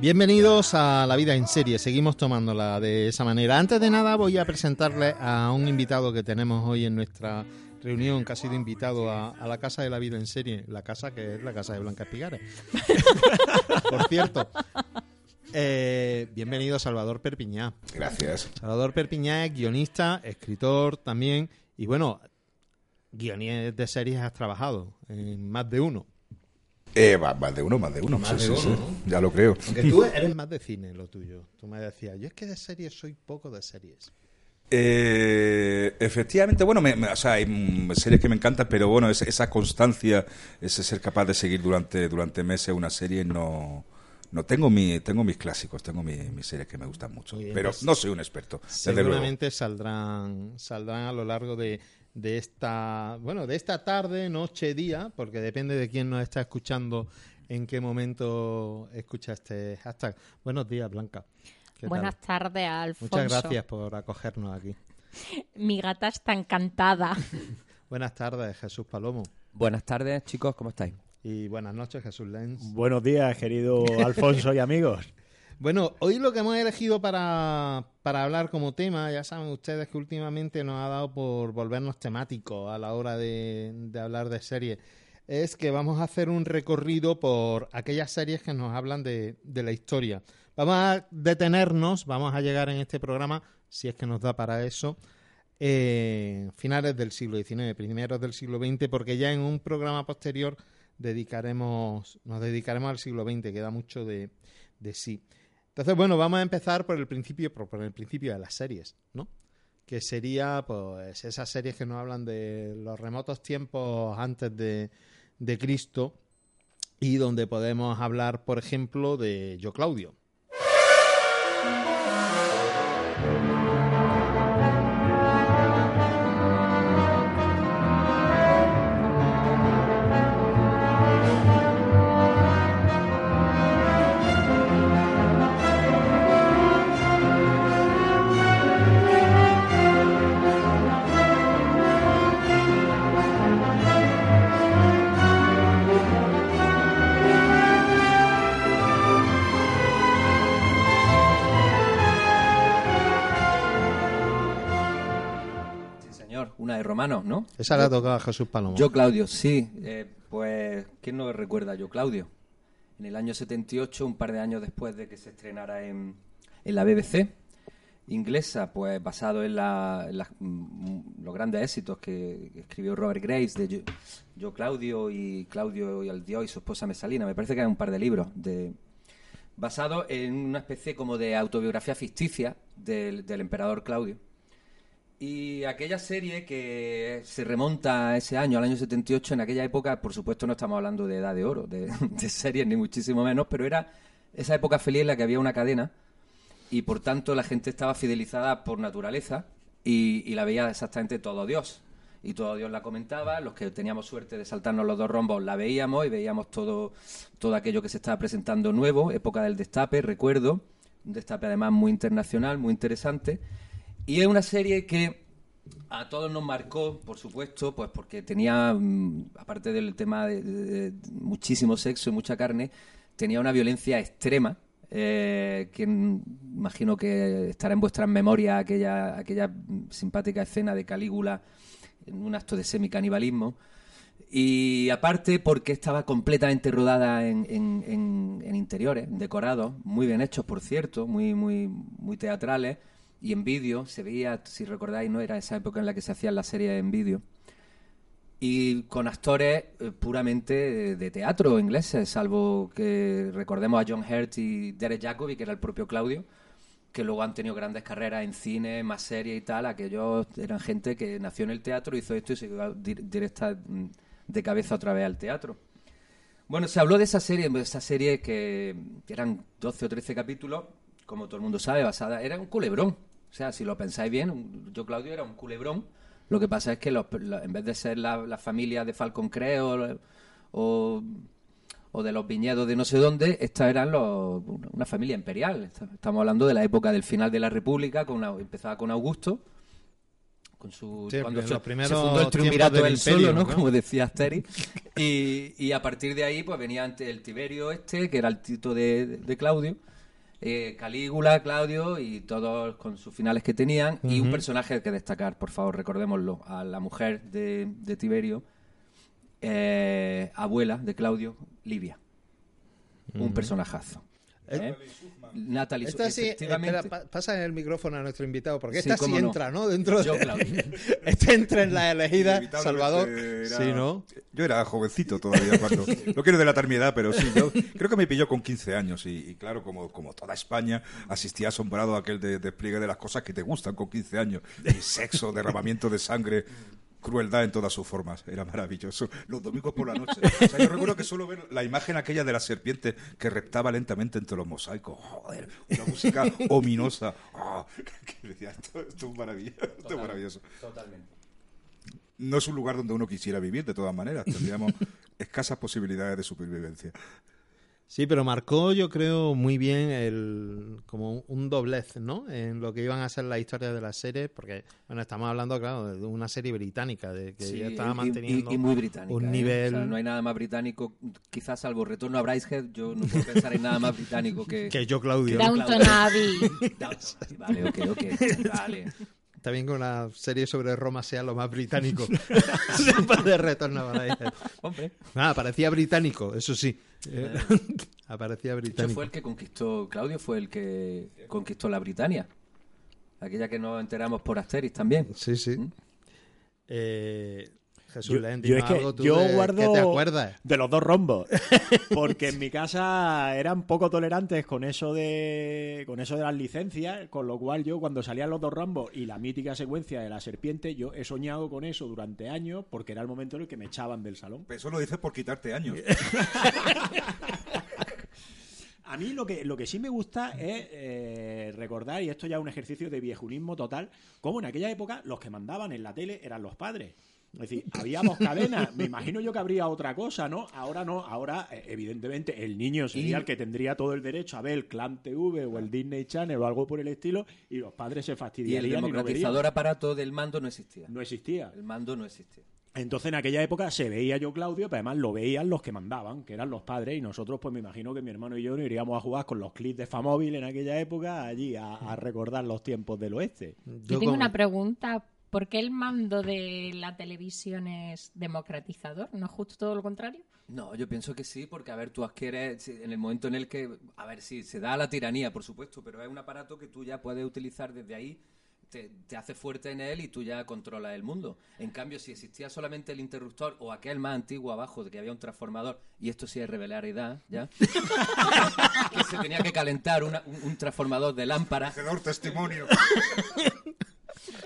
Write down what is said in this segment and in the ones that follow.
Bienvenidos a La Vida en Serie, seguimos tomándola de esa manera. Antes de nada voy a presentarle a un invitado que tenemos hoy en nuestra reunión, que ha sido invitado a, a la Casa de la Vida en Serie, la casa que es la Casa de Blanca Espigares. Por cierto, eh, bienvenido Salvador Perpiñá. Gracias. Salvador Perpiñá es guionista, escritor también, y bueno, guionistas de series has trabajado en más de uno. Eh, va- más de uno, más de uno. Más sí, de sí, uno, sí. ¿no? Ya lo creo. Aunque tú eres más de cine lo tuyo. Tú me decías, yo es que de series soy poco de series. Eh, efectivamente, bueno, me- me- o sea, hay mm, series que me encantan, pero bueno, es- esa constancia, ese ser capaz de seguir durante, durante meses una serie, no, no tengo mi, tengo mis clásicos, tengo mi- mis series que me gustan mucho, bien, pero pues, no soy un experto, desde luego. Seguramente saldrán, saldrán a lo largo de, de esta, bueno, de esta tarde, noche, día, porque depende de quién nos está escuchando, en qué momento escucha este hashtag. Buenos días, Blanca. Buenas tardes, Alfonso. Muchas gracias por acogernos aquí. Mi gata está encantada. Buenas tardes, Jesús Palomo. Buenas tardes, chicos, ¿cómo estáis? Y buenas noches, Jesús Lenz. Buenos días, querido Alfonso y amigos. Bueno, hoy lo que hemos elegido para, para hablar como tema, ya saben ustedes que últimamente nos ha dado por volvernos temáticos a la hora de, de hablar de series, es que vamos a hacer un recorrido por aquellas series que nos hablan de, de la historia. Vamos a detenernos, vamos a llegar en este programa, si es que nos da para eso, eh, finales del siglo XIX, primeros del siglo XX, porque ya en un programa posterior dedicaremos, nos dedicaremos al siglo XX, que da mucho de, de sí. Entonces, bueno, vamos a empezar por el principio, por, el principio de las series, ¿no? Que sería, pues, esas series que nos hablan de los remotos tiempos antes de, de Cristo y donde podemos hablar, por ejemplo, de Yo Claudio. Una de Romanos, ¿no? Esa la tocaba Jesús Palomo. Yo, Claudio, sí. Eh, pues, ¿quién no recuerda Yo, Claudio? En el año 78, un par de años después de que se estrenara en, en la BBC inglesa, pues basado en, la- en las- mm, los grandes éxitos que, escribió Robert Grace de Yo, Yo, Claudio y Claudio y el Dios y su esposa Mesalina. Me parece que eran un par de libros de basado en una especie como de autobiografía ficticia del, del emperador Claudio. Y aquella serie que se remonta a ese año, al año 78, en aquella época, por supuesto no estamos hablando de edad de oro, de, series ni muchísimo menos, pero era esa época feliz en la que había una cadena y por tanto la gente estaba fidelizada por naturaleza y, y la veía exactamente todo Dios. Y todo Dios la comentaba, los que teníamos suerte de saltarnos los dos rombos la veíamos y veíamos todo, todo aquello que se estaba presentando nuevo, época del destape, recuerdo, un destape además muy internacional, muy interesante. Y es una serie que a todos nos marcó, por supuesto, pues porque tenía, mm, aparte del tema de, muchísimo sexo y mucha carne, tenía una violencia extrema, eh, que imagino que estará en vuestras memorias aquella, aquella simpática escena de Calígula en un acto de semicanibalismo. Y aparte porque estaba completamente rodada en, en- en- en interiores, decorados, muy bien hechos, por cierto, muy, muy, muy teatrales. Y en vídeo se veía, si recordáis, no era esa época en la que se hacían las series en vídeo. Y con actores eh, puramente de teatro ingleses, salvo que recordemos a John Hurt y Derek Jacobi, que era el propio Claudio, que luego han tenido grandes carreras en cine, más series y tal. Aquellos eran gente que nació en el teatro, hizo esto y se di- directa mm, de cabeza otra vez al teatro. Bueno, se habló de esa serie, de esa serie que eran 12 o 13 capítulos, como todo el mundo sabe, basada, era un culebrón. O sea, si lo pensáis bien, yo Claudio era un culebrón. Lo que pasa es que los- en vez de ser la, la familia de Falcon Creo o, o de los viñedos de no sé dónde, esta eran los, una familia imperial. Estamos hablando de la época del final de la República, con, empezaba con Augusto, con su Sí, cuando se, fundó el triunvirato del del Imperio, solo, ¿no? ¿no? Como decía Asterix. Y, y a partir de ahí, pues venía el Tiberio este, que era el Tito de, de Claudio. Eh, Calígula, Claudio y todos con sus finales que tenían. Y un personaje que destacar, por favor, recordémoslo, a la mujer de, de Tiberio, eh, abuela de Claudio, Livia. Un personajazo. ¿eh? Natalie Esta sí, espera, pasa el micrófono a nuestro invitado, porque esta sí entra, ¿no? Dentro Yo, de... Claudio. Esta entra en la elegida, Salvador. era- Sí, ¿no? Yo era jovencito todavía cuando... No quiero delatar mi edad, pero sí, yo creo que me pilló con 15 años y, y claro, como, como toda España, asistía asombrado a aquel de- despliegue de las cosas que te gustan con 15 años. Y sexo, derramamiento de sangre, crueldad en todas sus formas. Era maravilloso. Los domingos por la noche. O sea, yo recuerdo que solo ver la imagen aquella de la serpiente que reptaba lentamente entre los mosaicos. Joder, una música ominosa. Ah, que decía, esto, esto es maravilloso. Esto es maravilloso. Totalmente. No es un lugar donde uno quisiera vivir, de todas maneras. Tendríamos escasas posibilidades de supervivencia. Sí, pero marcó, yo creo, muy bien el como un- doblez, ¿no? En lo que iban a ser las historias de la serie, porque, bueno, estamos hablando, claro, de una serie británica, de que Sí, ya estaba y- y- manteniendo y, muy británico. un nivel... no hay nada más británico, quizás salvo Retorno a Brycehead, yo no puedo pensar en nada más británico que... Que yo, Claudio. Da- Downton Abbey. Vale, ok, ok. Vale. Bien que una serie sobre Roma sea lo más británico. Después de retorno a Brycehead. Hombre, Ah, parecía británico, eso sí. Eh, Aparecía de hecho británico. fue el que conquistó, Claudio fue el que conquistó la Britania. Aquella que nos enteramos por Asterix también. Sí, sí. ¿Mm? Eh, Jesús, Yo, Len, yo es dinos que algo tú yo de- guardo ¿Qué te acuerdas? de los dos rombos, porque en mi casa eran poco tolerantes con eso de con eso de las licencias, con lo cual yo cuando salían los dos rombos y la mítica secuencia de la serpiente, yo he soñado con eso durante años porque era el momento en el que me echaban del salón. Eso lo dices por quitarte años. A mí lo que, lo que sí me gusta es eh, recordar, y esto ya es un ejercicio de viejunismo total, como en aquella época los que mandaban en la tele eran los padres. Es decir, había dos cadenas, me imagino yo que habría otra cosa, ¿no? Ahora no, ahora eh, evidentemente el niño sería Y- el que tendría todo el derecho a ver el Clan TV o el Disney Channel o algo por el estilo, y los padres se Y el fastidiarían y, no democratizador verían. aparato del mando no existía. No existía. El mando no existía. Entonces en aquella época se veía yo Claudio, pero además lo veían los que mandaban, que eran los padres, y nosotros pues me imagino que mi hermano y yo nos iríamos a jugar con los clips de Famóvil en aquella época allí a, a recordar los tiempos del oeste. Yo tengo una pregunta. ¿Por qué el mando de la televisión es democratizador? ¿No es justo todo lo contrario? No, yo pienso que sí, porque a ver, tú adquieres en el momento en el que, a ver, sí, se da la tiranía, por supuesto, pero es un aparato que tú ya puedes utilizar desde ahí, te, te hace fuerte en él y tú ya controlas el mundo. En cambio, si existía solamente el interruptor o aquel más antiguo abajo de que había un transformador, y esto sí es revelaridad, ¿ya? que se tenía que calentar una- un, un transformador de lámpara. Hacedor testimonio.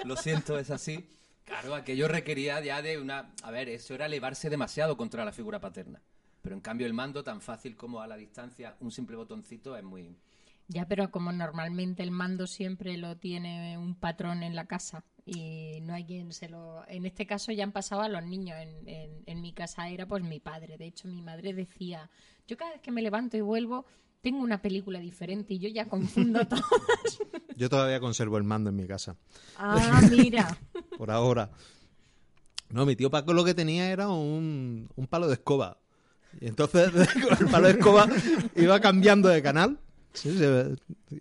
Lo siento, es así. Claro, aquello requería ya de una... A ver, eso era elevarse demasiado contra la figura paterna. Pero en cambio el mando, tan fácil como a la distancia, un simple botoncito, es muy... Ya, pero como normalmente el mando siempre lo tiene un patrón en la casa y no hay quien se lo... En este caso ya han pasado a los niños. En, en- en mi casa era pues mi padre. De hecho, mi madre decía, yo cada vez que me levanto y vuelvo tengo una película diferente y yo ya confundo todo. Yo todavía conservo el mando en mi casa, ah, mira. por ahora. No, mi tío Paco lo que tenía era un, un palo de escoba. Y entonces con el palo de escoba iba cambiando de canal. Sí,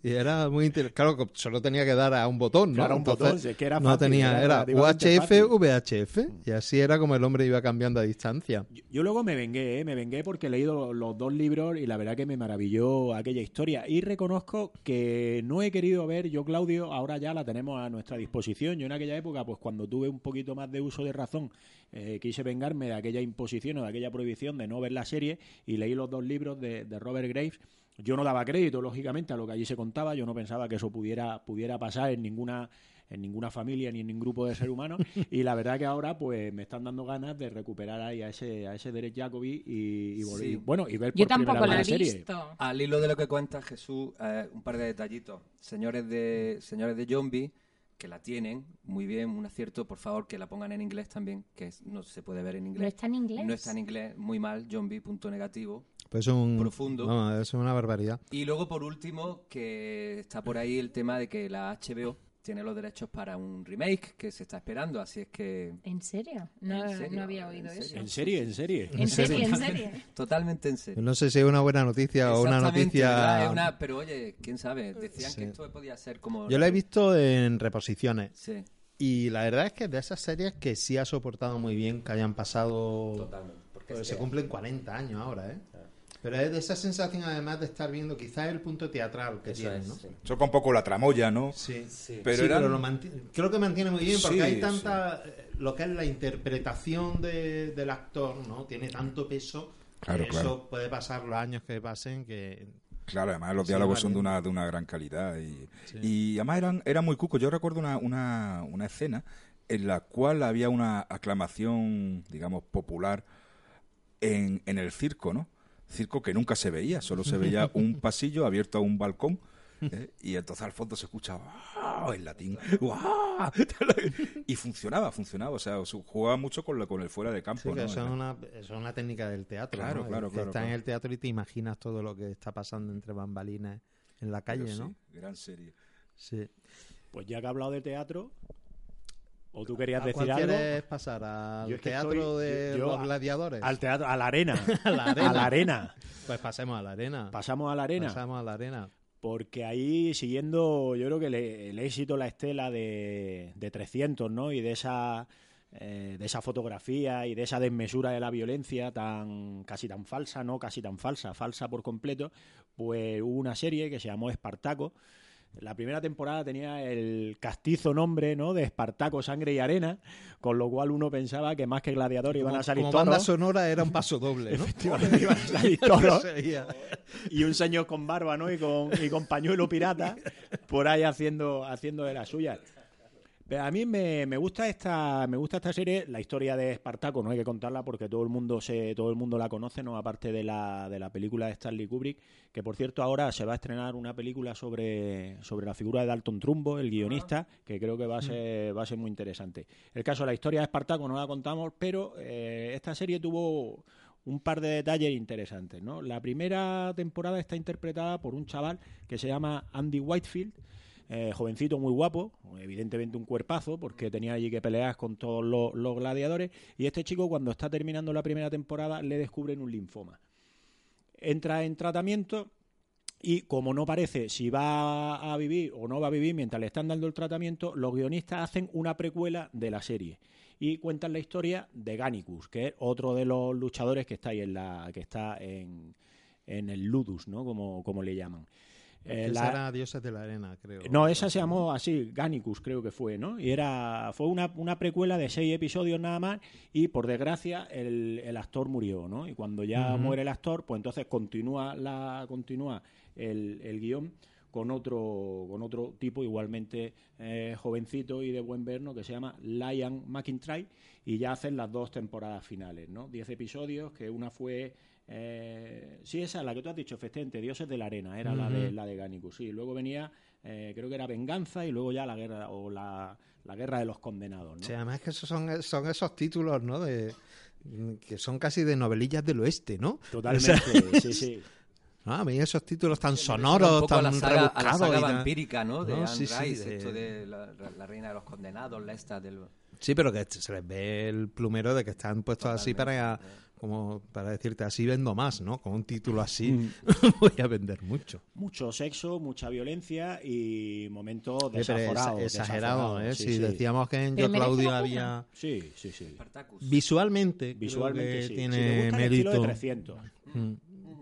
y era muy interesante. Claro, solo tenía que dar a un botón, ¿no? Claro, un Entonces, botón, si es que era no tenía, era era UHF, fácil. VHF. Y así era como el hombre iba cambiando a distancia. Yo, yo luego me vengué, ¿eh? me vengué porque he leído los dos libros y la verdad que me maravilló aquella historia. Y reconozco que no he querido ver, yo Claudio, ahora ya la tenemos a nuestra disposición. Yo en aquella época, pues cuando tuve un poquito más de uso de razón, eh, quise vengarme de aquella imposición o de aquella prohibición de no ver la serie y leí los dos libros de, de Robert Graves. Yo no daba crédito, lógicamente, a lo que allí se contaba. Yo no pensaba que eso pudiera, pudiera pasar en ninguna en ninguna familia ni en ningún grupo de ser humano y la verdad que ahora pues me están dando ganas de recuperar ahí a ese a ese Derek Jacobi y, y volver- Sí. bueno y ver por Yo primera tampoco vez la la he serie visto. Al hilo de lo que cuenta Jesús, eh, un par de detallitos. Señores de señores de Zombie, que la tienen, muy bien, un acierto, por favor, que la pongan en inglés también, que es- no se puede ver en inglés. ¿No está en inglés? No está en inglés, muy mal, Zombie, punto negativo. Pues es un, Profundo. es una barbaridad. Y luego, por último, que está por ahí el tema de que la HBO tiene los derechos para un remake que se está esperando, así es que ¿En serio? No, ¿En serio? no había oído ¿En eso. serio? ¿En serie? ¿En serie? En serio, en serio. totalmente en serio. No sé si es una buena noticia o una noticia... Es una- pero oye, quién sabe, decían Sí. que esto podía ser como... Yo la he visto en reposiciones. Sí, Y la verdad es que de esas series que sí ha soportado muy bien que hayan pasado... totalmente. Porque Pues es se cumplen 40 años ahora, ¿eh? Pero es de esa sensación además de estar viendo quizás el punto teatral que tiene, ¿no? sí. Choca un poco la tramoya, ¿no? Sí. Sí. Pero Sí, eran- pero lo manti- creo que mantiene muy bien porque Sí, hay tanta eh, lo que es la interpretación de- del actor no tiene tanto peso Claro, que claro. eso puede pasar los años que pasen que Claro, además los Sí, diálogos vale. son de una, de una gran calidad. Y, Sí. y además eran, eran muy cucos. Yo recuerdo una, una, una escena en la cual había una aclamación, digamos, popular en, en el circo, ¿no? Circo que nunca se veía, solo se veía un pasillo abierto a un balcón. ¿eh? Y entonces al fondo se escucha "Guau", en latín "Guau". y funcionaba, funcionaba, o sea, jugaba mucho con, el fuera de campo. sí, eso es una, eso es una técnica del teatro Claro, ¿no? claro, estás en el teatro y te imaginas todo lo que está pasando entre bambalinas en la Pero calle sí, no gran serie. sí Pues ya que ha hablado de teatro, ¿o tú querías ¿A decir algo? quieres pasar al Yo es que teatro estoy- de yo los a- gladiadores Al teatro, a la arena. a la arena, A la arena. pues pasemos a la arena Pasamos a la arena. pasamos a la arena Porque ahí, siguiendo, yo creo que el, el éxito, la estela de, de 300, ¿no? Y de esa, eh, de esa fotografía y de esa desmesura de la violencia tan casi tan falsa, ¿no? Casi tan falsa, falsa por completo, pues hubo una serie que se llamó Espartaco. La primera temporada tenía el castizo nombre, ¿no? De Espartaco, Sangre y Arena, con lo cual uno pensaba que más que gladiadores iban como, a salir como banda toros. sonora era un paso doble ¿no? Efectivamente, iban a salir toros y un señor con barba, ¿no? Y con, y con pañuelo pirata por ahí haciendo, haciendo de las suyas. Pero a mí me, me gusta esta me gusta esta serie, la historia de Espartaco, no hay que contarla porque todo el mundo se todo el mundo la conoce, no aparte de la, de la película de Stanley Kubrick, que por cierto ahora se va a estrenar una película sobre, sobre la figura de Dalton Trumbo, el guionista, que creo que va a ser va a ser muy interesante. El caso de la historia de Espartaco no la contamos, pero eh, esta serie tuvo un par de detalles interesantes, ¿no? La primera temporada está interpretada por un chaval que se llama Andy Whitefield, eh, jovencito muy guapo, evidentemente un cuerpazo, porque tenía allí que pelear con todos los, gladiadores, y este chico cuando está terminando la primera temporada le descubren un linfoma. Entra en tratamiento y como no parece si va a vivir o no va a vivir mientras le están dando el tratamiento, los guionistas hacen una precuela de la serie y cuentan la historia de Gannicus, que es otro de los luchadores que está ahí en la que está en, en el Ludus, ¿no? Como, como le llaman. Eh, Esa la- era Dioses de la Arena, creo. no, esa se llamó así, Gannicus creo que fue, ¿no? Y era fue una, una precuela de seis episodios nada más y por desgracia el, el actor murió, ¿no? Y cuando ya muere el actor, pues entonces continúa la continúa el, el guion con otro con otro tipo igualmente eh, jovencito y de buen verno que se llama Lion McIntyre y ya hacen las dos temporadas finales, ¿no? Diez episodios que una fue eh, sí, esa, la que tú has dicho, Festente, Dioses de la Arena, era la de la de Gannicus. Sí, luego venía, eh, creo que era Venganza y luego ya la guerra o la, la guerra de los condenados, ¿no? Sí, además que esos son, son esos títulos, ¿no? De, que son casi de novelillas del oeste, ¿no? Totalmente, O sea, sí, sí. ¿no? A mí esos títulos tan sonoros, a tan la saga, a la saga vampírica, ¿no? De No, Anne sí, sí, Rice, de- esto de la, la reina de los condenados, la esta del... Sí, pero que se les ve el plumero de que están puestos así para como para decirte así vendo más, ¿no? Con un título así Mm. voy a vender mucho. Mucho sexo, mucha violencia y momentos Eh, desaforados. exa- exagerado, desaforados, ¿eh? sí, si sí. decíamos que en Yo Claudio la había Sí, sí, sí. Visualmente, creo Visualmente sí. Si te tiene el estilo de mérito. 300. Mm.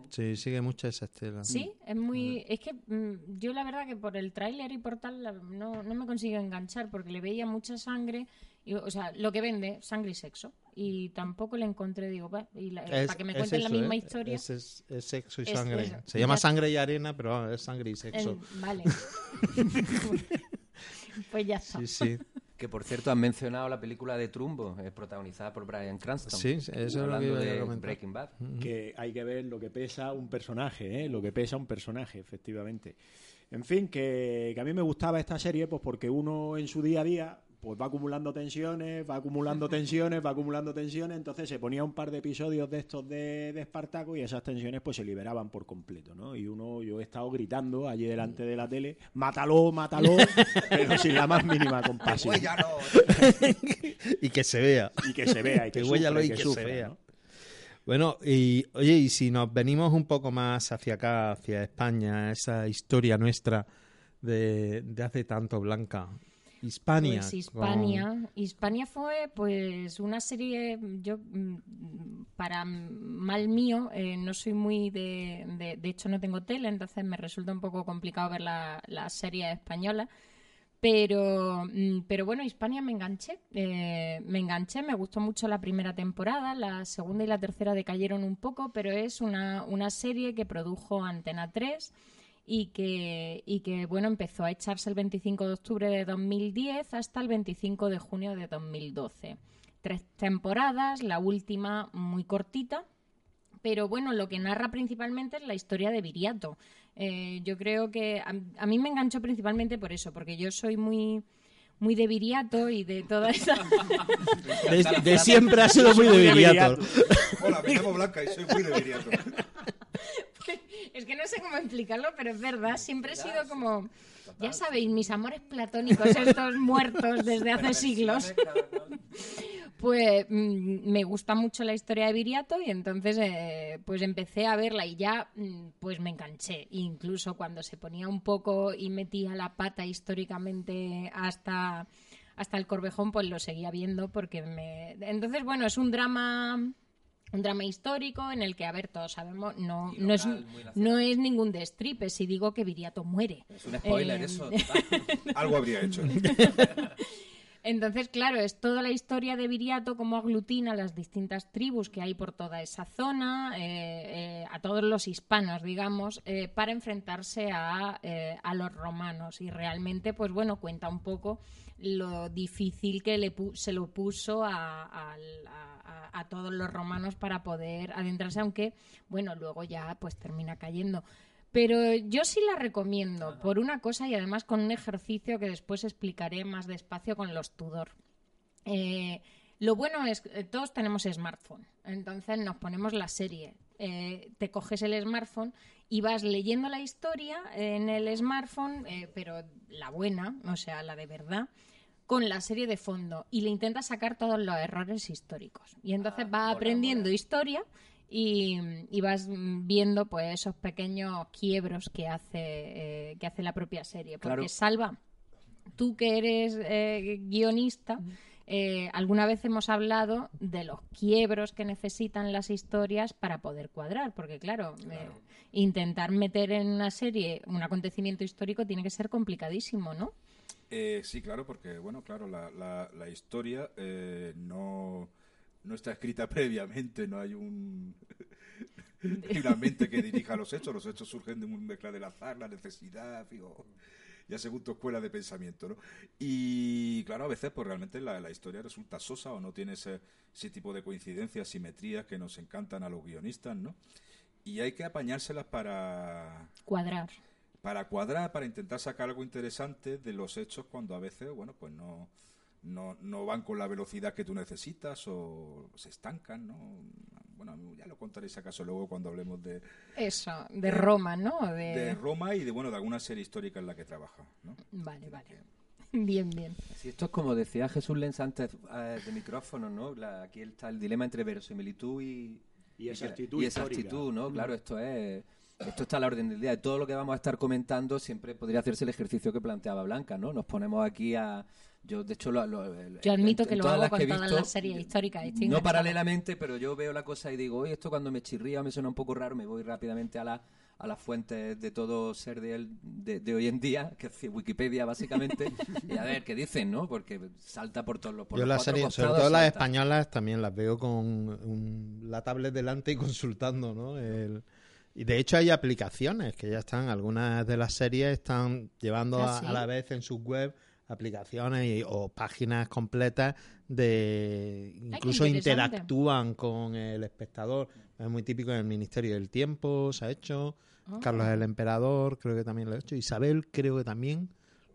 Sí, sigue mucho esa estela. Sí, es muy... Es que mm, yo la verdad que por el tráiler y por tal la- no, no me consigo enganchar porque le veía mucha sangre, y, o sea, lo que vende, sangre y sexo. Y tampoco le encontré, digo, va, y la- Es- para que me es cuenten la misma ¿eh? historia. Es, es- es sexo y Es sangre. eso. Se llama Ya- sangre y arena, pero es sangre y sexo. Vale. pues ya está. Sí, sí. Que por cierto han mencionado la película de Trumbo, eh, protagonizada por Brian Cranston. Sí, eso es lo que a de comentar. Breaking Bad. que hay que ver lo que pesa un personaje, ¿eh? lo que pesa un personaje, efectivamente. En fin, que, que a mí me gustaba esta serie, pues porque uno en su día a día, pues va acumulando tensiones, va acumulando tensiones, va acumulando tensiones, entonces se ponía un par de episodios de estos de, de Espartaco y esas tensiones pues se liberaban por completo, ¿no? Y uno, yo he estado gritando allí delante de la tele, mátalo, mátalo, pero sin la más mínima compasión. y que se vea. Y que se vea, y que, sufra, y que se sufra, vea. ¿no? Bueno, y oye, y si nos venimos un poco más hacia acá, hacia España, esa historia nuestra de, de hace tanto, Blanca. Hispania. Pues Hispania. Hispania fue pues una serie, yo mm, para mal mío, eh, no soy muy de, de... De hecho no tengo tele, entonces me resulta un poco complicado ver la, la serie española. Pero, mm, pero bueno, Hispania me enganché. eh, me enganché, me gustó mucho la primera temporada. La segunda y la tercera decayeron un poco, pero es una, una serie que produjo Antena 3 y que, y que bueno, empezó a echarse el 25 de octubre de 2010 hasta el 25 de junio de 2012. Tres temporadas, la última muy cortita, pero bueno, lo que narra principalmente es la historia de Viriato. Eh, yo creo que a, a mí me enganchó principalmente por eso, porque yo soy muy muy de Viriato y de toda esa... De, de siempre ha sido muy de Viriato. Hola, me llamo Blanca y soy muy de Viriato. es que no sé cómo explicarlo, pero es verdad, siempre he sido como... Ya sabéis, mis amores platónicos, estos muertos desde hace siglos. Pues mm, me gusta mucho la historia de Viriato y entonces eh, pues empecé a verla y ya mm, pues me enganché. Incluso cuando se ponía un poco y metía la pata históricamente hasta, hasta el Corvejón, pues lo seguía viendo porque me... Entonces, bueno, es un drama... Un drama histórico en el que, a ver, todos sabemos, no, no, es, no es ningún destripe si digo que Viriato muere. Es un spoiler Eh, eso. Algo habría hecho. Entonces, claro, es toda la historia de Viriato, cómo aglutina las distintas tribus que hay por toda esa zona, eh, eh, a todos los hispanos, digamos, eh, para enfrentarse a, eh, a los romanos. Y realmente, pues bueno, cuenta un poco lo difícil que le pu- se lo puso a, al- a- a- a todos los romanos para poder adentrarse, aunque, bueno, luego ya pues termina cayendo. Pero yo sí la recomiendo por una cosa y además con un ejercicio que después explicaré más despacio con los Tudor. Eh, lo bueno es que todos tenemos smartphone, entonces nos ponemos la serie. Eh, te coges el smartphone y vas leyendo la historia en el smartphone, eh, pero la buena, o sea, la de verdad, con la serie de fondo y le intentas sacar todos los errores históricos. Y entonces vas aprendiendo historia y, y vas viendo pues esos pequeños quiebros que hace, eh, que hace la propia serie. Porque Claro. Salva, tú que eres eh, guionista, eh, alguna vez hemos hablado de los quiebros que necesitan las historias para poder cuadrar, porque claro, intentar meter en una serie un acontecimiento histórico tiene que ser complicadísimo, ¿no? Eh, sí, claro, porque, bueno, claro, la, la, la historia eh, no, no está escrita previamente, no hay un... una mente que dirija los hechos, los hechos surgen de un mezcla del azar, la necesidad, digo, ya según tu escuela de pensamiento, ¿no? Y claro, a veces pues realmente la, la historia resulta sosa o no tiene ese, ese tipo de coincidencias, simetrías que nos encantan a los guionistas, ¿no? Y hay que apañárselas para, Cuadrar. Para cuadrar, para intentar sacar algo interesante de los hechos cuando a veces, bueno, pues no, no, no van con la velocidad que tú necesitas o se estancan, ¿no? Bueno, ya lo contaréis acaso luego cuando hablemos de, Eso, de Roma, ¿no? De... de Roma y de, bueno, de alguna serie histórica en la que trabaja, ¿no? Vale, vale. Bien, bien. Sí, esto es como decía Jesús Lenz antes eh, de micrófono, ¿no? La- aquí está el dilema entre verosimilitud y, Y exactitud y histórica. exactitud, ¿no? Claro, esto es esto está a la orden del día. De todo lo que vamos a estar comentando siempre podría hacerse el ejercicio que planteaba Blanca, ¿no? Nos ponemos aquí a yo de hecho lo, Yo admito en- que en lo todas hago las con que he todas visto, las series históricas. no paralelamente, pero yo veo la cosa y digo, oye, esto cuando me chirría o me suena un poco raro, me voy rápidamente a la a las fuentes de todo ser de, él- de, de hoy en día, que es Wikipedia básicamente, y a ver qué dicen, ¿no? Porque salta por todos los por Yo las series, sobre todo las españolas, también las veo con un- la tablet delante y consultando, ¿no? El- y de hecho hay aplicaciones que ya están, algunas de las series están llevando ¿Ah, a, sí? a la vez en sus web aplicaciones y- o páginas completas de incluso interactúan con el espectador. Es muy típico en el Ministerio del Tiempo, se ha hecho. Ah. Carlos el Emperador creo que también lo ha hecho. Isabel creo que también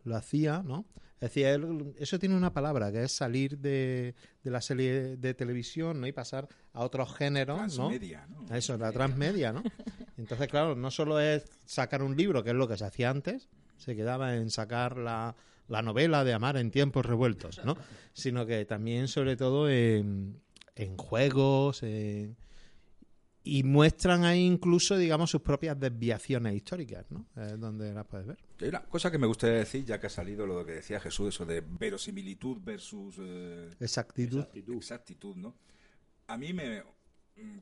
lo hacía, ¿no? Es decir, él- eso tiene una palabra, que es salir de, de la serie de televisión ¿no? y pasar a otros géneros, ¿no? Transmedia, ¿no? A Eso, la transmedia, ¿no? Entonces, claro, no solo es sacar un libro, que es lo que se hacía antes, se quedaba en sacar la, la novela de Amar en tiempos revueltos, ¿no? Sino que también, sobre todo, en, en juegos, en- y muestran ahí incluso, digamos, sus propias desviaciones históricas, ¿no? Es donde las puedes ver. Hay una cosa que me gustaría decir, ya que ha salido lo que decía Jesús, eso de verosimilitud versus eh, Exactitud. exactitud, ¿no? A mí me,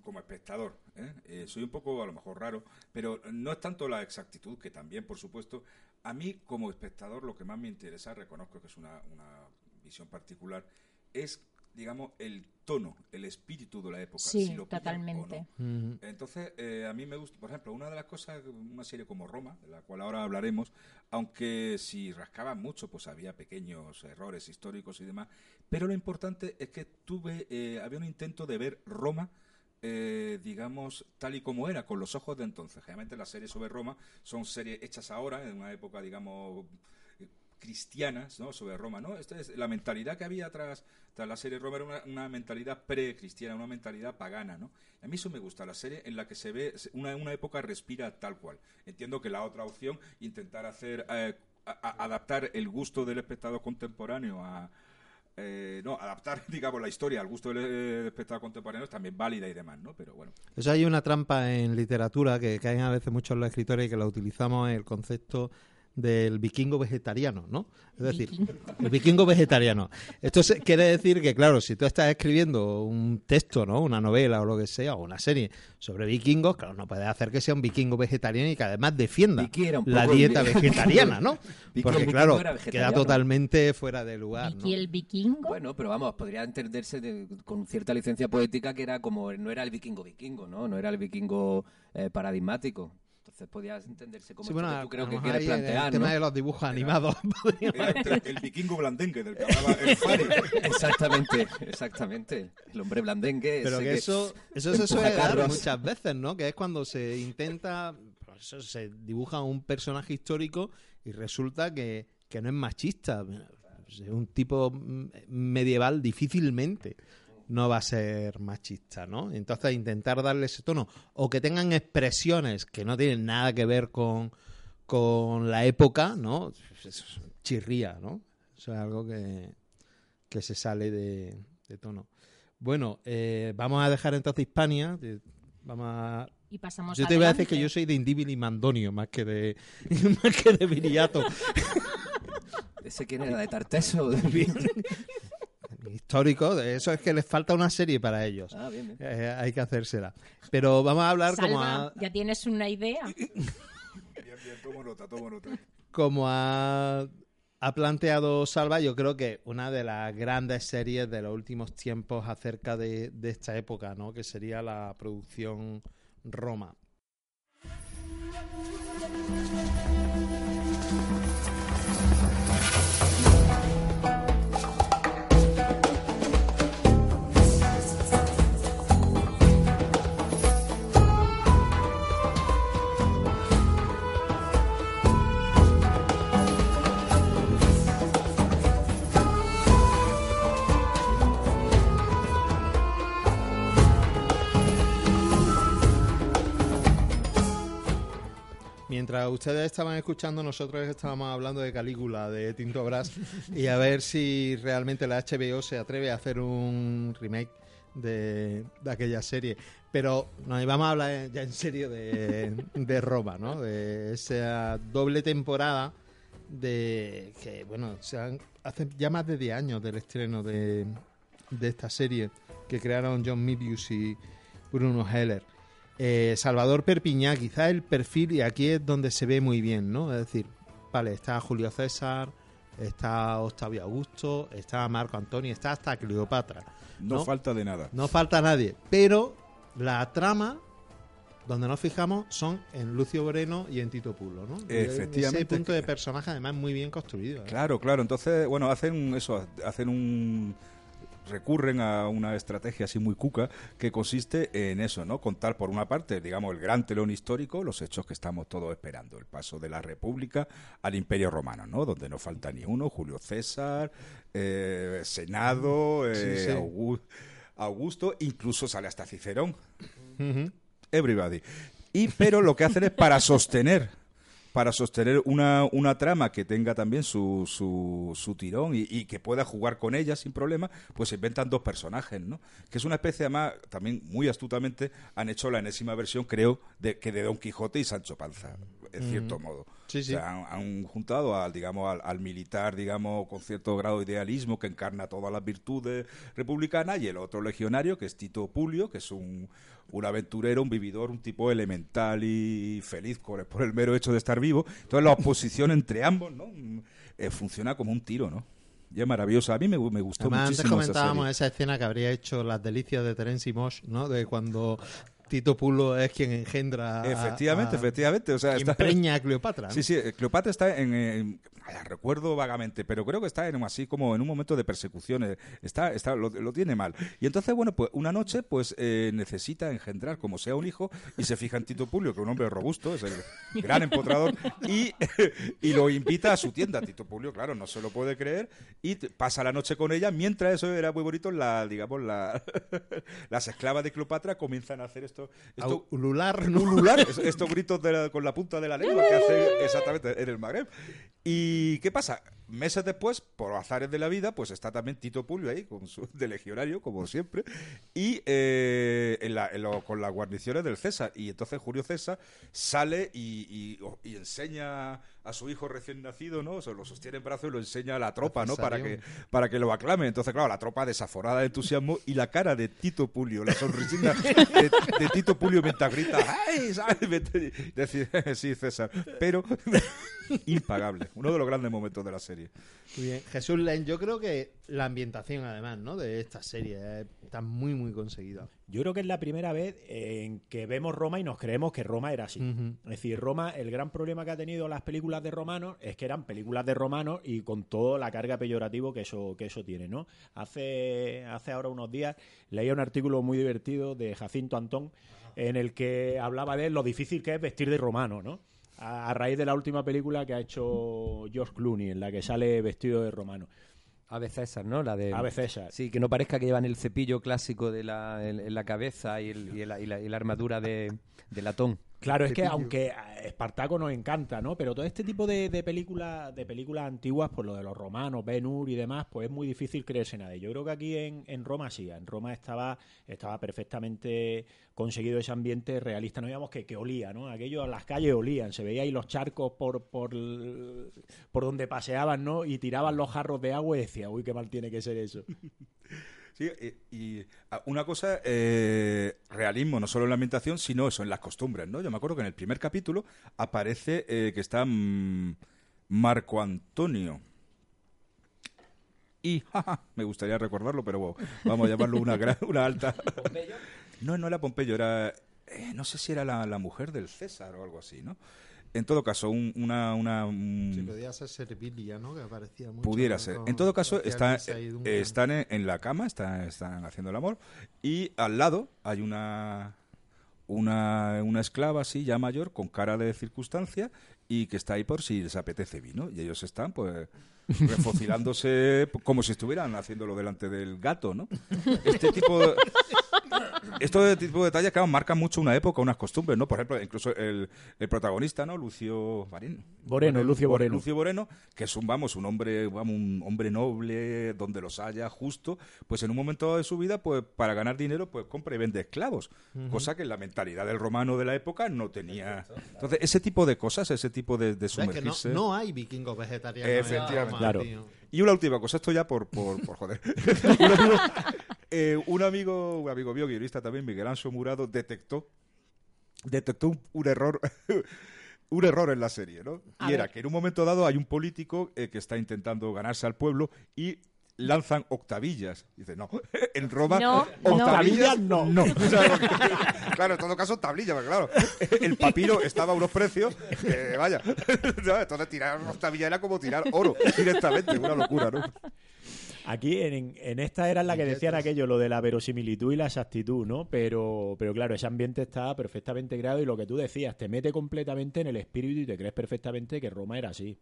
como espectador, ¿eh? Eh, soy un poco a lo mejor raro, pero no es tanto la exactitud, que también, por supuesto, a mí como espectador lo que más me interesa, reconozco que es una, una visión particular, es, digamos, el tono, el espíritu de la época. Sí, si lo pillan o totalmente. no. Ujú. Entonces, eh, a mí me gusta, por ejemplo, una de las cosas, una serie como Roma, de la cual ahora hablaremos, aunque si rascaban mucho, pues había pequeños errores históricos y demás, pero lo importante es que tuve, eh, había un intento de ver Roma, eh, digamos, tal y como era, con los ojos de entonces. Generalmente las series sobre Roma son series hechas ahora, en una época, digamos, eh, cristianas, ¿no? Sobre Roma, ¿no? Esta es la mentalidad que había tras, tras la serie Roma era una, mentalidad pre-cristiana, una mentalidad pagana, ¿no? A mí eso me gusta, la serie en la que se ve una, una época respira tal cual. Entiendo que la otra opción, intentar hacer eh, adaptar el gusto del espectador contemporáneo a eh, no, adaptar, digamos, la historia al gusto del eh, espectador contemporáneo es también válida y demás, ¿no? Pero bueno, Eso hay una trampa en literatura que caen a veces muchos los escritores y que la utilizamos el concepto del vikingo vegetariano, ¿no? Es decir, el vikingo vegetariano. Esto se- quiere decir que, claro, si tú estás escribiendo un texto, ¿no? Una novela o lo que sea, o una serie sobre vikingos, claro, no puedes hacer que sea un vikingo vegetariano y que además defienda la dieta vegetariana, ¿no? Porque, claro, queda totalmente fuera de lugar, ¿no? El vikingo. Bueno, pero vamos, podría entenderse de- con cierta licencia poética que era como, no era el vikingo vikingo, ¿no? No era el vikingo eh, paradigmático. Entonces podía entenderse como Sí, esto bueno, que tú creo que quieres plantear, el tema ¿no? de los dibujos animados el, el vikingo blandengue del que hablaba el Fari. Exactamente, exactamente. El hombre blandengue. Pero que eso, eso se suele dar muchas veces, ¿no? Que es cuando se intenta, pues eso, se dibuja un personaje histórico y resulta que, que no es machista. Pues es un tipo mm, medieval difícilmente no va a ser machista, ¿no? Entonces intentar darle ese tono o que tengan expresiones que no tienen nada que ver con, con la época, ¿no? Eso es chirría, ¿no? Eso es algo que, que se sale de, de tono. Bueno, eh, vamos a dejar entonces Hispania. Vamos a... y pasamos Yo te voy a decir que yo soy de Indíbil y Mandonio más que de más que de Viriato. ¿Ese quién era? ¿De Tarteso? Histórico, de eso es que les falta una serie para ellos. ah, bien, bien. Eh, hay que hacérsela. Pero vamos a hablar como a, ya tienes una idea. Bien, bien, tomo nota, tomo nota. como ha, ha planteado Salva, yo creo que una de las grandes series de los últimos tiempos acerca de, de esta época, ¿no? Que sería la producción Roma. Mientras ustedes estaban escuchando, nosotros estábamos hablando de Calígula, de Tinto Brass, y a ver si realmente la HBO se atreve a hacer un remake de, aquella serie. Pero nos íbamos a hablar ya en serio de, de Roma, ¿no? De esa doble temporada de que, bueno, se han- hace ya más de 10 años del estreno de, de esta serie que crearon John Milius y Bruno Heller. Eh, Salvador Perpiñá, quizá el perfil, y aquí es donde se ve muy bien, ¿no? Es decir, vale, está Julio César, está Octavio Augusto, está Marco Antonio, está hasta Cleopatra. No, No. falta de nada. No falta nadie, pero la trama donde nos fijamos son en Lucio Moreno y en Tito Pulo, ¿no? Efectivamente. Ese punto de personaje además muy bien construido. ¿eh? Claro, claro. Entonces, bueno, hacen eso, hacen un recurren a una estrategia así muy cuca que consiste en eso, ¿no? Contar por una parte, digamos, el gran telón histórico, los hechos que estamos todos esperando, el paso de la República al Imperio Romano, ¿no? Donde no falta ni uno, Julio César, eh, Senado, eh, Sí, sí. Augu- Augusto, incluso sale hasta Cicerón, everybody. Y pero lo que hacen es para sostener para sostener una, una trama que tenga también su, su, su tirón y, y que pueda jugar con ella sin problema, pues se inventan dos personajes, ¿no? Que es una especie, además, también muy astutamente han hecho la enésima versión, creo, de que de Don Quijote y Sancho Panza, en cierto modo. Sí, sí. O sea, han, han juntado al, digamos, al, al militar, digamos, con cierto grado de idealismo que encarna todas las virtudes republicanas y el otro legionario, que es Tito Pulio, que es un, un aventurero, un vividor, un tipo elemental y feliz por, por el mero hecho de estar vivo. Entonces la oposición entre ambos, ¿no? Mm, eh, funciona como un tiro, ¿no? Y es maravillosa. A mí me, me gustó Además, antes muchísimo esa comentábamos serie. esa escena que habría hecho las delicias de Terence y Mosh, ¿no? De cuando Tito Pulo es quien engendra. a- Efectivamente, a- efectivamente. O sea, está- preña a Cleopatra. ¿no? Sí, sí, Cleopatra está en, en- ah, recuerdo vagamente, pero creo que está en así como en un momento de persecuciones, está, está, lo, lo tiene mal. Y entonces, bueno, pues una noche, pues eh, necesita engendrar como sea un hijo y se fija en Tito Pulio, que es un hombre robusto, es el gran empotrador, y, y lo invita a su tienda. Tito Pulio, claro, no se lo puede creer y pasa la noche con ella, mientras eso era muy bonito, la, digamos, la, las esclavas de Cleopatra comienzan a hacer esto, esto A ulular, ¿no? ulular, es- estos gritos de la- con la punta de la lengua que hacen exactamente en el Magreb. ¿Y qué pasa? Meses después, por azares de la vida, pues está también Tito Pulio ahí, con su, de legionario, como siempre, y eh, en la- en lo- con las guarniciones del César. Y entonces Julio César sale y, y- y enseña a su hijo recién nacido, ¿no? Se lo sostiene en brazos y lo enseña a la tropa, ¿no? Para que, para que lo aclame. Entonces, claro, la tropa desaforada de entusiasmo y la cara de Tito Pulio, la sonrisita de, de Tito Pulio mientras grita, ¡ay! ¿sabes? Decir, sí, César. Pero impagable. Uno de los grandes momentos de la serie. Muy bien. Jesús Len, yo creo que la ambientación, además, ¿no? De esta serie eh, está muy, muy conseguida. Yo creo que es la primera vez en que vemos Roma y nos creemos que Roma era así. Es decir, Roma, el gran problema que ha tenido las películas de romanos es que eran películas de romanos y con toda la carga peyorativo que eso, que eso tiene, ¿no? Hace, hace ahora unos días leía un artículo muy divertido de Jacinto Antón en el que hablaba de lo difícil que es vestir de romano, ¿no? A, a raíz de la última película que ha hecho George Clooney, en la que sale vestido de romano. Ave César, ¿no? La de Ave César. Sí, que no parezca que llevan el cepillo clásico de la, en, en la cabeza y, el- y el- y la, y la armadura de, de latón. Claro, es que aunque a Espartaco nos encanta, ¿no? Pero todo este tipo de, de películas de películas antiguas, pues lo de los romanos, Ben Hur y demás, pues es muy difícil creerse nada. Yo creo que aquí en, en Roma sí, en Roma estaba, estaba perfectamente conseguido ese ambiente realista, no digamos que, que olía, ¿no? Aquello, las calles olían, se veía ahí los charcos por, por, por donde paseaban, ¿no? Y tiraban los jarros de agua y decía, uy, qué mal tiene que ser eso. Sí, y, y, ah, una cosa, eh, realismo, no solo en la ambientación, sino eso, en las costumbres, ¿no? Yo me acuerdo que en el primer capítulo aparece eh, que está mm, Marco Antonio. Y, jaja, me gustaría recordarlo, pero vamos a llamarlo una, gran- una alta. No, no era Pompeyo, era. eh, no sé si era la, la mujer del César o algo así, ¿no? En todo caso, un- una. una un- Sí, podía ser Servilia, ¿no? Que aparecía mucho. Pudiera ser. Con- En todo caso, está, eh, están en, en la cama, están, están haciendo el amor, y al lado hay una, una, una esclava así, ya mayor, con cara de circunstancia, y que está ahí por si les apetece vino. Y ellos están, pues, refocilándose como si estuvieran haciéndolo delante del gato, ¿no? Este tipo de... Estos tipo de detalles, claro, marcan mucho una época, unas costumbres, ¿no? Por ejemplo, incluso el, el protagonista, ¿no? Lucio Marín. Moreno, Lucio Moreno. Lucio Moreno, que es un, vamos, un hombre, vamos, un hombre noble, donde los haya, justo, pues en un momento de su vida, pues para ganar dinero, pues compra y vende esclavos, cosa que en la mentalidad del romano de la época no tenía. Entonces, ese tipo de cosas, ese tipo de, de que no, sumergirse. no hay vikingos vegetarianos. en Efectivamente. Roma, Claro. tío. Y una última cosa, esto ya por, por, por joder. eh, un amigo, un amigo mío, guionista también, Miguel Anso Murado, detectó, detectó un, un error. Un error en la serie, ¿no? A y era que en un momento dado hay un político eh, que está intentando ganarse al pueblo y lanzan octavillas. Dice, no, en Roma No, octavillas no. no. O sea, porque- claro, en todo caso tablilla, porque claro, el papiro estaba a unos precios vaya. Entonces tirar octavilla era como tirar oro directamente, una locura, ¿no? Aquí en, en esta era en la que decían aquello, lo de la verosimilitud y la exactitud, ¿no? Pero, pero claro, ese ambiente está perfectamente creado y lo que tú decías, te mete completamente en el espíritu y te crees perfectamente que Roma era así.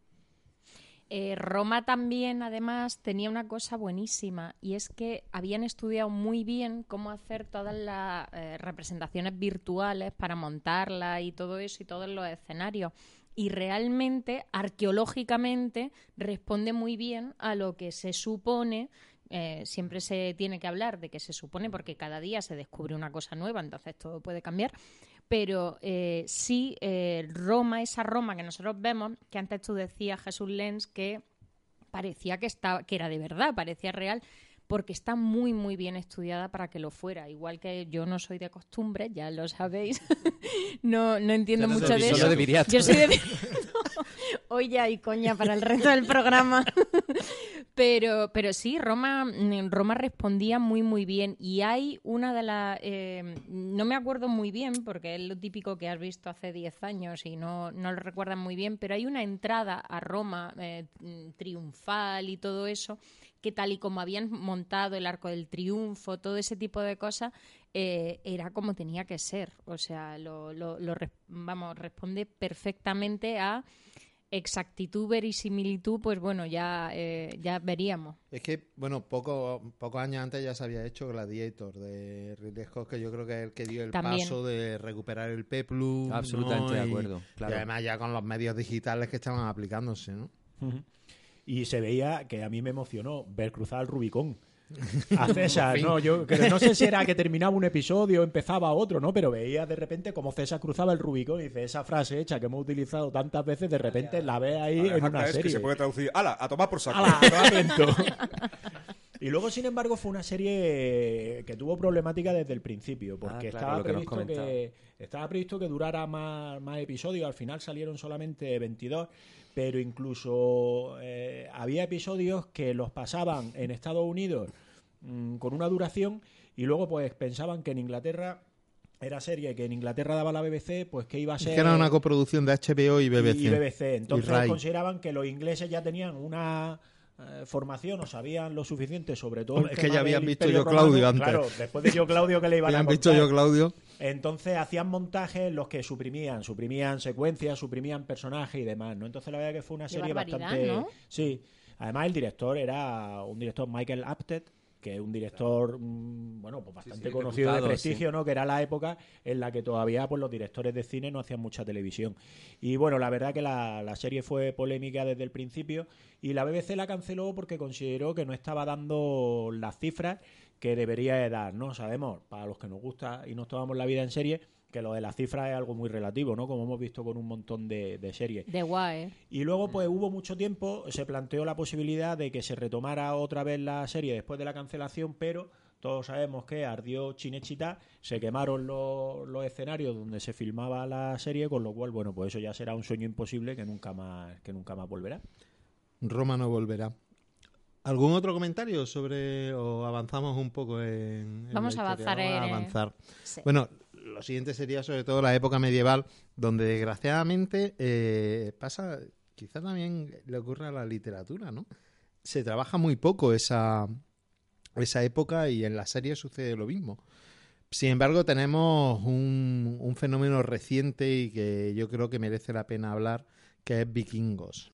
Eh, Roma también, además, tenía una cosa buenísima y es que habían estudiado muy bien cómo hacer todas las eh, representaciones virtuales para montarlas y todo eso y todos los escenarios. Y realmente, arqueológicamente, responde muy bien a lo que se supone. eh, siempre se tiene que hablar de que se supone porque cada día se descubre una cosa nueva, entonces todo puede cambiar pero eh, sí eh, Roma, esa Roma que nosotros vemos, que antes tú decías, Jesús Lenz, que parecía que, estaba, que era de verdad, parecía real, porque está muy, muy bien estudiada para que lo fuera. Igual que yo no soy de costumbre, ya lo sabéis, no, no entiendo mucho de eso. De. Yo soy de Hoy ya hay coña para el resto del programa. pero, pero sí, Roma, mm, Roma respondía muy, muy bien. Y hay una de las. eh, no me acuerdo muy bien, porque es lo típico que has visto hace 10 años y no, no lo recuerdan muy bien, pero hay una entrada a Roma eh, mm, triunfal y todo eso, que tal y como habían montado el arco del triunfo, todo ese tipo de cosas, eh, era como tenía que ser. O sea, lo, lo- lo vamos, responde perfectamente a exactitud, verisimilitud, pues bueno, ya, eh, ya veríamos. Es que, bueno, poco, pocos años antes ya se había hecho Gladiator de Ridley Scott, que yo creo que es el que dio el También. paso de recuperar el peplum. ¿no? Absolutamente de acuerdo, claro. Y además ya con los medios digitales que estaban aplicándose, ¿no? Y se veía que a mí me emocionó ver cruzar el Rubicón. A César, no, yo creo- no sé si era que terminaba un episodio o empezaba otro, ¿no? Pero veía de repente como César cruzaba el Rubicón y dice, esa frase hecha que hemos utilizado tantas veces, de repente la ve ahí en una es que serie. se puede traducir. ¡Hala! A tomar por saco. ¡Hala, no atento! Y luego, sin embargo, fue una serie que tuvo problemática desde el principio, porque Ah, claro, estaba, que previsto que, estaba previsto que durara más, más episodios, al final salieron solamente 22, pero incluso eh, había episodios que los pasaban en Estados Unidos mm, con una duración y luego pues pensaban que en Inglaterra era serie que en Inglaterra daba la BBC, pues que iba a Es ser que era una coproducción de HBO y BBC. y BBC. Entonces Y consideraban que los ingleses ya tenían una eh, formación o sabían lo suficiente sobre todo. el Es que ya habían visto yo Claudio Romano. antes. Claro, después de yo Claudio que le iban a Habían visto contar. yo, Claudio. Entonces hacían montajes en los que suprimían, suprimían secuencias, suprimían personajes y demás, ¿no? Entonces la verdad que fue una serie bastante... ¿no? Sí. Además el director era un director Michael Apted, que es un director, mm, bueno, pues bastante sí, conocido de prestigio, ¿no? Que era la época en la que todavía pues los directores de cine no hacían mucha televisión. Y bueno, la verdad que la, la serie fue polémica desde el principio y la BBC la canceló porque consideró que no estaba dando las cifras que debería de dar, ¿no? Sabemos, para los que nos gusta y nos tomamos la vida en serie, que lo de las cifras es algo muy relativo, ¿no? Como hemos visto con un montón de, de series. De guay, ¿eh? Y luego, pues hubo mucho tiempo, se planteó la posibilidad de que se retomara otra vez la serie después de la cancelación, pero todos sabemos que ardió Chinechita, se quemaron los, los escenarios donde se filmaba la serie, con lo cual, bueno, pues eso ya será un sueño imposible que nunca más, que nunca más volverá. Roma no volverá. ¿Algún otro comentario sobre o avanzamos un poco en, en Vamos la a avanzar Vamos a en- avanzar. Sí. Bueno, lo siguiente sería sobre todo la época medieval, donde desgraciadamente eh, pasa, quizá también le ocurre a la literatura, ¿no? Se trabaja muy poco esa, esa época y en la serie sucede lo mismo. Sin embargo, tenemos un, un fenómeno reciente y que yo creo que merece la pena hablar, que es vikingos.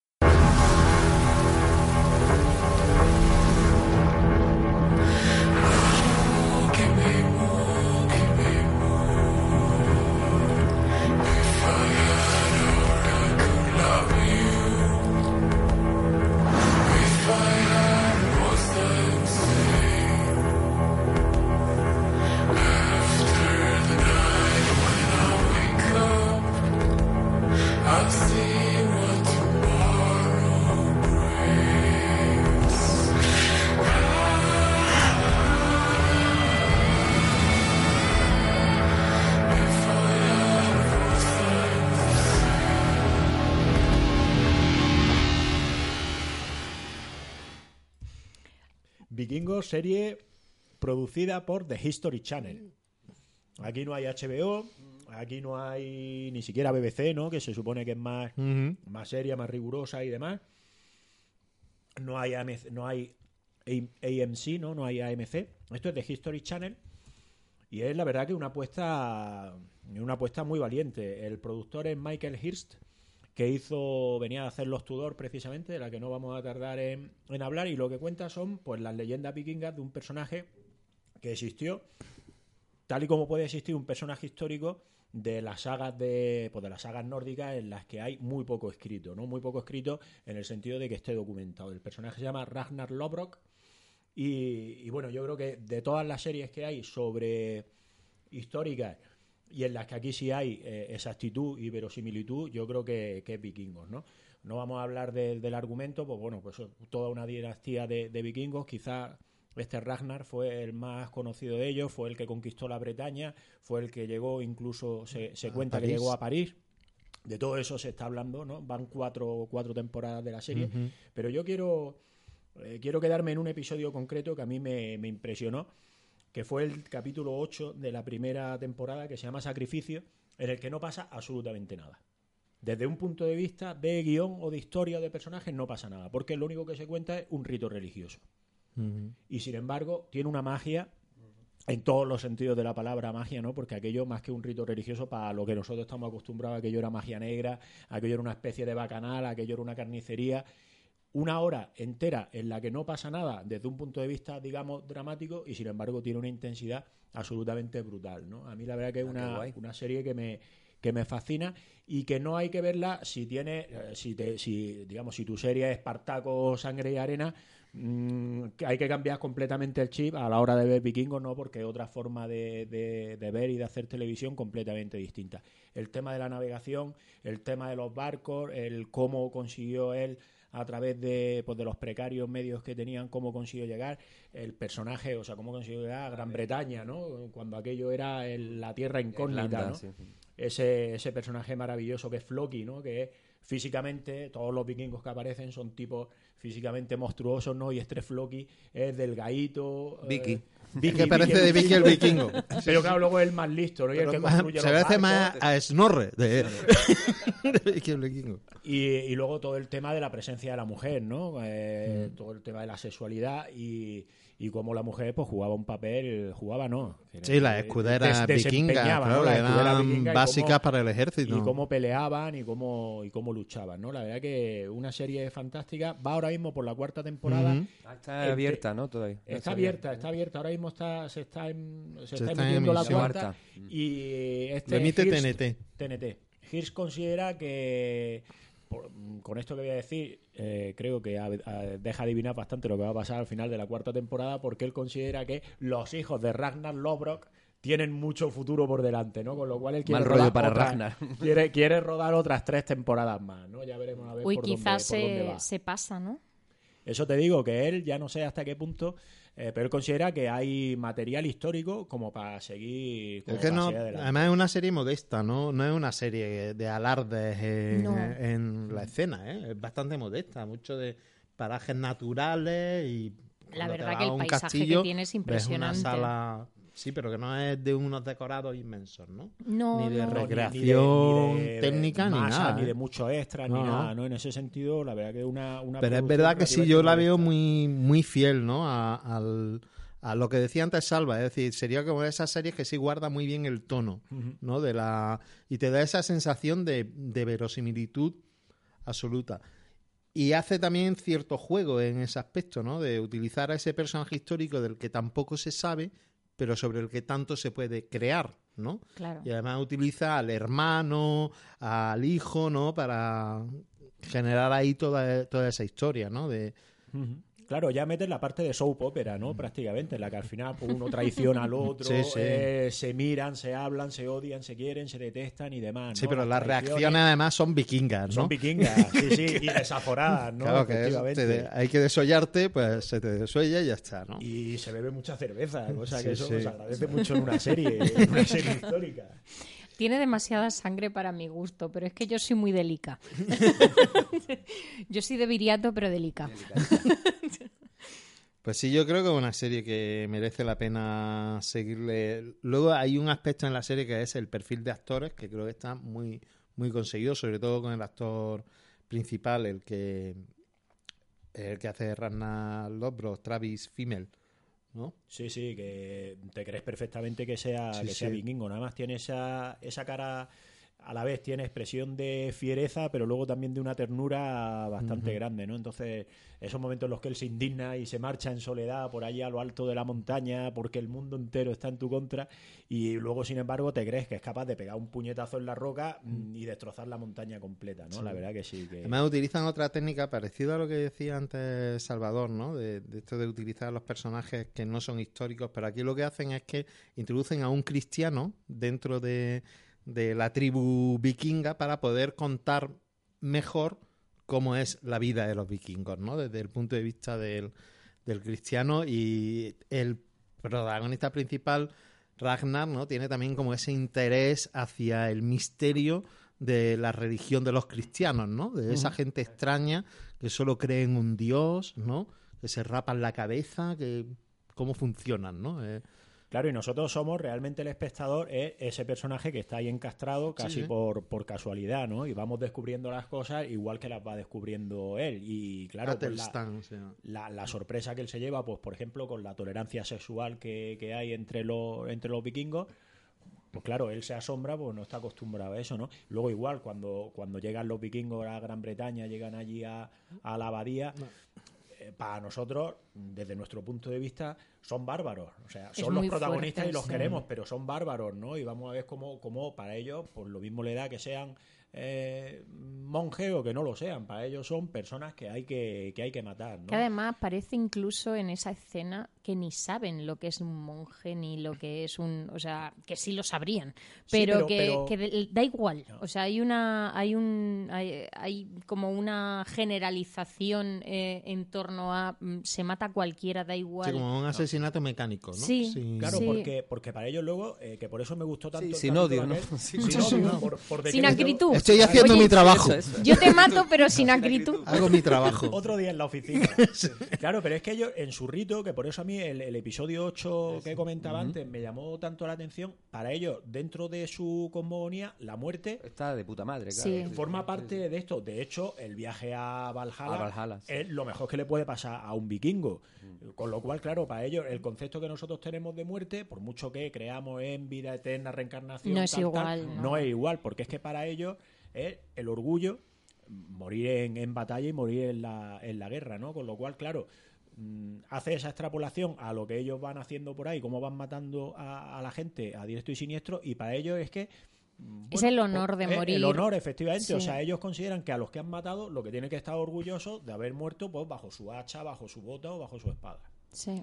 Vikingos, serie producida por The History Channel. Aquí no hay HBO, aquí no hay ni siquiera BBC, ¿no? Que se supone que es más, más seria, más rigurosa y demás. No hay, AMC no hay AMC, ¿no? No hay AMC. Esto es de History Channel. Y es la verdad que una apuesta, una apuesta muy valiente. El productor es Michael Hirst, que hizo, venía a hacer los Tudor precisamente, de la que no vamos a tardar en, hablar, y lo que cuenta son pues las leyendas vikingas de un personaje que existió, tal y como puede existir un personaje histórico de las sagas de, pues de las sagas nórdicas en las que hay muy poco escrito, ¿no? Muy poco escrito en el sentido de que esté documentado. El personaje se llama Ragnar Lodbrok y, y bueno, yo creo que de todas las series que hay sobre históricas y en las que aquí sí hay eh, exactitud y verosimilitud, yo creo que, que es vikingos, ¿no? No vamos a hablar de- del argumento, pues bueno, pues toda una dinastía de, de vikingos, quizá este Ragnar fue el más conocido de ellos, fue el que conquistó la Bretaña, fue el que llegó incluso, se, se cuenta que llegó a París. De todo eso se está hablando, ¿no? Van cuatro, cuatro temporadas de la serie, pero yo quiero, eh, quiero quedarme en un episodio concreto que a mí me, me impresionó, que fue el capítulo 8 de la primera temporada, que se llama Sacrificio, en el que no pasa absolutamente nada. Desde un punto de vista de guion o de historia o de personajes no pasa nada, porque lo único que se cuenta es un rito religioso. Y sin embargo, tiene una magia en todos los sentidos de la palabra magia, ¿no? Porque aquello, más que un rito religioso, para lo que nosotros estamos acostumbrados, aquello era magia negra, aquello era una especie de bacanal, aquello era una carnicería. Una hora entera en la que no pasa nada desde un punto de vista, digamos, dramático y sin embargo tiene una intensidad absolutamente brutal, ¿no? A mí la verdad que es Ah, una, una serie que me, que me fascina y que no hay que verla si tiene, eh, si, te, si digamos, si tu serie es Espartaco, Sangre y Arena, mm, que hay que cambiar completamente el chip a la hora de ver Vikingos, no, porque es otra forma de, de- de ver y de hacer televisión completamente distinta. El tema de la navegación, el tema de los barcos, el cómo consiguió él a través de, pues, de los precarios medios que tenían, cómo consiguió llegar, el personaje, o sea, cómo consiguió llegar a Gran Bretaña, ¿no? Cuando aquello era el- la tierra incógnita, Irlanda, ¿no? sí. ese, ese personaje maravilloso que es Floki, ¿no? Que es físicamente, todos los vikingos que aparecen son tipos físicamente monstruosos, ¿no? Y este Floki es delgadito. eh, Vicky. Que parece de Vicky el vikingo. Pero claro, luego es el más listo, ¿no? Y el que más- construye se parece más a Snorre de, de Vicky el vikingo. Y, y luego todo el tema de la presencia de la mujer, ¿no? Eh, Todo el tema de la sexualidad y, y cómo la mujer pues jugaba un papel, jugaba no. Sí, las escuderas des- vikingas, claro, ¿no? Las escuderas eran vikingas y básicas cómo- para el ejército. y cómo peleaban y cómo y cómo luchaban, ¿no? La verdad que una serie fantástica. Va ahora mismo por la cuarta temporada. Ah, está abierta, ¿no? Todavía. Está abierta, está abierta. Ahora mismo está, se está, en- se Se está está emitiendo la cuarta. Y este Lo emite TNT. TNT. Hirsch considera que, por- con esto que voy a decir, eh, creo que a- a- deja adivinar bastante lo que va a pasar al final de la cuarta temporada, porque él considera que los hijos de Ragnar Lodbrok tienen mucho futuro por delante, ¿no? Con lo cual él quiere Mal rodar rollo para otras- Ragnar. Quiere, quiere rodar otras tres temporadas más, ¿no? Ya veremos a ver Uy, por, quizás dónde, por dónde se, va. se pasa, ¿no? Eso te digo, que él ya no sé hasta qué punto, eh, pero él considera que hay material histórico como para seguir. como Es que para no, seguir adelante. además es una serie modesta, ¿no? No es una serie de alardes en, No. en la escena, ¿eh? Es bastante modesta, mucho de parajes naturales y... La verdad que a el un paisaje que castillo, tiene es ves una impresionante. sala... Sí, pero que no es de unos decorados inmensos, ¿no? No, Ni de no. No, ni- recreación ni de- ni de técnica ni masa, nada. ni ¿eh? de muchos extras, No, ni no. nada, ¿no? En ese sentido, la verdad que es una, una Pero es verdad que sí, yo la veo muy, muy fiel, ¿no? A, al- a lo que decía antes Salva, es decir, sería como esas series que sí guarda muy bien el tono, ¿no? De la y te da esa sensación de, de verosimilitud absoluta. Y hace también cierto juego en ese aspecto, ¿no? De utilizar a ese personaje histórico del que tampoco se sabe, pero sobre el que tanto se puede crear, ¿no? Claro. Y además utiliza al hermano, al hijo, ¿no? Para generar ahí toda, toda esa historia, ¿no? De. Claro, ya metes la parte de soap opera, ¿no? Prácticamente, en la que al final pues, uno traiciona al otro, Sí, sí. eh, se miran, se hablan, se odian, se quieren, se detestan y demás. Sí, pero las reacciones además son vikingas, ¿no? son vikingas, sí, sí, y desaforadas, ¿no? Claro que es- te hay que desollarte, pues se te desuella y ya está, ¿no? Y se bebe mucha cerveza, cosa que eso se agradece mucho en una serie, en una serie histórica. Tiene demasiada sangre para mi gusto, pero es que yo soy muy delica. yo soy de viriato, pero delica. Pues sí, yo creo que es una serie que merece la pena seguirle. Luego hay un aspecto en la serie que es el perfil de actores, que creo que está muy, muy conseguido, sobre todo con el actor principal, el que el que hace Ragnar Lodbrok, Travis Fimmel, ¿no? Sí, sí, que te crees perfectamente que sea, Sí, que sea sí. vikingo. Nada más tiene esa, esa cara, a la vez tiene expresión de fiereza, pero luego también de una ternura bastante grande, ¿no? Entonces, esos momentos en los que él se indigna y se marcha en soledad por allí a lo alto de la montaña porque el mundo entero está en tu contra y luego, sin embargo, te crees que es capaz de pegar un puñetazo en la roca mm, y destrozar la montaña completa, ¿no? La verdad que sí. Que... Además utilizan otra técnica parecida a lo que decía antes Salvador, ¿no? De, de esto de utilizar los personajes que no son históricos, pero aquí lo que hacen es que introducen a un cristiano dentro de, de la tribu vikinga para poder contar mejor cómo es la vida de los vikingos, ¿no? Desde el punto de vista del, del cristiano y el protagonista principal, Ragnar, ¿no? Tiene también como ese interés hacia el misterio de la religión de los cristianos, ¿no? De esa gente extraña que solo cree en un dios, ¿no? Que se rapan la cabeza, que cómo funcionan, ¿no? Eh, Claro, y nosotros somos realmente el espectador, es ese personaje que está ahí encastrado casi sí. Por, por casualidad, ¿no? Y vamos descubriendo las cosas igual que las va descubriendo él. Y claro, pues la, la sorpresa que él se lleva, pues por ejemplo, con la tolerancia sexual que, que hay entre los, entre los vikingos, pues claro, él se asombra, pues no está acostumbrado a eso, ¿no? Luego igual, cuando, cuando llegan los vikingos a Gran Bretaña, llegan allí a, a la abadía, eh, para nosotros, desde nuestro punto de vista, son bárbaros. O sea, son los protagonistas fuerte, y los sí. queremos, pero son bárbaros, ¿no? Y vamos a ver cómo, cómo para ellos, por lo mismo le da que sean eh, monjes o que no lo sean. Para ellos son personas que hay que, que hay que matar, ¿no? Que además parece incluso en esa escena que ni saben lo que es un monje ni lo que es un, o sea, que sí lo sabrían, Sí, pero, que, pero- que de- da igual. O sea, hay una, hay un, hay, hay como una generalización eh, en torno a mm, se mata a cualquiera, da igual. Sí, como un asesinato mecánico, ¿no? Sí, Claro, Sí. porque, porque para ellos luego, eh, que por eso me gustó tanto. Sin odio, ¿no? Sin por- por Sin acritud. Estoy haciendo Oye, mi trabajo. Eso, eso. Yo te mato, pero sin acritud. Hago mi trabajo. Otro día en la oficina. Claro, pero es que ellos, en su rito, que por eso a mí el, el episodio 8 que comentaba antes me llamó tanto la atención, para ellos, dentro de su cosmogonía, la muerte Está de puta madre, claro. Sí. forma parte de esto. De hecho, el viaje a Valhalla, A Valhalla, sí. es lo mejor que le puede pasar a un vikingo. Con lo cual, claro, para ellos, el concepto que nosotros tenemos de muerte, por mucho que creamos en vida eterna, reencarnación, No es tal, tal, igual, no. no. es igual, porque es que para ellos es el orgullo morir en, en batalla y morir en la, en la guerra, ¿no? Con lo cual, claro, mm, hace esa extrapolación a lo que ellos van haciendo por ahí, cómo van matando a, a la gente a diestro y siniestro, y para ellos es que mm, Es el honor de eh, morir. El honor, efectivamente. O sea, ellos consideran que a los que han matado lo que tienen que estar orgullosos de haber muerto pues bajo su hacha, bajo su bota o bajo su espada. Sí.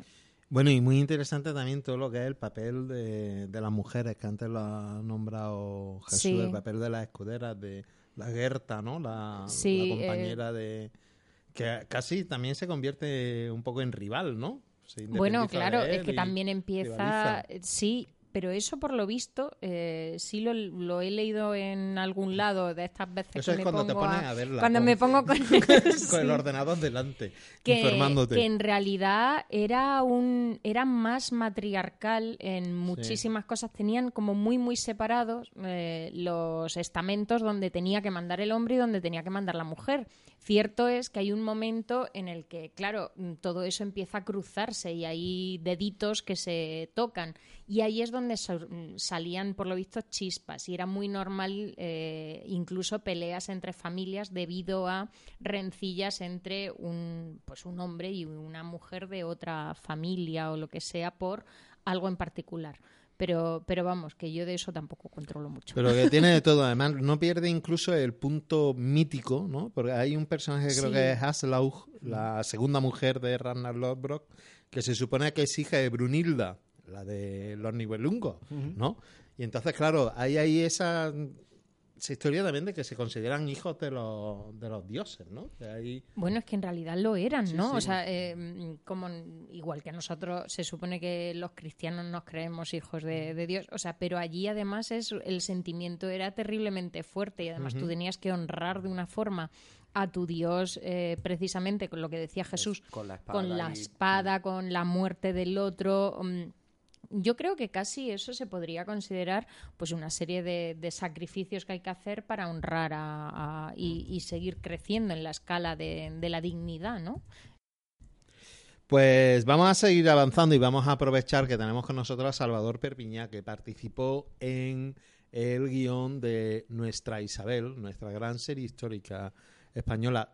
Bueno, y muy interesante también todo lo que es el papel de, de las mujeres, que antes lo ha nombrado Jesús, Sí. el papel de las escuderas, de la Gerta, ¿no? La, Sí, la eh, compañera de... que casi también se convierte un poco en rival, ¿no? Bueno, claro, es que y también empieza, rivaliza. sí, pero eso por lo visto, eh, sí lo, lo he leído en algún lado de estas veces Eso que es me cuando te pongo pones a, a verla cuando con- me pongo con, Con sí, el ordenador delante, que, informándote. que en realidad era un era más matriarcal en muchísimas cosas. Tenían como muy muy separados eh, los estamentos donde tenía que mandar el hombre y donde tenía que mandar la mujer cierto es que hay un momento en el que claro mm, todo eso empieza a cruzarse y hay deditos que se tocan. Y ahí es donde mm, salían por lo visto chispas. Y era muy normal eh, incluso peleas entre familias debido a rencillas entre un pues un hombre y una mujer de otra familia o lo que sea por algo en particular pero pero vamos que yo de eso tampoco controlo mucho Pero que tiene de todo, además no pierde incluso el punto mítico, ¿no? Porque hay un personaje que creo Sí. que es Aslaug, la segunda mujer de Ragnar Lodbrok, que se supone que es hija de Brunilda, la de los Nibelungos, ¿no? Y entonces, claro, hay ahí esa, esa historia también de que se consideran hijos de los, de los dioses, ¿no? Que hay... Bueno, es que en realidad lo eran, ¿no? sí. O sea, eh, como igual que a nosotros se supone que los cristianos nos creemos hijos de, de Dios, o sea, pero allí además es el sentimiento era terriblemente fuerte y además tú tenías que honrar de una forma a tu Dios eh, precisamente con lo que decía Jesús, con la espada con la y- espada, con la muerte del otro. mm, yo creo que casi eso se podría considerar pues una serie de, de sacrificios que hay que hacer para honrar a, a- y, y seguir creciendo en la escala de, de la dignidad, ¿no? Pues vamos a seguir avanzando y vamos a aprovechar que tenemos con nosotros a Salvador Perpiñá, que participó en el guion de Nuestra Isabel, nuestra gran serie histórica española.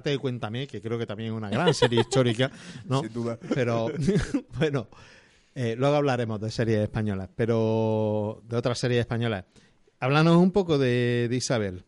Aparte de Cuéntame, que creo que también es una gran serie histórica, ¿no? Sin duda. Pero bueno, eh, luego hablaremos de series españolas, pero de otras series españolas. Háblanos un poco de, de Isabel.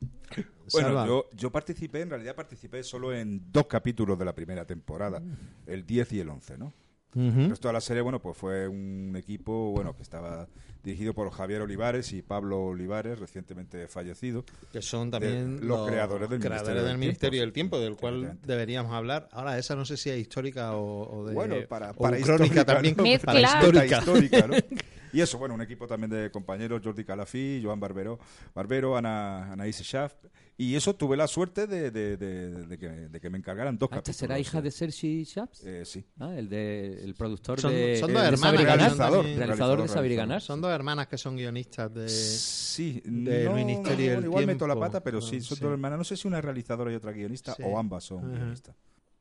Bueno, yo, yo participé, en realidad participé solo en dos capítulos de la primera temporada, el 10 y el 11, ¿no? Ujú. El resto de la serie, bueno, pues fue un equipo, bueno, que estaba dirigido por Javier Olivares y Pablo Olivares, recientemente fallecido. que son también de- los creadores del Ministerio del Ministerio Tiempo, del Tiempo, del cual deberíamos hablar. Ahora, esa no sé si es histórica o, o de Bueno, para, para histórica, también. ¿no? Para histórica. histórica, ¿no? Y eso, bueno, un equipo también de compañeros, Jordi Calafí, Joan Barbero, Barbero Ana, Anaís Schaff. Y eso tuve la suerte de, de- de- de que, de que me encargaran dos Ah, ¿Esta capítulos. será hija de Sergi Chaps? Eh, sí. Ah, el, de, el productor Son- de, son dos de hermanas realizador de Saber y realizador. Ganar. Son dos hermanas que son guionistas de... Sí, del no, Ministerio del igual meto la pata, pero sí, Ah, son sí. dos hermanas. No sé si una es realizadora y otra guionista, Sí. o ambas son guionistas.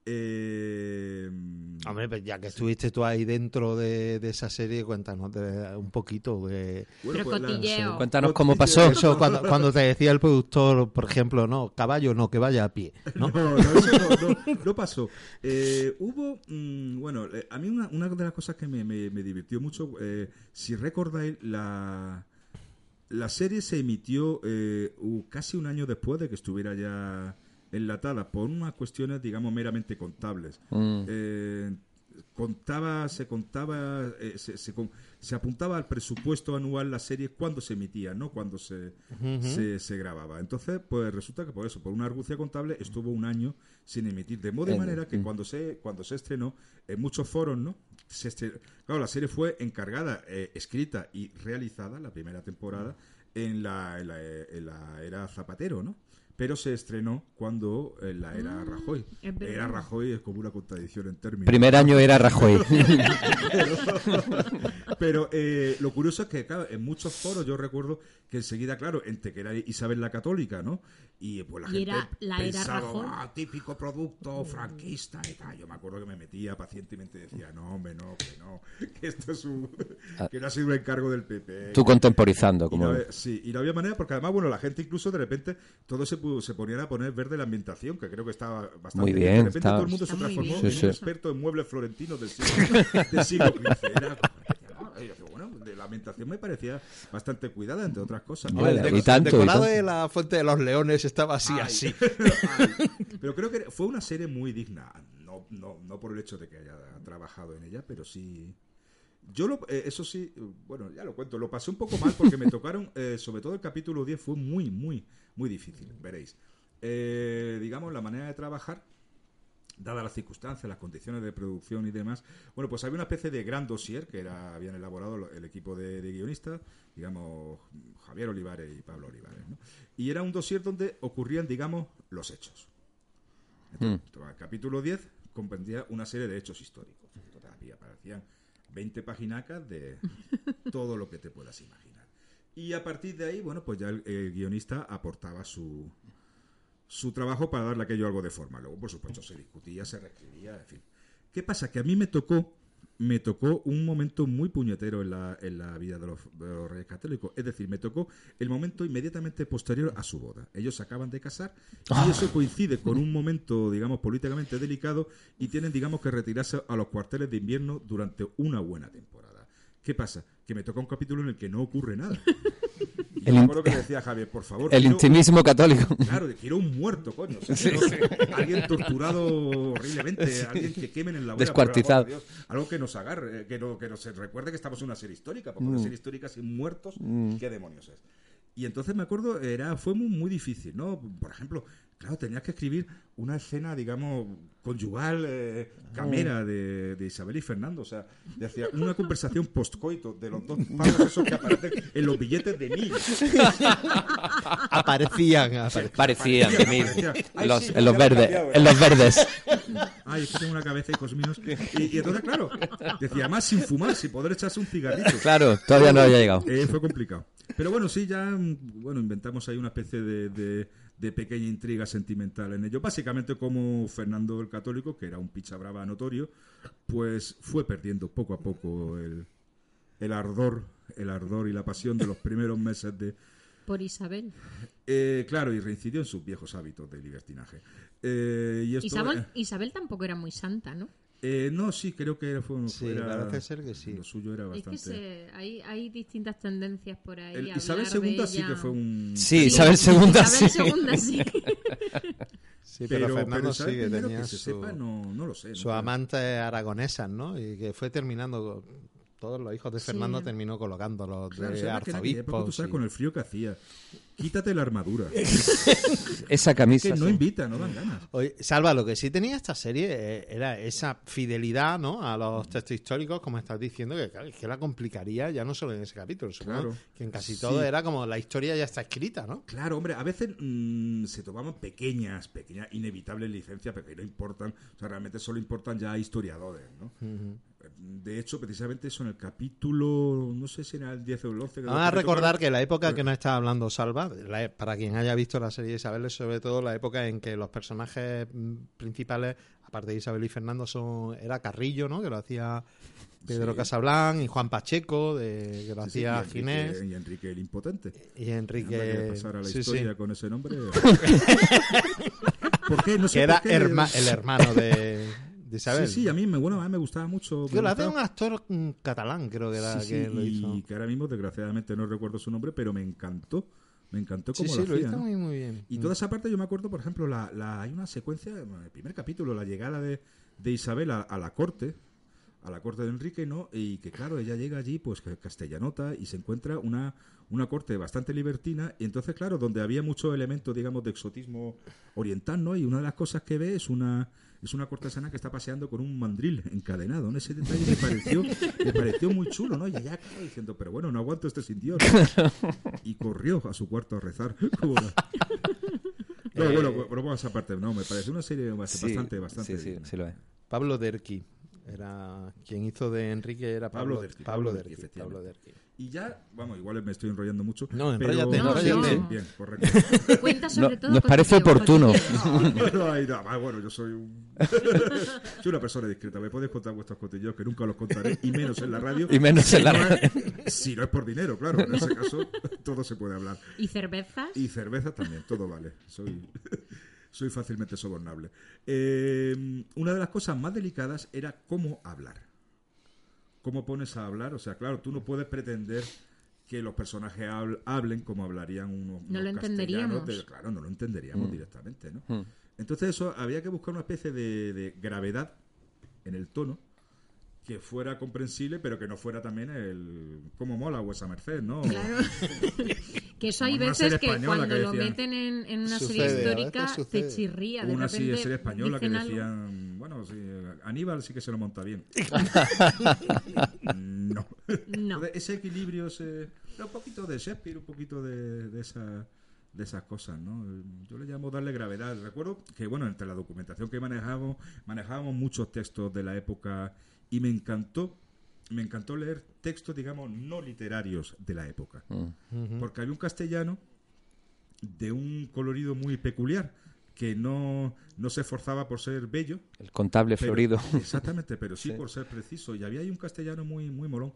Eh, Hombre, pues ya que estuviste tú ahí dentro de, de esa serie, cuéntanos de- un poquito de... bueno, pues la-. Cuéntanos cómo pasó. Eso cuando, cuando te decía el productor, por ejemplo, no, caballo no, que vaya a pie, ¿no? No, no, eso no, no, no pasó. Eh, hubo, mm, bueno, eh, a mí una, una de las cosas que me, me- me divirtió mucho, eh, si recordáis, la, la serie se emitió eh, casi un año después de que estuviera ya enlatada, por unas cuestiones, digamos, meramente contables. Mm. Eh, contaba, se contaba, eh, se, se con- se apuntaba al presupuesto anual la serie cuando se emitía, no cuando se, se, se grababa. Entonces, pues resulta que por eso, por una argucia contable, estuvo un año sin emitir. De modo de En- manera que mm. cuando se, cuando se estrenó, en muchos foros, ¿no? Se estre- claro, la serie fue encargada, eh, escrita y realizada, la primera temporada, en la, en la, en la era Zapatero, ¿no? Pero se estrenó cuando en la era Rajoy. es verdad. Era Rajoy es como una contradicción en términos. Primer año era Rajoy. Pero eh, lo curioso es que, claro, en muchos foros yo recuerdo que enseguida, claro, entre que era Isabel la Católica, ¿no? Y pues la Y gente era la pensaba. "Ah, típico producto franquista y tal. Yo me acuerdo que me metía pacientemente y decía, no, hombre, no, que no, que esto es un... que no ha sido un encargo del PP. Tú contemporizando. Y Como... no sí, y no había manera, porque además, bueno, la gente incluso de repente, todo se, pu- se ponía a poner verde la ambientación, que creo que estaba bastante Muy De bien, repente está- todo el mundo se transformó bien. en Sí, un sí. experto en muebles florentinos del siglo, del siglo XV. Era, y yo, bueno, de la ambientación me parecía bastante cuidada, entre otras cosas. Hombre, Ahora, y tanto, y decorado tanto. de la Fuente de los Leones estaba así, Ay. así. Ay. Pero creo que fue una serie muy digna. No, no, no por el hecho de que haya trabajado en ella, pero sí. Yo, lo, eh, eso sí, bueno, ya lo cuento, lo pasé un poco mal porque me tocaron, eh, sobre todo el capítulo 10 fue muy, muy, muy difícil, veréis. Eh, digamos, la manera de trabajar, dadas las circunstancias, las condiciones de producción y demás, bueno, pues había una especie de gran dossier que era, habían elaborado el equipo de, de guionistas, digamos, Javier Olivares y Pablo Olivares, ¿no? Y era un dossier donde ocurrían, digamos, los hechos. Entonces, el capítulo 10 comprendía una serie de hechos históricos. Había- aparecían 20 paginacas de todo lo que te puedas imaginar. Y a partir de ahí, bueno, pues ya el, el guionista aportaba su, su trabajo para darle aquello algo de forma. Luego, por supuesto, se discutía, se reescribía, en fin. ¿Qué pasa? Que a mí me tocó me tocó un momento muy puñetero en la, en la vida de los, de los reyes católicos. Es decir, me tocó el momento inmediatamente posterior a su boda. Ellos se acaban de casar y eso coincide con un momento, digamos, políticamente delicado y tienen, digamos, que retirarse a los cuarteles de invierno durante una buena temporada. ¿Qué pasa? Que me toca un capítulo en el que no ocurre nada. Y El acuerdo que decía Javier, por favor, El intimismo católico. Claro, quiero un muerto, coño. O sea, quiero Alguien torturado horriblemente, alguien que quemen en la hoguera, Descuartizado. Dios. Algo que nos agarre, eh, que, no, que nos recuerde que estamos en una serie histórica, porque Mm. una serie histórica sin muertos, ¿qué demonios es? Y entonces me acuerdo, era fue muy, muy difícil, ¿no? Por ejemplo, claro, tenías que escribir una escena, digamos, conyugal, eh, camera de, de Isabel y Fernando. O sea, decía, una conversación postcoito de los dos padres esos que aparecen en los billetes de mil. Aparecían, aparecían. Parecían de. Ay, En los, sí, en verdes. cambiado, En los verdes. Ay, es que tengo una cabeza, hijos míos. Y, y entonces, claro, decía, más sin fumar, sin poder echarse un cigarrito. Claro, todavía no había llegado. Eh, fue complicado. Pero bueno, sí, ya mm, bueno, inventamos ahí una especie de, de- de pequeña intriga sentimental en ello. Básicamente como Fernando el Católico, que era un picha brava notorio, pues fue perdiendo poco a poco el, el ardor, el ardor y la pasión de los primeros meses de... Por Isabel. Eh, claro, y reincidió en sus viejos hábitos de libertinaje. Eh, y esto, Isabel, Isabel tampoco era muy santa, ¿no? Eh, no, sí, creo que fue, Sí, era- parece ser que sí. Lo suyo era Es bastante... que se- hay, hay distintas tendencias por ahí. El Isabel II sí que fue un... Sí, Isabel segunda sí. Isabel II sí. Sí, pero, Fernando Isabel sí que tenía que se su, sepa, no, no lo sé. ¿no? su amante aragonesa, ¿no? Y que fue terminando, todos los hijos de Sí. Fernando terminó colocándolos Claro, de época tú arzobispos. sabes y- con el frío que hacía. Quítate la armadura. Esa que camisa. no sí. invita, no dan ganas. Oye, Salva, lo que sí tenía esta serie eh, era esa fidelidad ¿no? a los textos históricos, como estás diciendo, que, claro, que la complicaría ya no solo en ese capítulo, supongo Claro. que en casi Sí. todo era como la historia ya está escrita, ¿no? Claro, hombre, a veces mm, se tomaban pequeñas, pequeñas, inevitables licencias, pero que no importan, o sea, realmente solo importan ya a historiadores, ¿no? De hecho, precisamente eso en el capítulo, no sé si era el 10 o el 11. que Vamos a recordar que la época que nos está hablando Salva, la- para quien haya visto la serie de Isabel, es sobre todo la época en que los personajes mm, principales, aparte de Isabel y Fernando, son era Carrillo, ¿no? Que lo hacía Pedro Sí. Y Juan Pacheco, de, que lo Sí, sí, hacía y Enrique- Ginés Y Enrique el Impotente. y Enrique. pasara la sí, historia sí. con ese nombre. ¿Por qué? No sé Que era por qué. herma- el hermano de, de Isabel. Sí, sí, a mí me, bueno, a mí me gustaba mucho. Lo hace gustaba- un actor mm, catalán, creo que era Sí, sí, que lo y hizo. que ahora mismo desgraciadamente no recuerdo su nombre, pero me encantó. Me encantó Sí, cómo sí, lo lo hacía. hizo ¿no? muy, muy bien. Y toda esa parte yo me acuerdo, por ejemplo, la, la- hay una secuencia, bueno, el primer capítulo, la llegada de, de Isabel a, a la corte, a la corte de Enrique, ¿no? Y que claro, ella llega allí, pues castellanota, y se encuentra una, una corte bastante libertina, y entonces, claro, donde había mucho elemento, digamos, de exotismo oriental, ¿no? Y una de las cosas que ve es una es una cortesana que está paseando con un mandril encadenado, ¿no? Ese detalle me pareció, me pareció muy chulo, ¿no? Y ella, claro, diciendo, pero bueno, no aguanto este sin Dios. Y corrió a su cuarto a rezar. Como la- No, Eh, bueno, broma esa parte, no, me parece una serie Sí, bastante, bastante. Sí, sí, sí lo es. Pablo Derqui. Era quien hizo de Enrique era Pablo, Pablo Derqui, Pablo Pablo Derqui, Derqui, Pablo. Derqui. Y ya, vamos, igual me estoy enrollando mucho. No, pero- enróllate, No, enróllate. no. Bien, correcto. Cuenta sobre No- todo nos parece oportuno. no, ah, bueno, yo soy un... soy una persona discreta. Me podéis contar vuestros cotillos que nunca los contaré, y menos en la radio. Y menos en la no radio. es- Si no es por dinero, claro. En ese caso, todo se puede hablar. ¿Y cervezas? Y cerveza también, todo vale. Soy, soy fácilmente sobornable. Eh, una de las cosas más delicadas era cómo hablar. ¿Cómo pones a hablar? O sea, claro, tú no puedes pretender que los personajes habl- hablen como hablarían unos, No lo unos entenderíamos. de- claro, no lo entenderíamos Mm. directamente, ¿no? Mm. Entonces eso había que buscar una especie de, de gravedad en el tono que fuera comprensible, pero que no fuera también el cómo mola o esa merced, ¿no? Claro. que eso hay veces que española cuando que lo meten en, en una Sucede, serie histórica te chirría. De una repente serie, serie española que algo. decían, bueno, sí, Aníbal sí que se lo monta bien. no. No. Ese equilibrio, ese, un poquito de Shakespeare, un poquito de, de, esa, de esas cosas, ¿no? Yo le llamo darle gravedad. Recuerdo que, bueno, entre la documentación que manejamos, manejábamos muchos textos de la época y me encantó, me encantó leer textos, digamos, no literarios de la época. Mm. Porque había un castellano de un colorido muy peculiar que no, no se esforzaba por ser bello. El contable pero- florido. exactamente, pero sí, Sí. por ser preciso. Y había ahí un castellano muy, muy molón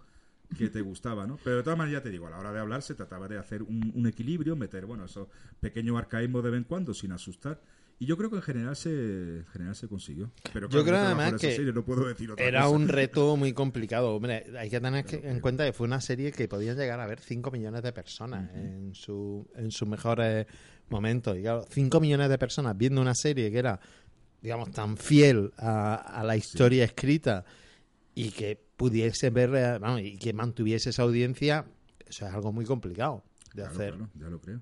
que te gustaba, ¿no? Pero de todas maneras, ya te digo, a la hora de hablar se trataba de hacer un, un equilibrio, meter, bueno, esos pequeños arcaísmos de vez en cuando sin asustar. Y yo creo que en general se, en general se consiguió. Pero Yo creo además que serie, no puedo decir otra Era cosa. un reto muy complicado. Hombre, hay que tener que- en cuenta que fue una serie que podía llegar a ver 5 millones de personas en, su, en sus mejores momentos. Y claro, 5 millones de personas viendo una serie que era, digamos, tan fiel a, a la historia escrita y que pudiese ver, eh, vamos, y que mantuviese esa audiencia, eso es algo muy complicado. de Claro, hacer. claro, ya lo creo,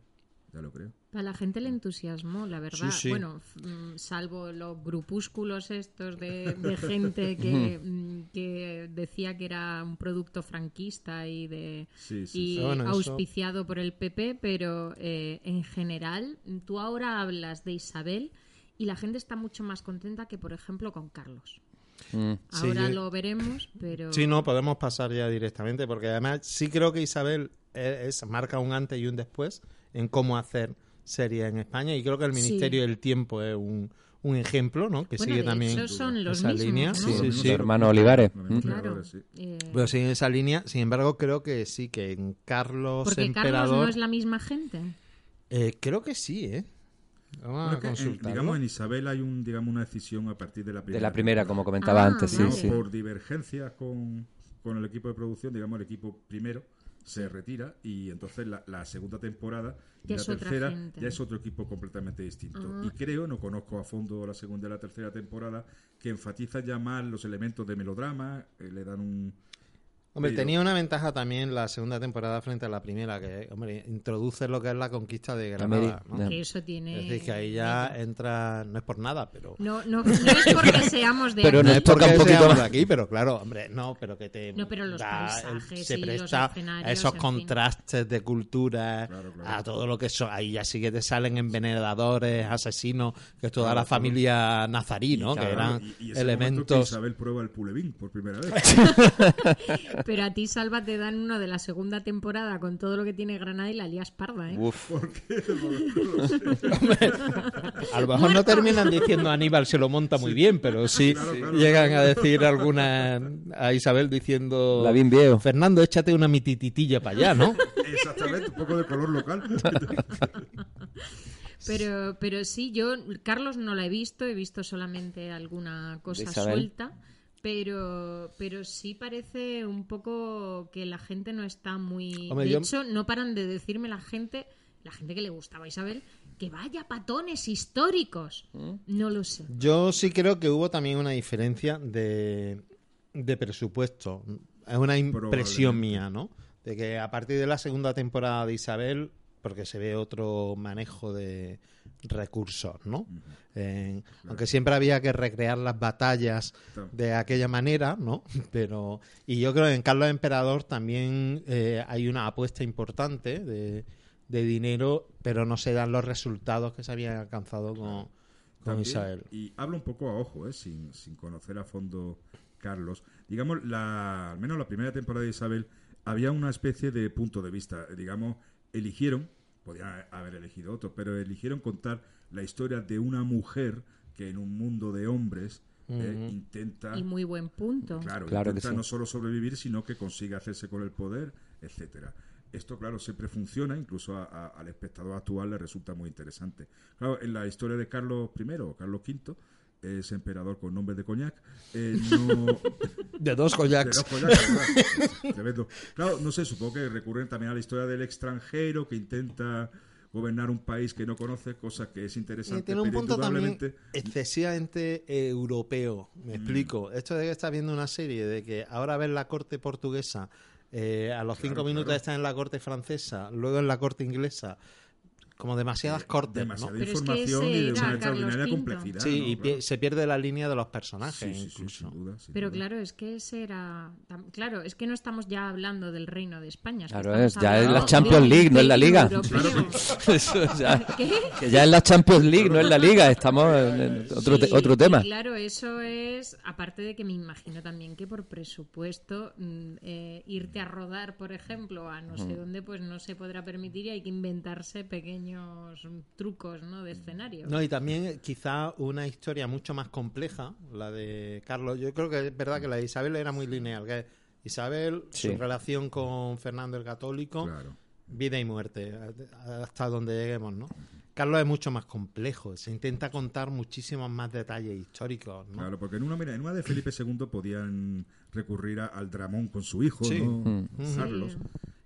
ya lo creo. A la gente le entusiasmó, la verdad. Sí, sí. Bueno, mm, salvo los grupúsculos estos de, de gente que, mm, que decía que era un producto franquista y de Sí, sí, y sí. Bueno, eso- auspiciado por el PP, pero eh, en general, tú ahora hablas de Isabel y la gente está mucho más contenta que, por ejemplo, con Carlos. Mm. Sí, Ahora yo- lo veremos, pero Sí, no, podemos pasar ya directamente, porque además sí creo que Isabel es, es- marca un antes y un después en cómo hacer series en España, y creo que el Sí. Ministerio del Tiempo es un, un ejemplo, ¿no? Que bueno, sigue de también hecho son los esa mismos, línea. ¿no? Sí, sí, sí. Hermano Olivares. Mm. Claro. sí. eh, Pero sigue esa línea, sin embargo, creo que sí, que en Carlos porque Emperador... Carlos no es la misma gente. eh, creo que sí, ¿eh? Vamos Bueno, a en- consultarlo. digamos, en Isabel hay un, digamos, una decisión a partir de la primera. De la primera, como comentaba Ah, antes, sí, sí. Por divergencias con, con el equipo de producción, digamos, el equipo primero se retira y entonces la, la segunda temporada y la tercera ya es otro equipo completamente distinto. Ah. Y creo, no conozco a fondo la segunda y la tercera temporada, que enfatizan ya más los elementos de melodrama, eh, le dan un... Hombre, Pero- tenía una ventaja también la segunda temporada frente a la primera, que hombre, introduce lo que es la conquista de Granada. ¿no? Que eso tiene. Es decir, que ahí ya entra, no es por nada, pero... No, no, no es porque seamos de Pero aquí. No es porque un poquito seamos más. de aquí, pero claro, hombre, no, pero que te No, pero los da paisajes se y los presta a esos fin. contrastes de cultura, Claro, claro. a todo lo que son, ahí ya sí que te salen envenenadores, asesinos, que es toda Claro, la familia nazarí, ¿no? Que eran y- y ese momento que elementos... Isabel prueba el pulevín por primera vez. Pero a ti, Salva, te dan uno de la segunda temporada con todo lo que tiene Granada y la lías parda, ¿eh? Uf. A lo mejor no terminan diciendo Aníbal se lo monta muy bien, pero sí, Claro, claro, llegan claro. a decir alguna a Isabel diciendo Lavín viejo. Fernando, échate una mitititilla para allá, ¿no? Exactamente, un poco de color local. Pero, pero sí, yo, Carlos no la he visto, he visto solamente alguna cosa suelta. Pero, pero sí parece un poco que la gente no está muy. Hombre, de yo- hecho, no paran de decirme la gente, la gente que le gustaba a Isabel, que vaya patones históricos. No lo sé. Yo sí creo que hubo también una diferencia de, de presupuesto. Es una impresión mía, ¿no? De que a partir de la segunda temporada de Isabel, porque se ve otro manejo de recursos, ¿no? Aunque siempre había que recrear las batallas Claro. de aquella manera, ¿no? Pero y yo creo que en Carlos Emperador también eh, hay una apuesta importante de, de dinero, pero no se dan los resultados que se habían alcanzado con, con Isabel. Y hablo un poco a ojo, ¿eh? sin, sin conocer a fondo Carlos. Digamos, la, al menos la primera temporada de Isabel había una especie de punto de vista. Digamos, eligieron, podían haber elegido otros, pero eligieron contar la historia de una mujer que en un mundo de hombres eh, intenta... Y muy buen punto. Claro, intenta sí. no solo sobrevivir, sino que consigue hacerse con el poder, etcétera. Esto, claro, siempre funciona, incluso a- a- al espectador actual le resulta muy interesante. Claro, en la historia de Carlos I o Carlos V, ese emperador con nombre de coñac, eh, no... De dos de Koyaks. los coñacs. Tremendo. Claro, no sé, supongo que recurren también a la historia del extranjero que intenta gobernar un país que no conoce, cosa que es Y interesante, tiene un pero punto también indudablemente... excesivamente europeo. Me explico. Esto de que estás viendo una serie, de que ahora ves la corte portuguesa, eh, a los cinco minutos claro. estás en la corte francesa, luego en la corte inglesa. Como demasiadas cortes, ¿no? demasiada es que información y de una Carlos extraordinaria complejidad. Sí, ¿no? y Claro. se pierde la línea de los personajes, Sí, sí, sí, incluso. sin duda, sin Pero duda. claro, es que ese era. Claro, es que no estamos ya hablando del reino de España. es que Claro, es, ya es la Champions League, no es la Liga. europeo. Eso ya- ¿Qué? que ya es la Champions League, no es la Liga. Estamos en en otro, te- otro tema. claro, eso es, aparte de que me imagino también que por presupuesto mm, eh, irte a rodar, por ejemplo, a no sé dónde, pues no se podrá permitir y hay que inventarse pequeños trucos ¿no? de escenario. No, y también eh, quizá una historia mucho más compleja, la de Carlos. Yo creo que es verdad que la de Isabel era muy lineal. Que Isabel, Sí. su relación con Fernando el Católico, Claro. vida y muerte, hasta donde lleguemos, ¿no? Carlos es mucho más complejo, se intenta contar muchísimos más detalles históricos, ¿no? Claro, porque en una, mira, en una de Felipe II podían recurrir a- al dramón con su hijo, Sí. ¿no? Mm. Carlos.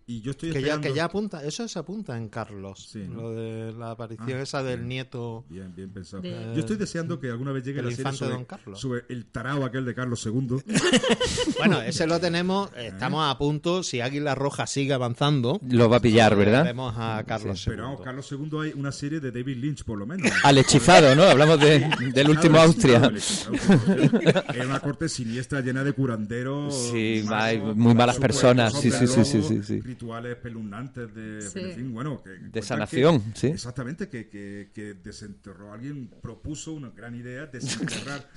Y yo estoy Que ya, esperando... que ya apunta, eso se apunta en Carlos. Sí, ¿no? Lo de la aparición Ah, esa del bien. nieto. Bien, bien pensado. De- Yo estoy deseando que alguna vez llegue El la serie infante sobre, Don Carlos. sobre el tarao aquel de Carlos II. Bueno, ese lo tenemos, estamos a punto, si Águila Roja sigue avanzando. Lo va a pillar, ¿verdad? Vemos a Carlos Pero vamos, II. Carlos II hay una serie de David Lynch, por lo menos. Al hechizado, ¿no? Hablamos de- del último Claro, Austria. Era una corte siniestra llena de curanderos. Sí, hay muy malas personas, sí, sí, sí, sí, sí, sí. Rituales espeluznantes de, Sí. en fin, bueno, que cuentan sanación, que- sí. Exactamente, que, que, que desenterró. Alguien propuso una gran idea, desenterrar.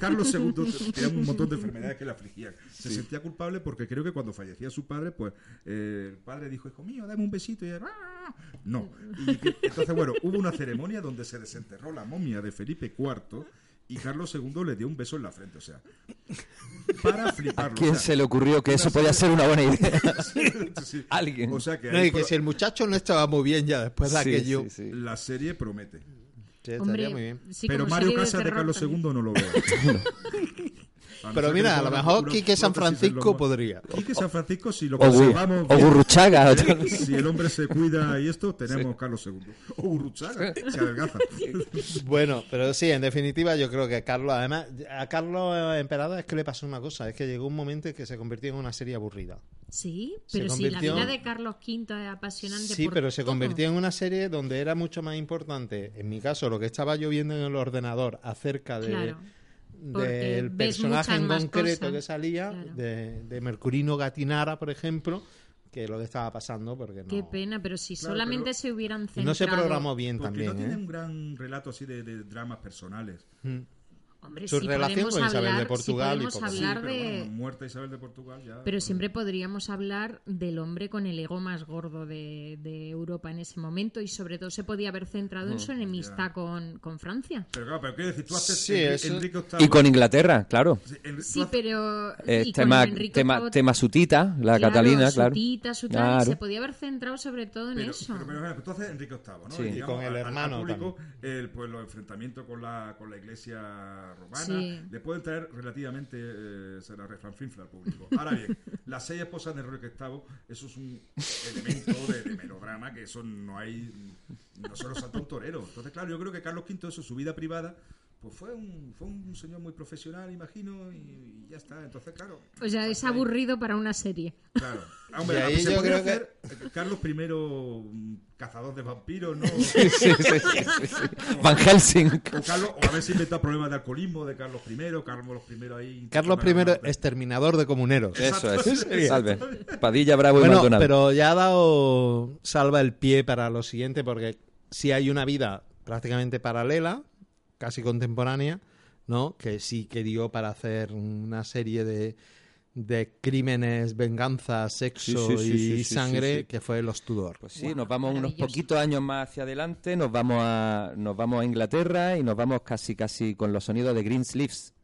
Carlos II tenía un montón de enfermedades que le afligían. Se sentía culpable porque creo que cuando fallecía su padre, pues eh, el padre dijo, hijo mío, dame un besito. Y él, "Ah". no. Y que- entonces, bueno, hubo una ceremonia donde se desenterró la momia de Felipe IV y Carlos II le dio un beso en la frente. O sea, para fliparlo. ¿Quién o sea, se le ocurrió que eso podía ser una buena idea? Sí. Alguien. O sea que, No, que si el muchacho no estaba muy bien ya después de Sí, aquello. sí, sí. la serie promete. Sí, estaría Hombre, muy bien. sí, Pero Mario de Casas de terror Carlos también. II no lo veo. A Pero mira, a lo mejor Quique San Francisco podría. Quique San Francisco, si lo conservamos o bien, Gurruchaga. ¿eh? si el hombre se cuida y esto, tenemos Carlos II. O Gurruchaga, se adelgaza. Bueno, pero sí, en definitiva yo creo que Carlos, además, a Carlos Emperador es que le pasó una cosa, es que llegó un momento en que se convirtió en una serie aburrida. Sí, Se pero si la vida de Carlos V es apasionante. Sí, por pero se convirtió en una serie donde era mucho más importante, en mi caso, lo que estaba yo viendo en el ordenador acerca de, Claro. Del personaje en concreto cosas. que salía, Claro. de, de Mercurino Gatinara, por ejemplo, que lo que estaba pasando, porque no... Qué pena, pero si Claro, solamente pero- se hubieran centrado... no se programó bien Porque también, no tiene ¿eh? un gran relato así de, de dramas personales. Mm. Hombre, Su sí relación con Isabel de hablar- sí Portugal y podemos poco más. Sí, hablar pero de... bueno, muerta Isabel de Portugal ya. Pero siempre podríamos hablar del hombre con el ego más gordo de, de Europa en ese momento y sobre todo se podía haber centrado Mm, en su enemistad con, con Francia. Pero claro, pero quiero decir, tú haces Sí, Enri- eso- Enrique VIII. Y con Inglaterra, claro. Sí, Sí, haces- pero... Eh, y con tema, Enrique tema, VIII, tema sutita, la claro, Catalina, claro. tita, su tal, Claro. Se podía haber centrado sobre todo en Pero, eso. pero, pero, pero, tú haces Enrique VIII, ¿no? Sí. digamos, Y con el al- al- hermano al público, el, pues, los enfrentamientos con la, con la iglesia romana Sí. le pueden traer relativamente eh, se la refranfinfla al público. Ahora bien, las seis esposas de Enrique VIII, eso es un elemento de, de melodrama que eso no hay, no se lo salta un torero. Entonces, claro, yo creo que Carlos V, eso, su vida privada, pues fue un, fue un señor muy profesional, imagino, y, y ya está. Entonces, claro. O sea, es ahí- aburrido para una serie. Claro. Hombre, Y ahí se yo podría creo que- hacer eh, Carlos I, mm, cazador de vampiros, ¿no? Sí, sí, sí, sí, sí. Van Helsing. O, Carlos, o a ver si inventa problemas de alcoholismo de Carlos I, Carlos I ahí. Carlos I, exterminador de comuneros. Eso es. Salve. Padilla, Bravo y Bueno, Maldonado. pero ya ha dado salva el pie para lo siguiente, porque si hay una vida prácticamente paralela, casi contemporánea, ¿no? Que sí que dio para hacer una serie de, de crímenes, venganza, sexo Sí, sí, sí, y sí, sí, sangre, sí, sí. que fue Los Tudor. Pues sí, nos vamos unos poquitos años más hacia adelante, nos vamos a nos vamos a Inglaterra y nos vamos casi casi con los sonidos de Greensleeves.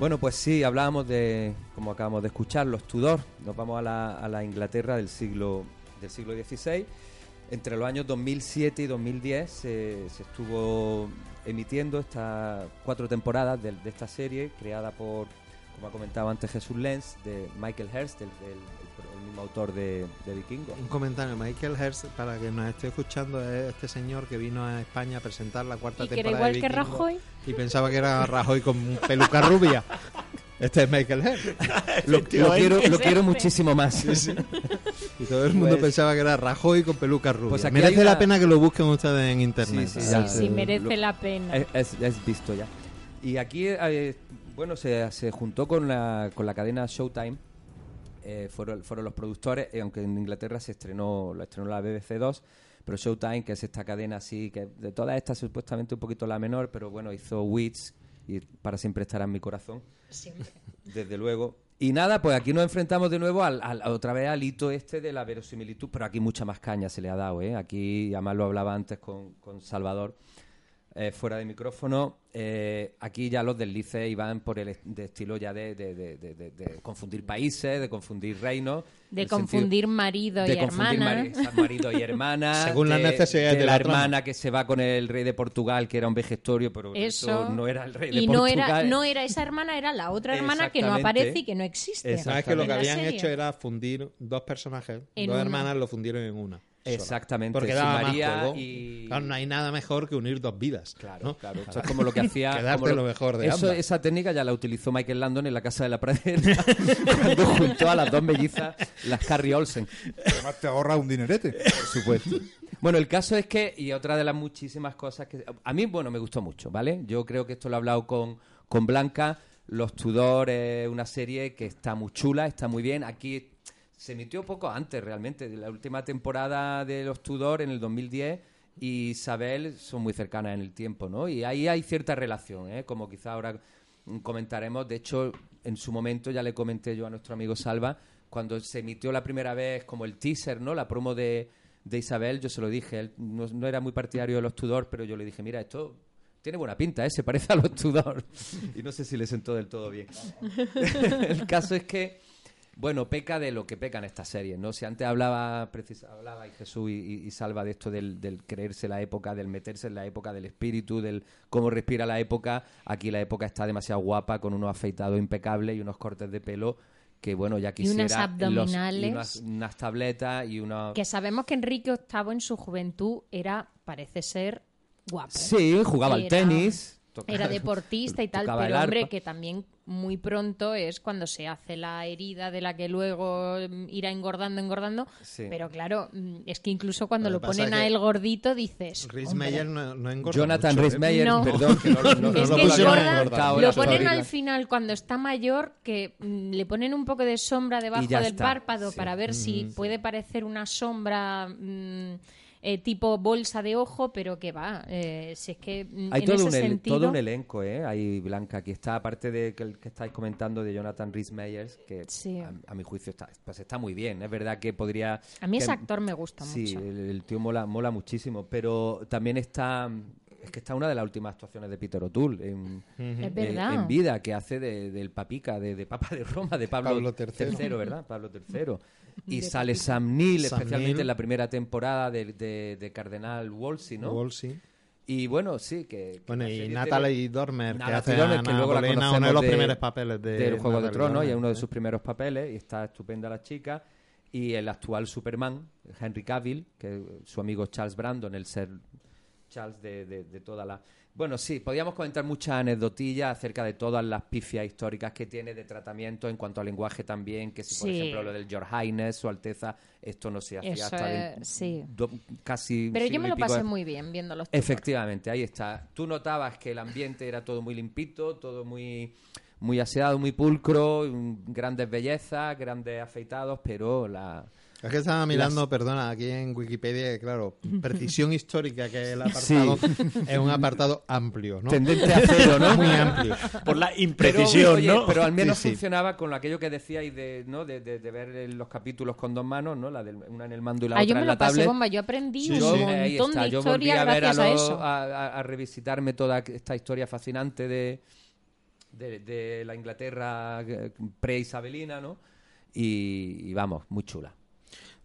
Bueno, pues sí, hablábamos de, como acabamos de escuchar, los Tudor. Nos vamos a la, Inglaterra del siglo del siglo XVI. Entre los años 2007 y 2010 se, se estuvo emitiendo estas cuatro temporadas de, de esta serie creada por, como ha comentado antes Jesús Lenz, de Michael Hurst, el- el mismo autor de, de Vikingos. Un comentario, Michael Hertz, para que nos esté escuchando, es este señor que vino a España a presentar la cuarta Y que era temporada igual de que Vikingos Rajoy. Y pensaba que era Rajoy con peluca rubia. Este es Michael Hertz. Lo, lo quiero, lo quiero muchísimo más. Y todo el mundo Pues- pensaba que era Rajoy con peluca rubia. Pues Merece una- la pena que lo busquen ustedes en internet. Sí, sí, Sí, ya. sí, merece lo- la pena. Es, es- es visto ya. Y aquí, eh, bueno, se, se juntó con la, con la cadena Showtime. Eh, fueron, fueron los productores, eh, aunque en Inglaterra se estrenó, lo estrenó la BBC 2, pero Showtime, que es esta cadena así, que de todas estas supuestamente un poquito la menor, pero bueno, hizo Wits y para siempre estará en mi corazón, Siempre. desde luego. Y nada, pues aquí nos enfrentamos de nuevo al, al- otra vez al hito este de la verosimilitud, pero aquí mucha más caña se le ha dado, ¿eh? Aquí, además lo hablaba antes con, con Salvador, eh, fuera de micrófono, eh, aquí ya los deslices iban por el est- de estilo ya de, de- de- de- de- de confundir países, de confundir reinos. De confundir marido y hermana. marido y hermana. Según las de- necesidades de la, la hermana que se va con el rey de Portugal, que era un vejestorio, pero Eso. no era el rey de y no Portugal. era, no era esa hermana, era la otra hermana que no aparece y que no existe. Exacto. Sabes que lo que habían hecho era fundir dos personajes, En dos una. hermanas lo fundieron en una. Exactamente. Porque daba más juego. y- Claro, no hay nada mejor que unir dos vidas. Claro, ¿no? claro. Esto es como lo que hacía. Quedarte lo mejor de eso, ambas. Esa técnica ya la utilizó Michael Landon en la Casa de la Pradera cuando juntó a las dos mellizas, las Carrie Olsen. Además te ahorra un dinerete. Por supuesto. Bueno, el caso es que, y otra de las muchísimas cosas que. A mí, bueno, me gustó mucho, ¿vale? Yo creo que esto lo he hablado con, con Blanca. Los Tudor es una serie que está muy chula, está muy bien. Aquí se emitió poco antes, realmente. La última temporada de Los Tudor, en el 2010, y Isabel son muy cercanas en el tiempo, ¿no? Y ahí hay cierta relación, ¿eh? Como quizá ahora comentaremos. De hecho, en su momento ya le comenté yo a nuestro amigo Salva, cuando se emitió la primera vez como el teaser, ¿no? La promo de, de Isabel, yo se lo dije. Él no, no era muy partidario de los Tudor, pero yo le dije, mira, esto tiene buena pinta, ¿eh? Se parece a los Tudor. y no sé si le sentó del todo bien. el caso es que, bueno, peca de lo que pecan estas series, ¿no? Si antes hablaba, hablaba y Jesús y, y- y Salva de esto del, del creerse la época, del meterse en la época, del espíritu, del cómo respira la época, aquí la época está demasiado guapa, con unos afeitados impecables y unos cortes de pelo que, bueno, ya Y quisiera... unas los- abdominales. y unas, unas tabletas y unos... Que sabemos que Enrique VIII en su juventud era, parece ser, guapo. Sí, jugaba al tenis. Tocaba- Era deportista y tal, el pero hombre, que también muy pronto es cuando se hace la herida de la que luego mm, irá engordando, engordando. Sí. Pero claro, mm, es que incluso cuando Lo ponen a él gordito dices... Meyer no, no engorda Jonathan mucho, Rhys ¿eh? Meyer, No. perdón, que no, no- no es lo que engorda, ponen al final cuando está mayor, que mm, le ponen un poco de sombra debajo del está, párpado sí. para ver si puede parecer una sombra mm, eh, tipo bolsa de ojo, pero que va, eh, si es que mm, Hay en todo ese un, el- sentido... todo un elenco, ¿eh? Hay Blanca, aquí está, aparte de que el que estáis comentando de Jonathan Rhys Meyers, que Sí. a, a mi juicio está, pues está muy bien. Es verdad que podría... A mí que- ese actor me gusta Sí, mucho. el, el tío mola, mola muchísimo, pero también está... Es que está una de las últimas actuaciones de Peter O'Toole en, verdad. en vida, que hace de- del papica, de, de Papa de Roma, de Pablo, Pablo III. ¿verdad? Pablo III. Y sale Sam Neill, Sam especialmente Neill. en la primera temporada de, de- de Cardenal Wolsey, ¿no? Wolsey. Y bueno, sí, que... Bueno, y Natalie Dormer, que Natalie hace Dormer, que luego la Bolena, uno de conocemos los de- primeros papeles de del Juego de Natalie Tronos y es uno de ¿eh? sus primeros papeles y está estupenda la chica y el actual Superman Henry Cavill que su amigo Charles Brandon el ser Charles de, de- de toda la bueno sí podíamos comentar muchas anecdotillas acerca de todas las pifias históricas que tiene de tratamiento en cuanto al lenguaje también que si por Sí. ejemplo lo del George Highness su Alteza esto no se hacía Eso hasta es- sí. do- casi Pero yo me lo pasé de- muy bien viendo los Efectivamente, ahí está. Tú notabas que el ambiente era todo muy limpito, todo muy, muy aseado, muy pulcro, mm, grandes bellezas, grandes afeitados, pero la... Es que estaba mirando, perdona, aquí en Wikipedia, claro, precisión histórica, que es el Sí. apartado, es un apartado amplio, ¿no? Tendente a cero, ¿no? Muy amplio. Por la Pero, imprecisión, oye, ¿no? pero al menos Sí, sí. funcionaba con aquello que decíais de, ¿no? de, de- de ver los capítulos con dos manos, ¿no? La del- una en el mando y la Ah, yo otra me en lo la pasé tablet. bomba, yo aprendí Sí, un sí. Ahí montón de Yo volví historia a ver a, gracias eso. a- a- a revisitarme toda esta historia fascinante de, de, de la Inglaterra eh, pre-isabelina, ¿no? Y, y vamos, muy chula.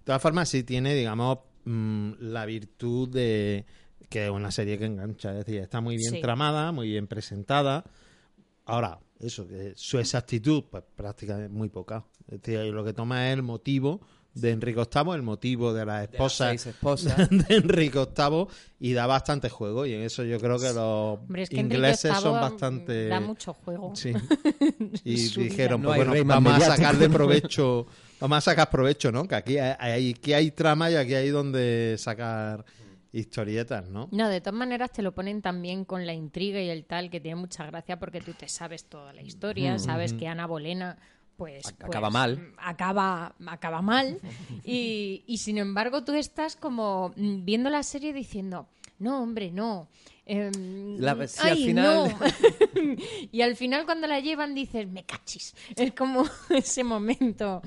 De todas formas, sí tiene, digamos, mm, la virtud de que es una serie que engancha. Es decir, está muy bien Sí. tramada, muy bien presentada. Ahora, eso, que su exactitud, pues prácticamente muy poca. Es decir, lo que toma es el motivo de Enrique VIII, el motivo de las De las esposas seis esposas. de Enrique VIII y da bastante juego. Y en eso yo creo que los Hombre, es que Enrique ingleses son bastante... da mucho juego. Sí. Y dijeron, No pues bueno, vamos a sacarle provecho, vamos a sacar provecho, ¿no? Que aquí hay, hay- aquí hay trama y aquí hay donde sacar historietas, ¿no? No, de todas maneras te lo ponen también con la intriga y el tal, que tiene mucha gracia porque tú te sabes toda la historia, sabes que Ana Bolena pues, Ac- pues, acaba mal. mm, acaba acaba mal y, y sin embargo tú estás como mm, viendo la serie diciendo no hombre no Em, La- sí, al ¡Ay, final- no! y al final cuando la llevan dices, me cachis. Es como ese momento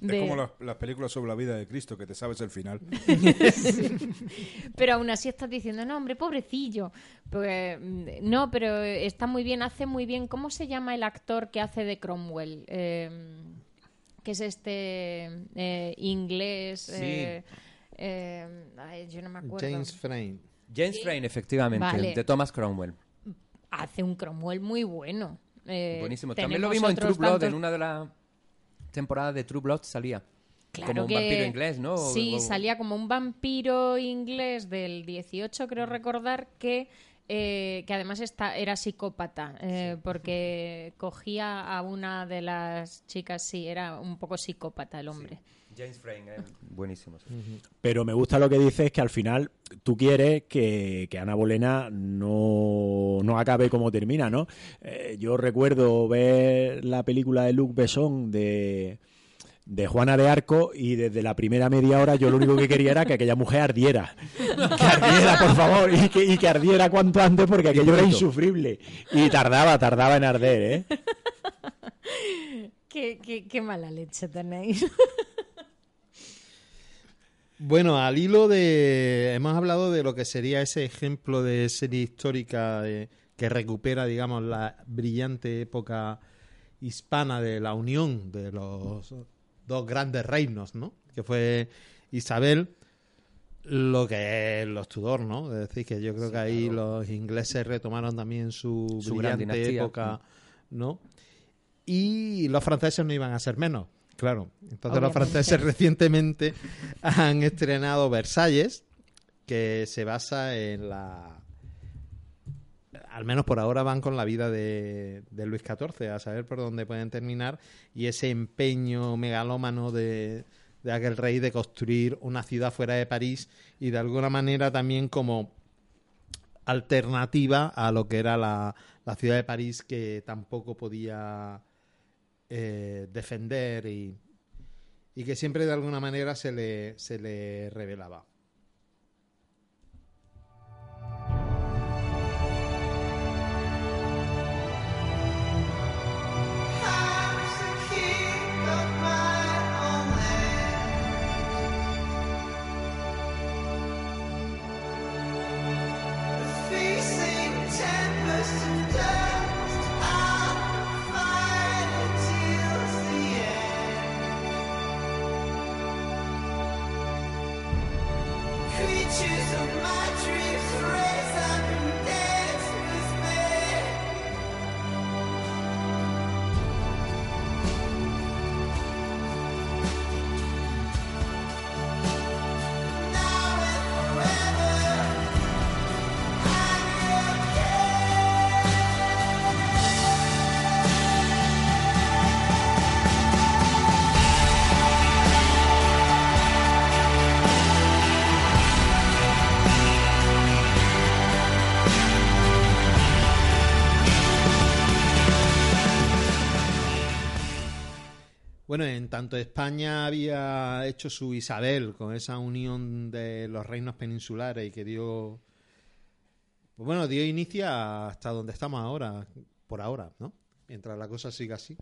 de... Es como las, las películas sobre la vida de Cristo, que te sabes el final. Pero aún así estás diciendo, no, hombre, pobrecillo. Pues, mm, no, pero está muy bien, hace muy bien. ¿Cómo se llama el actor que hace de Cromwell? Eh, que es este eh, inglés. Sí. eh, eh, ay, yo no me acuerdo. James Frame. James Frayne, efectivamente, Vale. de Thomas Cromwell. Hace un Cromwell muy bueno. Eh, Buenísimo. También lo vimos en True Blood, tantos- en una de las temporadas de True Blood salía. Claro como un que- vampiro inglés, ¿no? Sí, o- salía como un vampiro inglés del 18, creo recordar, que, eh, que además está, era psicópata, eh, porque cogía a una de las chicas, sí, era un poco psicópata el hombre. James Frayne, eh, buenísimo. sí. Pero me gusta lo que dices, que al final tú quieres que, que Ana Bolena no, no acabe como termina, ¿no? Eh, yo recuerdo ver la película de Luc Besson de, de Juana de Arco y desde la primera media hora yo lo único que quería era que aquella mujer ardiera. Que ardiera, por favor, y que, y que ardiera cuanto antes porque aquello era insufrible. Y tardaba, tardaba en arder, ¿eh? Qué, qué- qué mala leche tenéis. Bueno, al hilo de... Hemos hablado de lo que sería ese ejemplo de serie histórica de- que recupera, digamos, la brillante época hispana de la unión de los dos grandes reinos, ¿no? Que fue Isabel, lo que es los Tudor, ¿no? Es decir, que yo creo que ahí los ingleses retomaron también su, Su brillante época, ¿no? Y los franceses no iban a ser menos, claro. Entonces los franceses recientemente han estrenado Versalles, que se basa en la... Al menos por ahora van con la vida de, de Luis XIV, a saber por dónde pueden terminar, y ese empeño megalómano de, de aquel rey de construir una ciudad fuera de París y de alguna manera también como alternativa a lo que era la, la ciudad de París que tampoco podía eh, defender y, y que siempre de alguna manera se le, se le revelaba. Bueno, en tanto España había hecho su Isabel con esa unión de los reinos peninsulares y que dio, pues bueno, dio inicio hasta donde estamos ahora, por ahora, ¿no? Mientras la cosa siga así.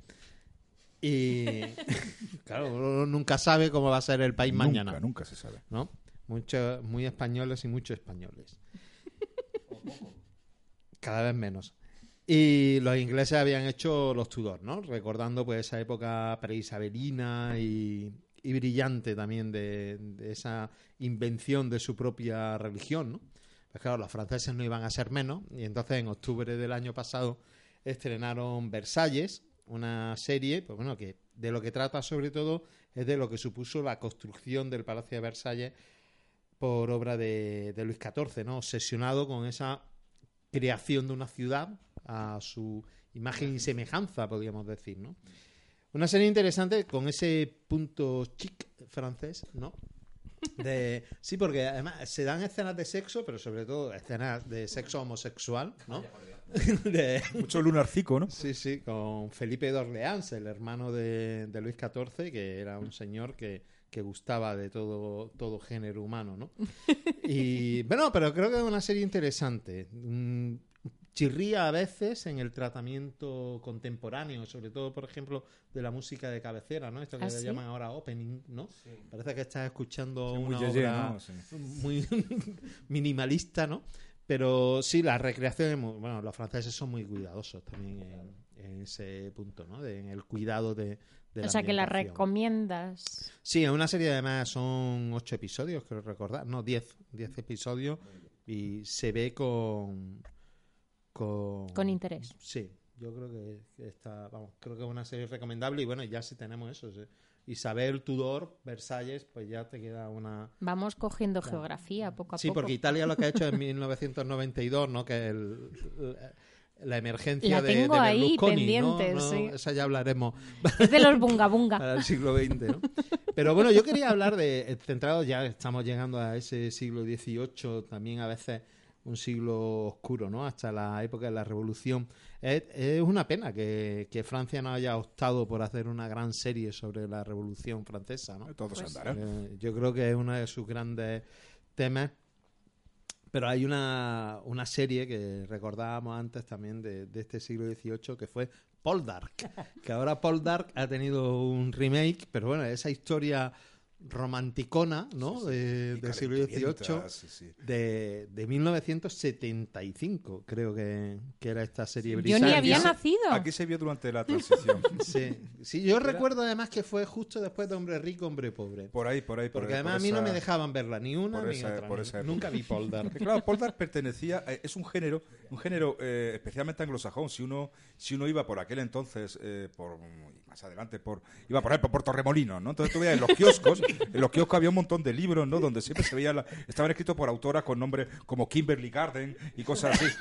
Y claro, uno nunca sabe cómo va a ser el país nunca, mañana, nunca se sabe. ¿no? Muchos, muy españoles y muchos españoles. Cada vez menos. Y los ingleses habían hecho los Tudor, ¿no? Recordando pues esa época preisabelina y, y brillante también de, esa invención de su propia religión, ¿no? Pues claro, los franceses no iban a ser menos y entonces en octubre del año pasado estrenaron Versalles, una serie, pues bueno, que de lo que trata sobre todo es de lo que supuso la construcción del Palacio de Versalles por obra de, de Luis XIV, ¿no? Obsesionado con esa creación de una ciudad a su imagen y semejanza, podríamos decir, ¿no? Una serie interesante con ese punto chic francés, ¿no? De, sí, porque además se dan escenas de sexo, pero sobre todo escenas de sexo homosexual, ¿no? De- Mucho lunarcico, ¿no? Sí, sí, con Felipe de Orleans, el hermano de, de Luis XIV, que era un señor que que gustaba de todo, todo género humano, ¿no? Y bueno, pero creo que es una serie interesante. Chirría a veces en el tratamiento contemporáneo, sobre todo, por ejemplo, de la música de cabecera, ¿no? Esto que ¿Ah, le sí? llaman ahora opening, ¿no? Parece que estás escuchando Sí, muy una yeye, obra ¿no? Muy minimalista, ¿no? Pero sí, la recreación, es muy- bueno, los franceses son muy cuidadosos también en, en ese punto, ¿no? De- en el cuidado de, de O sea que la recomiendas. Sí, es una serie además son ocho episodios, creo recordar, no, diez, diez episodios y se ve con con, Con interés. Sí, yo creo que, que está, vamos, creo que es una serie recomendable y bueno, ya si tenemos eso, sí. Isabel Tudor, Versalles, pues ya te queda una Vamos cogiendo geografía poco a Sí, poco. porque Italia lo que ha hecho en 1992, ¿no? Que el, la emergencia La de, tengo de ahí Berlusconi, ¿no? pendiente, No, sí. Esa ya hablaremos Es de los bunga bunga. para el siglo XX, ¿no? Pero bueno, yo quería hablar de, eh, centrado ya, estamos llegando a ese siglo XVIII, también a veces un siglo oscuro, ¿no? Hasta la época de la Revolución. Es, es una pena que, que Francia no haya optado por hacer una gran serie sobre la Revolución Francesa, ¿no? Todos Pues. Eh, yo creo que es uno de sus grandes temas. Pero hay una, una serie que recordábamos antes también de, de este siglo XVIII que fue Poldark. Que ahora Poldark ha tenido un remake, pero bueno, esa historia romanticona, ¿no? De- del siglo XVIII. sí, sí. De, de 1975, creo que, que era esta serie Yo británica. ni había Aquí se- nacido. Aquí se vio durante la transición. Sí, sí, yo recuerdo además que fue justo después de Hombre Rico, Hombre Pobre. Por ahí, por ahí. por Porque ahí, además por a mí no me dejaban verla ni una por ni esa- otra. por esa. Nunca vi Poldark. Que, Claro, Poldark pertenecía, eh, es un género, un género eh, especialmente anglosajón. Si uno, si uno iba por aquel entonces, eh, por más adelante, por iba por ejemplo por Torremolinos, ¿no? Entonces tú veías en los kioscos, en los kioscos había un montón de libros, ¿no? Donde siempre se veía, la- estaban escritos por autoras con nombres como Kimberly Garden y cosas así,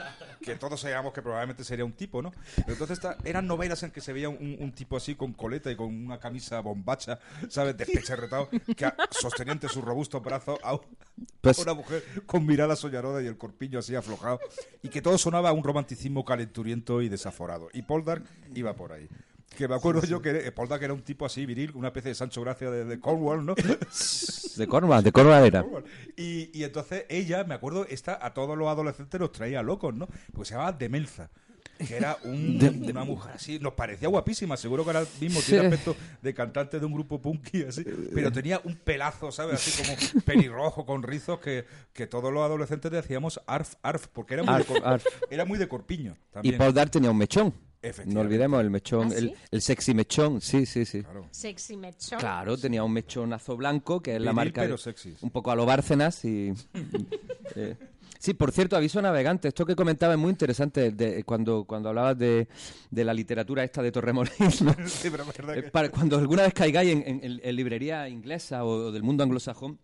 que todos sabíamos que probablemente sería un tipo, ¿no? Pero entonces esta- eran novelas en que se veía un, un tipo así con coleta y con una camisa bombacha, ¿sabes? Despecharretado, que a- sostenía entre sus robustos brazos a, un- Pues- a una mujer con mirada soñadora y el corpiño así aflojado, y que todo sonaba a un romanticismo calenturiento y desaforado. Y Poldark iba por ahí. Que me acuerdo yo que Poldark era un tipo así viril, una especie de Sancho Gracia de, de Cornwall, ¿no? De Cornwall, de Cornwall era. Y, y entonces ella, me acuerdo, esta, a todos los adolescentes los traía locos, ¿no? Porque se llamaba Demelza. Que era un- una mujer así, nos parecía guapísima, seguro que ahora mismo tiene aspecto de cantante de un grupo punky así, pero tenía un pelazo, ¿sabes? Así como pelirrojo con rizos que, que todos los adolescentes decíamos arf, arf, porque era muy, Arf, de, arf. Era muy de corpiño Y. Paul Dart tenía un mechón. No olvidemos el mechón, ¿Ah, el, sí? el sexy mechón. Sí, sí, sí. Claro. Sexy mechón. Claro, tenía un mechonazo blanco, que es la marca. pero. Un poco a lo Bárcenas y. eh, Sí, por cierto, aviso navegante. Esto que comentaba es muy interesante de- cuando, cuando hablabas de, de la literatura esta de Torremolinos. ¿no? Sí, pero es verdad Eh, que- para- cuando alguna vez caigáis en, en- en- en librería inglesa o, o del mundo anglosajón,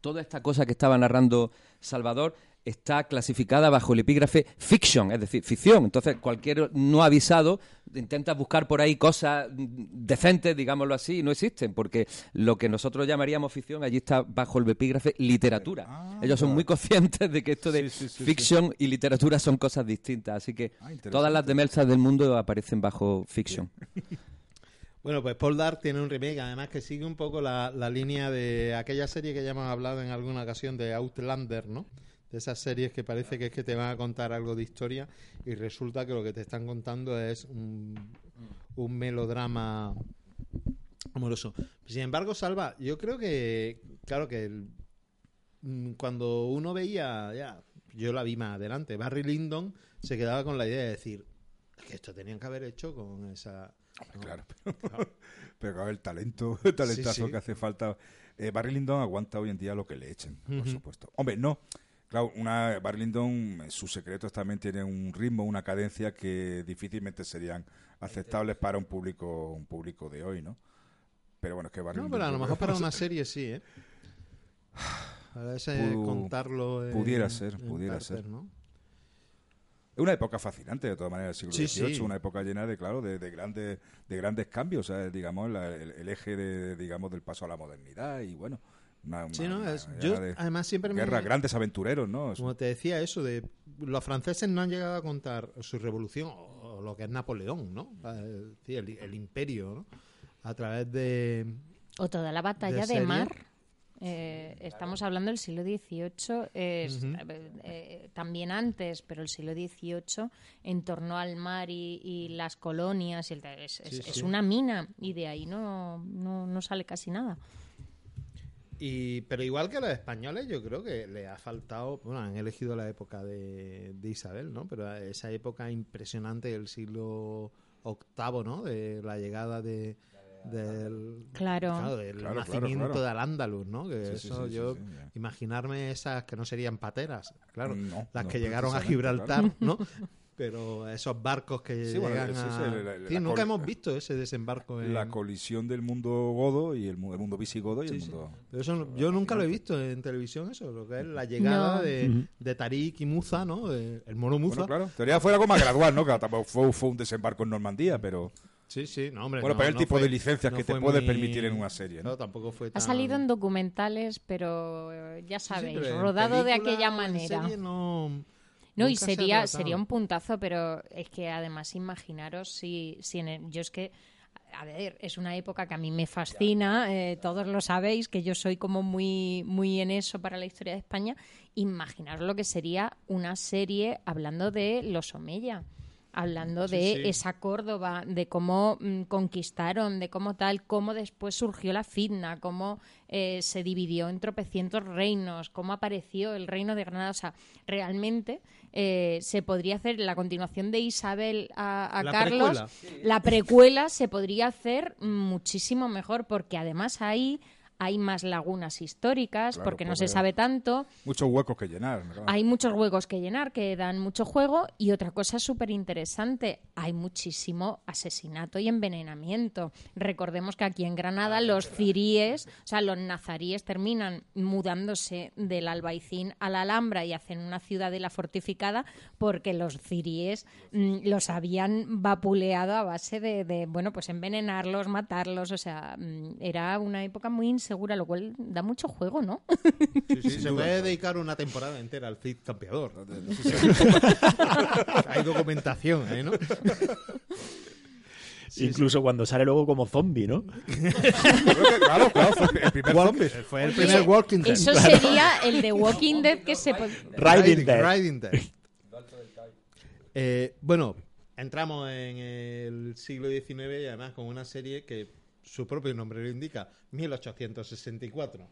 toda esta cosa que estaba narrando Salvador está clasificada bajo el epígrafe fiction, es decir, ficción. Entonces, cualquier no avisado intenta buscar por ahí cosas decentes, digámoslo así, y no existen, porque lo que nosotros llamaríamos ficción allí está bajo el epígrafe literatura. Ah, Ellos son muy conscientes de que esto de Sí, sí, sí, fiction y literatura son cosas distintas, así que Ah, todas las demelsas del mundo aparecen bajo fiction. Bueno, pues Paul Dark tiene un remake, además que sigue un poco la, la línea de aquella serie que ya hemos hablado en alguna ocasión de Outlander, ¿no? De esas series que parece que es que te van a contar algo de historia y resulta que lo que te están contando es un, un melodrama amoroso. Sin embargo, Salva, yo creo que, claro que el- mm, cuando uno veía, ya, yo la vi más adelante, Barry Lyndon se quedaba con la idea de decir "Es que esto tenían que haber hecho con esa... ¿no? Claro, pero, pero claro, el talento, el talentazo Sí, sí. que hace falta. Eh, Barry Lyndon aguanta hoy en día lo que le echen, por supuesto. Hombre, no. Claro, una, Barry Lyndon, eh, sus secretos también tienen un ritmo, una cadencia que difícilmente serían aceptables para un público, un público de hoy, ¿no? Pero bueno, es que Barry No, pero a lo mejor para una serie sí, ¿eh? A veces Pu- contarlo en- pudiera ser, pudiera ser. ¿no? Es una época fascinante, de todas maneras, el siglo Sí, XVIII, sí. una época llena de, claro, de, de grandes, de grandes cambios, ¿sabes? digamos, la- el, el eje de, digamos, del paso a la modernidad y bueno, una, Sí, una- ¿no? una Es- guerra yo de- además siempre me... guerra, grandes aventureros, ¿no? Como te decía eso de... Los franceses no han llegado a contar su revolución o, o lo que es Napoleón, ¿no? Eh, sí, el, el imperio, ¿no? A través de... O toda la batalla de, mar. eh, estamos hablando del siglo XVIII, eh, eh, también antes, pero el siglo XVIII, en torno al mar y, y las colonias, y el- es, es- Sí, es una mina y de ahí no, no, no sale casi nada. Y, pero igual que los españoles, yo creo que le ha faltado. Bueno, han elegido la época de, de Isabel, ¿no? Pero esa época impresionante del siglo VIII, ¿no? De la llegada de, del, Claro. del Claro, claro, nacimiento claro. del Andaluz, ¿no? Que Sí, eso sí, sí, yo. imaginarme esas que no serían pateras, claro. No, las no, que llegaron a Gibraltar, ¿no? Pero esos barcos que Sí, bueno, llegan sí, sí, a... la- la- Sí, la nunca hemos visto ese desembarco en... La colisión del mundo godo y el, mu- el mundo visigodo y Sí, el sí. mundo... Pero eso no- yo nunca lo he visto en televisión, eso, lo que es la llegada No. de, Tarik y Muza, ¿no? De- el mono Muza. Bueno, claro. Teoría fuera como más gradual, ¿no? Que tampoco fue, fue un desembarco en Normandía, pero... Sí, sí, no, hombre. Bueno, no- pero el no tipo fue- de licencias no que te puede muy- permitir en una serie, ¿no? Tampoco fue Ha tan- salido en documentales, pero eh, ya Sí, sí, sabéis, rodado de aquella o en manera. serie no, No, y se sería, sería un puntazo, pero es que además imaginaros si, si en el- yo es que, a ver, es una época que a mí me fascina, eh, todos lo sabéis, que yo soy como muy, muy en eso para la historia de España. Imaginaros lo que sería una serie hablando de los Omeya. Hablando Sí, de sí. esa Córdoba, de cómo mm, conquistaron, de cómo tal, cómo después surgió la fitna, cómo eh, se dividió en tropecientos reinos, cómo apareció el reino de Granada. O sea, realmente eh, se podría hacer la continuación de Isabel a, a La Carlos. precuela. La precuela se podría hacer muchísimo mejor porque además ahí hay más lagunas históricas, Claro, porque no se sabe tanto. Muchos huecos que llenar. ¿no? Hay muchos huecos que llenar que dan mucho juego y otra cosa súper interesante, hay muchísimo asesinato y envenenamiento. Recordemos que aquí en Granada los ciríes, o sea, los nazaríes terminan mudándose del Albaicín a la Alhambra y hacen una ciudadela fortificada porque los ciríes mm, los habían vapuleado a base de, de, bueno, pues envenenarlos, matarlos, o sea, mm, era una época muy insegura, lo cual da mucho juego, ¿no? Sí, sí, se puede dedicar una temporada entera al Cid campeador. Hay documentación, ¿eh, ¿no? Incluso cuando sale luego como zombie, ¿no? claro, claro, fue el primer zombie. Fue el primer Walking Dead. Eso sería el de Walking Dead que se... Riding Dead. Riding Dead. Eh, bueno, entramos en el siglo XIX y además con una serie que su propio nombre lo indica, 1864.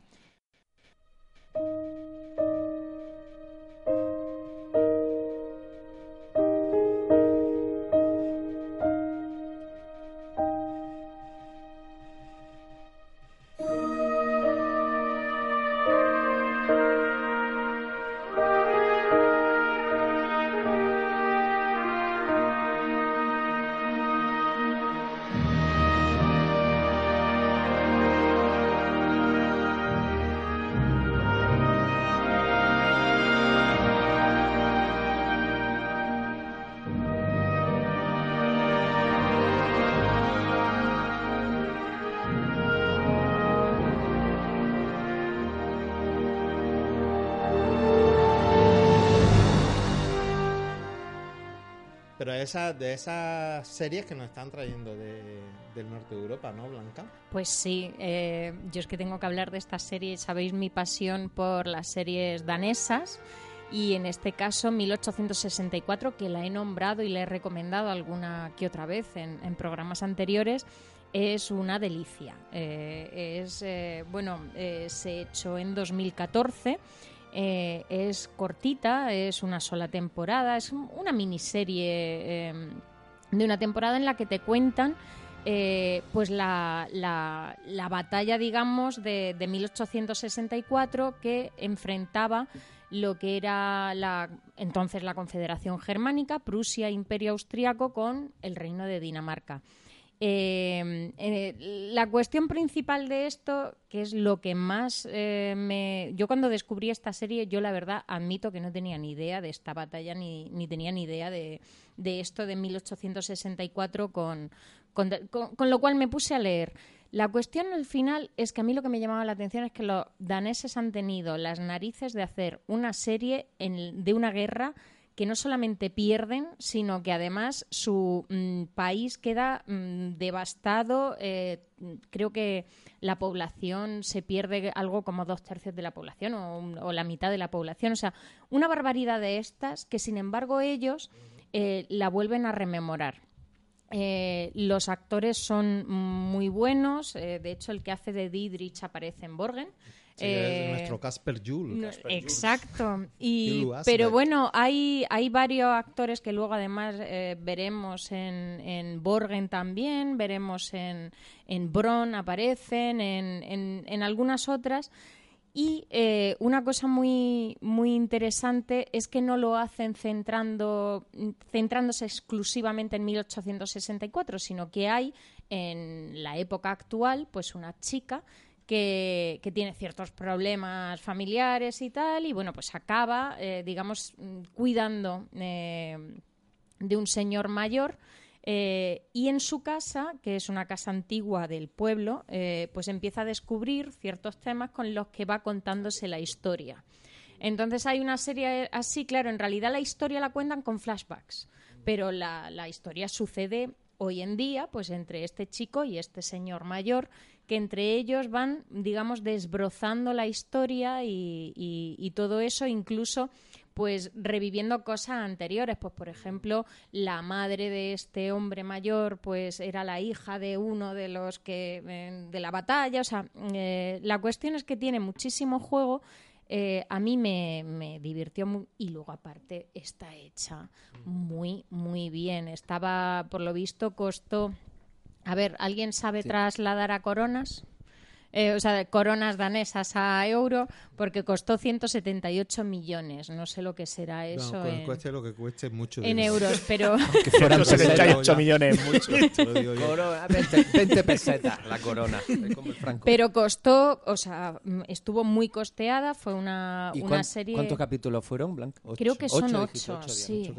De esas series que nos están trayendo de- del norte de Europa, ¿no, Blanca? Pues sí, eh, yo es que tengo que hablar de esta serie, sabéis mi pasión por las series danesas y en este caso 1864 que la he nombrado y la he recomendado alguna que otra vez en, en programas anteriores es una delicia. Eh, es eh, bueno, eh, se echó en 2014. Eh, es cortita, es una sola temporada, es un- una miniserie eh, de una temporada en la que te cuentan eh, pues la, la- la batalla, digamos, de, de 1864 que enfrentaba lo que era la, entonces la Confederación Germánica, Prusia, Imperio Austriaco, con el Reino de Dinamarca. Eh, eh, la cuestión principal de esto, que es lo que más eh, me... Yo cuando descubrí esta serie, yo la verdad admito que no tenía ni idea de esta batalla, ni, ni tenía ni idea de, de esto de 1864, con, con, con- con lo cual me puse a leer. La cuestión al final es que a mí lo que me llamaba la atención es que los daneses han tenido las narices de hacer una serie de una guerra que no solamente pierden, sino que además su mm, país queda mm, devastado. eh, creo que la población se pierde algo como dos tercios de la población o, la mitad de la población. O sea, una barbaridad de estas que, sin embargo, ellos eh, la vuelven a rememorar. Eh, los actores son muy buenos. de hecho, el que hace de Didrich aparece en Borgen. Sí, Eh, es nuestro Casper Jules. exacto. Y, pero bueno, hay, hay varios actores que luego además eh, veremos en, en Borgen también, veremos en, en Bron aparecen, en, en, en algunas otras. Y eh, una cosa muy, muy interesante es que no lo hacen centrando, centrándose exclusivamente en 1864, sino que hay en la época actual pues una chica que, tiene ciertos problemas familiares y tal, y bueno, pues acaba, eh, digamos, cuidando eh, de un señor mayor. eh, y en su casa, que es una casa antigua del pueblo, pues empieza a descubrir ciertos temas con los que va contándose la historia. Entonces hay una serie así, claro, en realidad la historia la cuentan con flashbacks, pero la, la historia sucede hoy en día, pues entre este chico y este señor mayor, que entre ellos van, digamos, desbrozando la historia y, todo eso, incluso pues reviviendo cosas anteriores, pues por ejemplo, la madre de este hombre mayor pues era la hija de uno de los que de la batalla, o sea, eh, la cuestión es que tiene muchísimo juego. Eh, a mí me, me divirtió muy, y luego aparte está hecha muy, muy bien. Estaba, por lo visto, costó... A ver, ¿alguien sabe trasladar a coronas? Eh, o sea, de coronas danesas a euro, porque costó 178 millones. No sé lo que será eso No, en, cueste lo que cueste mucho. en dinero. euros, pero... Que fueran Lo que sea, 78 ya. millones mucho. Te lo digo yo. Corona, 20, 20 pesetas la corona. Es como el franco. Pero costó, o sea, mm, estuvo muy costeada, fue una, ¿Y una cuán- serie... ¿Cuántos capítulos fueron, Blanca? Creo que son ocho, sí.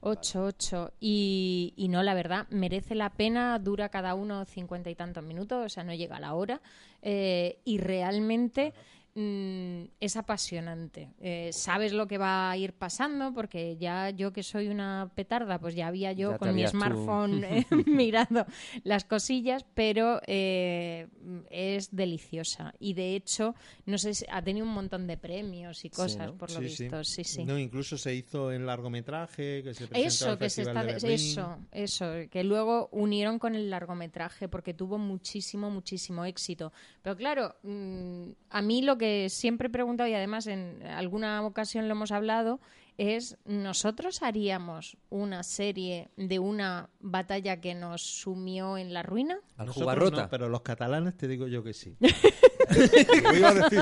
Ocho, ocho. Y, y no, la verdad, merece la pena, dura cada uno cincuenta y tantos minutos, o sea, no llega a la hora. Eh, y realmente mm, es apasionante. Eh, sabes lo que va a ir pasando, porque ya yo que soy una petarda, pues ya había yo Ya con mi smartphone eh, mirando las cosillas, pero eh, es deliciosa. Y de hecho, no sé, si- ha tenido un montón de premios y cosas, ¿no? por lo Sí, visto. Sí, sí. No, incluso se hizo en largometraje, que se presentó Eso, al que se está, de eso, eso, que luego unieron con el largometraje porque tuvo muchísimo, muchísimo éxito. Pero claro, mm, a mí lo que siempre he preguntado y además en alguna ocasión lo hemos hablado es nosotros haríamos una serie de una batalla que nos sumió en la ruina. Al jugarrota. no, pero los catalanes te digo yo que sí. Lo iba a decir.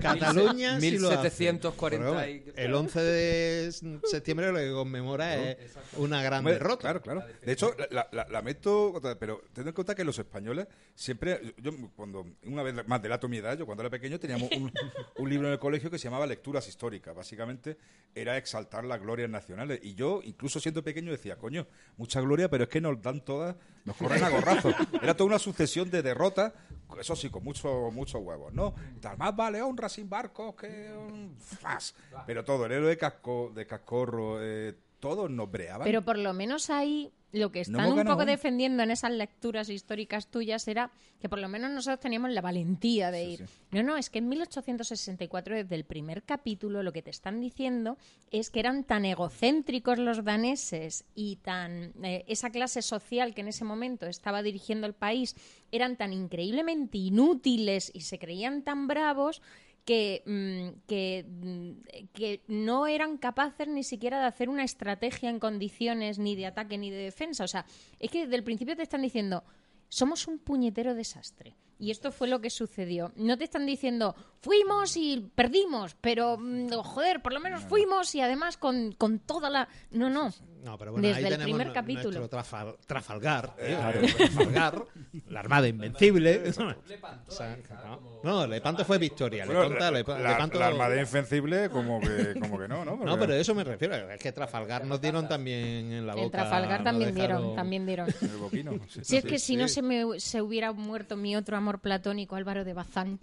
Cataluña sí lo hace. 1740 Pero, y- El 11 de septiembre lo que conmemora es una gran Hombre, derrota. Claro, claro. De hecho, la, la- la meto, pero ten en cuenta que los españoles siempre, yo cuando, una vez más delato mi edad, yo cuando era pequeño teníamos un, un libro en el colegio que se llamaba Lecturas Históricas. Básicamente era exaltar las glorias nacionales. Y yo, incluso siendo pequeño, decía, coño, mucha gloria, pero es que nos dan todas, nos corren a gorrazos. Era toda una sucesión de derrotas, eso sí, con muchos muchos huevos, ¿no? Tal más vale honra sin barcos que un fas. Pero todo, el héroe de, casco, de cascorro, eh, todos nos breaban. Pero por lo menos ahí lo que están un poco defendiendo en esas lecturas históricas tuyas era que por lo menos nosotros teníamos la valentía de Sí, ir. sí. No, no, es que en 1864, desde el primer capítulo, lo que te están diciendo es que eran tan egocéntricos los daneses y tan eh, esa clase social que en ese momento estaba dirigiendo el país eran tan increíblemente inútiles y se creían tan bravos que, mm, que, mm, que no eran capaces ni siquiera de hacer una estrategia en condiciones ni de ataque ni de defensa. O sea, es que desde el principio te están diciendo, somos un puñetero desastre. Y esto fue lo que sucedió. No te están diciendo, fuimos y perdimos, pero, mm, joder, por lo menos fuimos y además con, con toda la... No, no. No, pero bueno, Desde ahí el tenemos primer capítulo. nuestro Trafal- Trafalgar, ¿eh? Trafalgar, la Armada Invencible. O sea, no, no, Lepanto fue victoria. Bueno, Lepanto, la, Lepa- la- Lepanto- la Armada Invencible, como que, como que no, ¿no? No, Porque- pero de eso me refiero. Es que Trafalgar nos dieron también en la boca. En Trafalgar también dejaron- dieron, también dieron. El boquino. sí. Si es que Sí, si no se me se hubiera muerto mi otro amor amor platónico Álvaro de Bazán,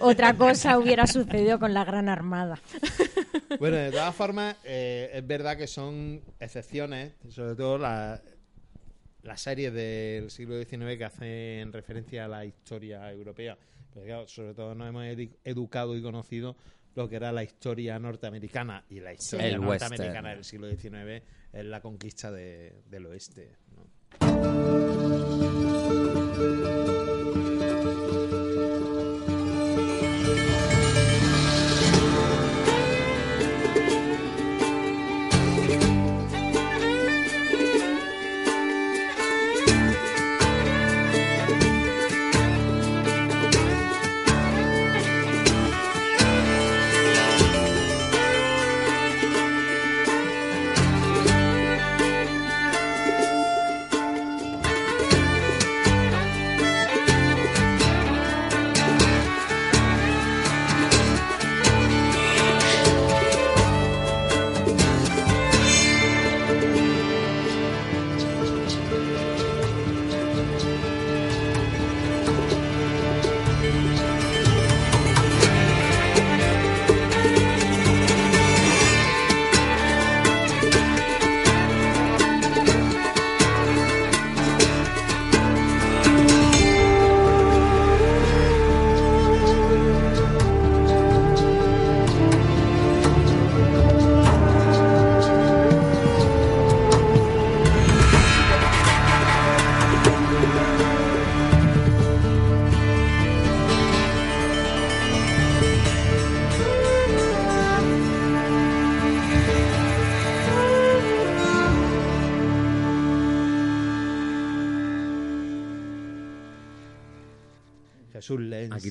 otra cosa hubiera sucedido con la Gran Armada. Bueno, de todas formas, eh, es verdad que son excepciones, sobre todo la- las series del siglo XIX que hacen referencia a la historia europea. Pero claro, sobre todo nos hemos edu- educado y conocido lo que era la historia norteamericana y la historia El norteamericana western. del siglo XIX es la conquista de- del oeste. ¿no?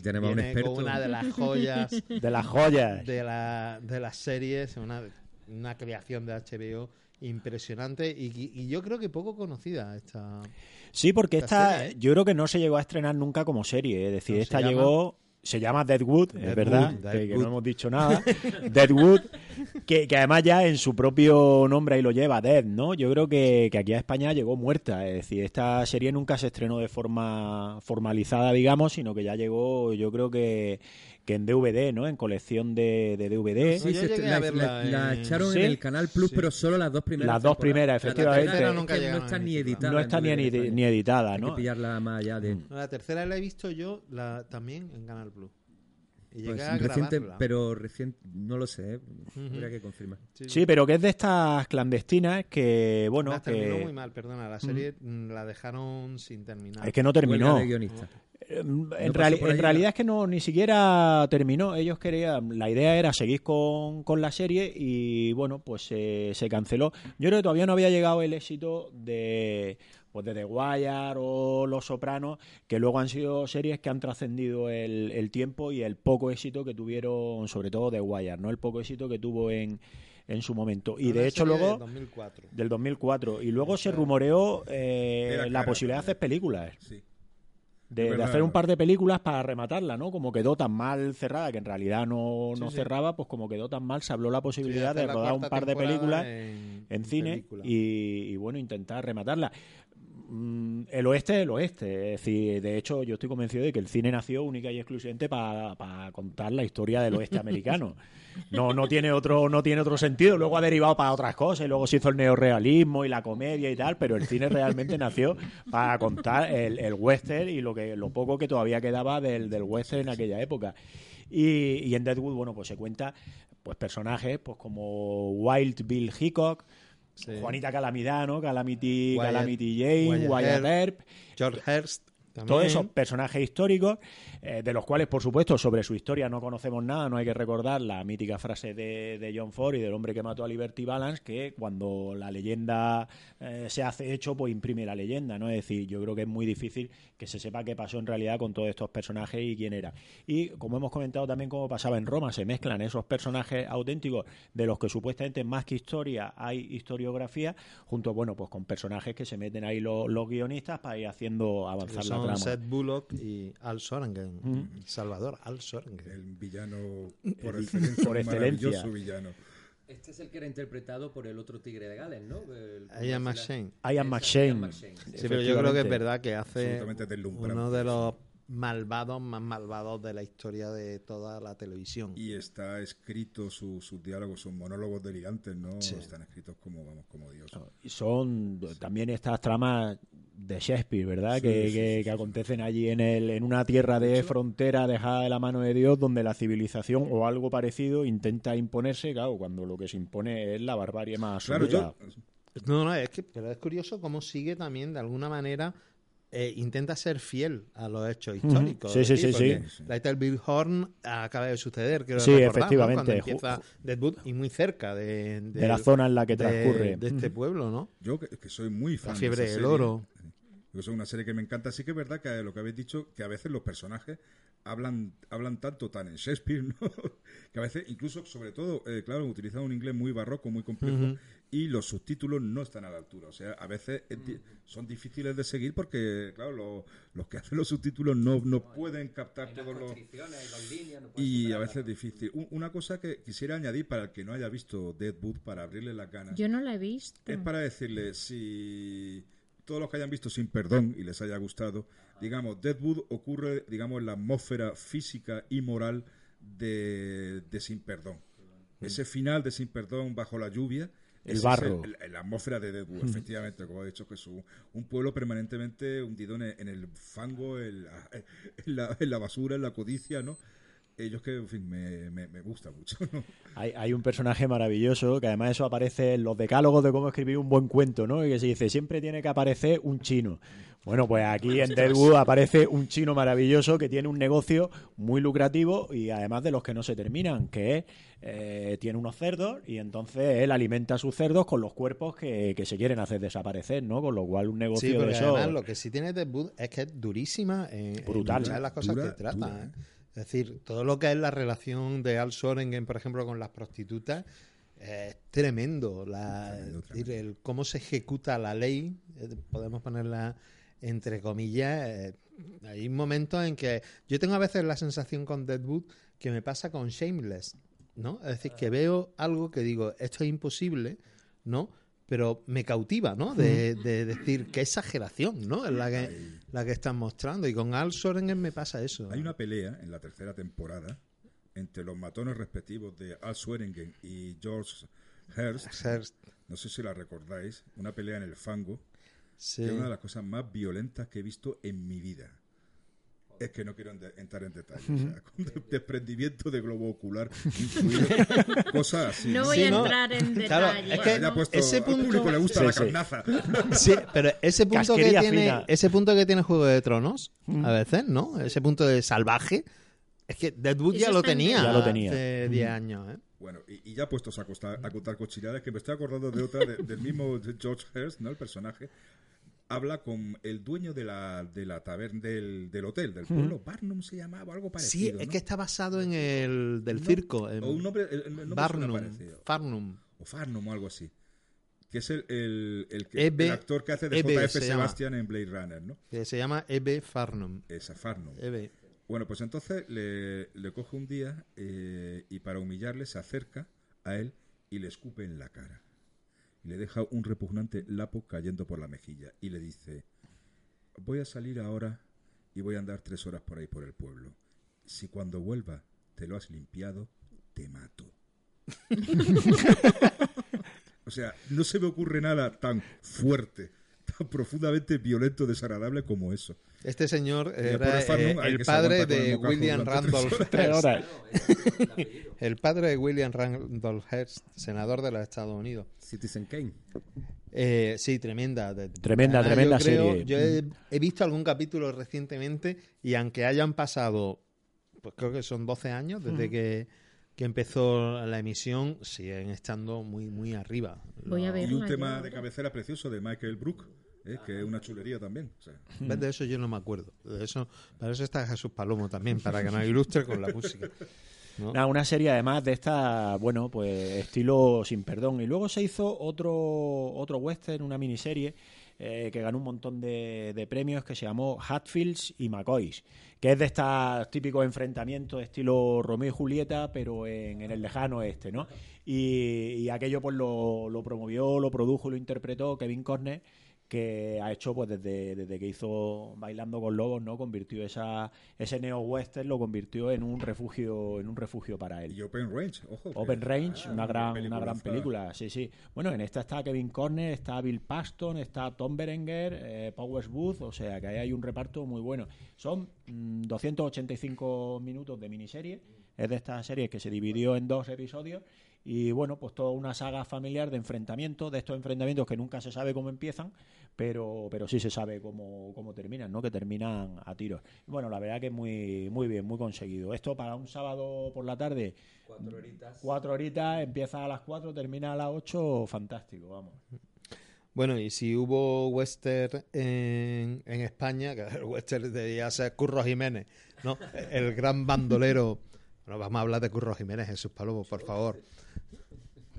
Tenemos a un viene experto. con una de las joyas De las joyas. de, la, de las series, una, una creación de HBO impresionante y, y yo creo que poco conocida esta... Sí, porque esta serie, ¿eh? yo creo que no se llegó a estrenar nunca como serie. Es decir, No, esta llama- llegó. Se llama Deadwood, es Deadwood, verdad, que- no hemos dicho nada. Deadwood, que, que además ya en su propio nombre ahí lo lleva, Dead, ¿no? Yo creo que, que aquí a España llegó muerta. Es decir, esta serie nunca se estrenó de forma formalizada, digamos, sino que ya llegó, yo creo que, que en DVD, ¿no? En colección de, de DVD. Sí, a la, verla la- la echaron ¿Sí? en el Canal Plus, Sí. pero solo las dos primeras. Las dos primeras, La efectivamente. tercera nunca es que no está ni editada. no está ni, edi- editada, Hay que pillarla más allá de. La tercera la he visto yo la, también en Canal Plus. Y Pues a reciente, pero reciente, no lo sé, ¿eh? Habría que confirmar. Sí, pero que es de estas clandestinas que, bueno, La terminó que muy mal, perdona. La serie mm, la dejaron sin terminar. es que no terminó. De guionista. Eh, En, reali- realidad es que no ni siquiera terminó. Ellos querían, la idea era seguir con, con la serie y bueno, pues se- se canceló. Yo creo que todavía no había llegado el éxito de pues de The Wire o Los Sopranos, que luego han sido series que han trascendido el, el tiempo y el poco éxito que tuvieron, sobre todo The Wire, ¿no? El poco éxito que tuvo en, en su momento. Y Una de hecho luego de 2004. del 2004 y luego se rumoreó eh, la cara posibilidad de hacer películas Sí. De, hacer un par de películas para rematarla, ¿no? Como quedó tan mal cerrada, que en realidad no, no sí. cerraba, pues como quedó tan mal, se habló la posibilidad Sí, de rodar un par de películas en, en cine película. y, y, bueno, intentar rematarla. Mm, El oeste es el oeste, es decir, de hecho yo estoy convencido de que el cine nació única y exclusivamente para contar la historia del oeste americano. No, no tiene otro, no tiene otro sentido. Luego ha derivado para otras cosas y luego se hizo el neorrealismo y la comedia y tal, pero el cine realmente nació para contar el, el western y lo que, lo poco que todavía quedaba del, del western en aquella época. Y, y en Deadwood, bueno, pues se cuenta pues personajes pues como Wild Bill Hickok, Sí. Juanita Calamidad, ¿no? Calamity, Wyatt- Calamity Jane, Wyatt Wyatt Earp. Earp, George Hearst. También. todos esos personajes históricos, eh, de los cuales, por supuesto, sobre su historia no conocemos nada, no hay que recordar la mítica frase de, de John Ford y del hombre que mató a Liberty Balance, que cuando la leyenda eh, se hace hecho, pues imprime la leyenda, ¿no? Es decir, yo creo que es muy difícil que se sepa qué pasó en realidad con todos estos personajes y quién era. Y como hemos comentado también como pasaba en Roma, se mezclan esos personajes auténticos de los que supuestamente más que historia hay historiografía, junto, bueno, pues con personajes que se meten ahí los, los guionistas para ir haciendo avanzar la Seth Bullock y Al Sorengen. Mm. Salvador Al Sorengen. El villano por excelencia. Por excelencia. maravilloso villano. Este es el que era interpretado por el otro tigre de Gales, ¿no? Ian McShane. Ian McShane. Sí, pero yo creo que es verdad que hace uno de los malvados más malvados de la historia de toda la televisión. Y está escrito, su- sus diálogos son monólogos delirantes, ¿no? Sí. Están escritos como, vamos, como Dios. Y son también estas tramas de Shakespeare, ¿verdad? Sí, que, sí, que- sí, que sí. acontecen allí en, el, en una tierra de frontera dejada de la mano de Dios, donde la civilización o algo parecido intenta imponerse, claro, cuando lo que se impone es la barbarie más Claro, absoluta. yo, No, no, es que pero es curioso cómo sigue también de alguna manera eh, intenta ser fiel a los hechos históricos. Sí, sí, sí, porque sí. Little Bill Horn acaba de suceder, creo Sí, recordar, ¿no? efectivamente. Cuando empieza Deadwood y muy cerca de, De la zona en la que de- transcurre. de este pueblo, ¿no? yo que, que soy muy fan La fiebre de esa del serie, oro. Porque es una serie que me encanta. Sí que es verdad que lo que habéis dicho, que a veces los personajes hablan, hablan tanto tan en Shakespeare, ¿no? que a veces, incluso, sobre todo, eh, claro, utilizan un inglés muy barroco, muy complejo, y los subtítulos no están a la altura. O sea, a veces es di- son difíciles de seguir porque, claro, lo- los que hacen los subtítulos no, no pueden captar todos los... Y a veces es difícil. Un- Una cosa que quisiera añadir para el que no haya visto Deadwood, para abrirle las ganas, Yo no la he visto. es para decirle si todos los que hayan visto Sin Perdón y les haya gustado, digamos, Deadwood ocurre, digamos, en la atmósfera física y moral de, de Sin Perdón. Ese final de Sin Perdón bajo la lluvia. El es barro. el- el- la atmósfera de Deadwood, efectivamente, como he dicho, que es un, un pueblo permanentemente hundido en el, en el fango, en la, en, la, en la basura, en la codicia, ¿no? Ellos que, en fin, me, me, me gusta mucho, ¿no? Hay, hay un personaje maravilloso que además eso aparece en los decálogos de cómo escribir un buen cuento, ¿no? Y que se dice, siempre tiene que aparecer un chino. Bueno, pues aquí en Deadwood aparece un chino maravilloso que tiene un negocio muy lucrativo y además de los que no se terminan, que es, eh, tiene unos cerdos y entonces él alimenta a sus cerdos con los cuerpos que, que se quieren hacer desaparecer, ¿no? Con lo cual un negocio Sí, de porque eso... además lo que sí tiene Deadwood es que es durísima en, Brutal. muchas de las cosas Dura, que trata. dura, ¿eh? Es decir, todo lo que es la relación de Al Sorengen, por ejemplo, con las prostitutas, es tremendo. La, Tremendo, es decir, el cómo se ejecuta la ley, eh, podemos ponerla entre comillas. eh, hay momentos en que yo tengo a veces la sensación con Deadwood que me pasa con Shameless, ¿no? Es decir, que veo algo que digo, esto es imposible, ¿no? Pero me cautiva, ¿no? De, de decir, qué exageración, ¿no? Es la que, la que están mostrando. Y con Al Sorengen me pasa eso. Hay una pelea en la tercera temporada entre los matones respectivos de Al Swearingen y George Hearst. Hearst, No sé si la recordáis. Una pelea en el fango. sí. Que es una de las cosas más violentas que he visto en mi vida. Es que no quiero entrar en detalle. o sea, con de- desprendimiento de globo ocular incluido. cosas así. No voy Sí, a ¿no? entrar en Claro, detalle. es que puesto- ese al punto- público le gusta Sí, la sí. carnaza. Sí, pero ese punto que tiene, fina. ese punto que tiene Juego de Tronos, a veces, ¿no? Ese punto de salvaje, es que Deadwood ya lo tenía. Ya lo tenía. hace 10 años, ¿eh? Bueno, y, y ya puestos a, costar- a contar cochinadas, que me estoy acordando de otra, de- del mismo George Hearst, ¿no? El personaje. Habla con el dueño de la, de la taberna, del, del hotel, del pueblo. Barnum se llamaba, algo Sí, parecido. es ¿no? que está basado en el del No, circo, en O un nombre, el, el nombre Barnum. Farnum. O Farnum o algo así. Que es el, el, el el actor que hace de Ebe J.F. se llama. Sebastian en Blade Runner, ¿no? que se llama Ebe Farnum. Esa Farnum. Ebe. Bueno, pues entonces le, le coge un día eh, y para humillarle se acerca a él y le escupe en la cara. Y le deja un repugnante lapo cayendo por la mejilla y le dice, voy a salir ahora y voy a andar tres horas por ahí por el pueblo. Si cuando vuelva te lo has limpiado, te mato. o sea, no se me ocurre nada tan fuerte, profundamente violento, desagradable como eso. Este señor era Farnum eh, el padre de William Randolph Hearst. horas. El padre de William Randolph Hearst, senador de los Estados Unidos. Citizen Kane. Eh, sí, tremenda. Tremenda, Además, tremenda yo creo- serie. Yo he, he visto algún capítulo recientemente y aunque hayan pasado, pues creo que son 12 años desde que, que empezó la emisión, siguen estando muy, muy arriba. Voy a Los- ver. Y un tema de cabecera precioso de Michael Brook, ¿eh? que es una chulería también. O sea. De eso yo no me acuerdo. De eso, para eso está Jesús Palomo también, para que nos ilustre con la música. ¿no? Nada, una serie además de esta, bueno, pues estilo sin perdón. Y luego se hizo otro, otro western, una miniserie, eh, que ganó un montón de, de premios que se llamó Hatfields y McCoys, que es de estos típicos enfrentamientos estilo Romeo y Julieta, pero en, en el lejano oeste, ¿no? Y, y aquello pues lo, lo promovió, lo produjo, lo interpretó Kevin Costner, que ha hecho pues desde, desde que hizo Bailando con Lobos, ¿no? Convirtió esa, ese neo western lo convirtió en un refugio, en un refugio para él. Y Open Range, ojo. Open Range, Ah, una gran, una gran película, sí, sí. Bueno, en esta está Kevin Corner, está Bill Paxton, está Tom Berenger, eh, Powers Booth, o sea que ahí hay un reparto muy bueno. Son mm, 285 minutos de miniserie, es de esta serie que se dividió en dos episodios y bueno, pues toda una saga familiar de enfrentamientos, de estos enfrentamientos que nunca se sabe cómo empiezan, pero, pero sí se sabe cómo, cómo terminan, ¿no? Que terminan a tiros. Bueno, la verdad que muy, muy bien, muy conseguido. Esto para un sábado por la tarde, Cuatro horitas. cuatro horitas, empieza a las cuatro, termina a las ocho, fantástico, vamos. Bueno, y si hubo western en, en España, que el western debía ser Curro Jiménez, ¿no? El gran bandolero. Bueno, vamos a hablar de Curro Jiménez, Jesús Palomo, por favor.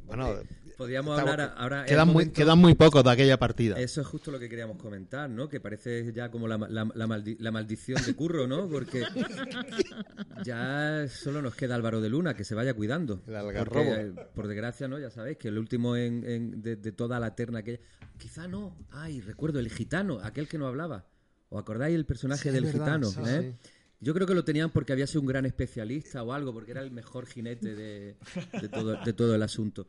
Bueno, Podríamos estamos- hablar ahora. quedan, muy, quedan muy pocos de aquella partida. Eso es justo lo que queríamos comentar, ¿no? Que parece ya como la, la- la maldi- la maldición de Curro, ¿no? Porque ya solo nos queda Álvaro de Luna, que se vaya cuidando. El algarrobo. Porque, eh, por desgracia, ¿no? Ya sabéis que el último en, en- de, de toda la terna que... Quizá no. Ay, recuerdo, el gitano, aquel que no hablaba. ¿Os acordáis el personaje Sí, del verdad, gitano? sí, eh? sí. Yo creo que lo tenían porque había sido un gran especialista o algo, porque era el mejor jinete de, de todo, de todo el asunto.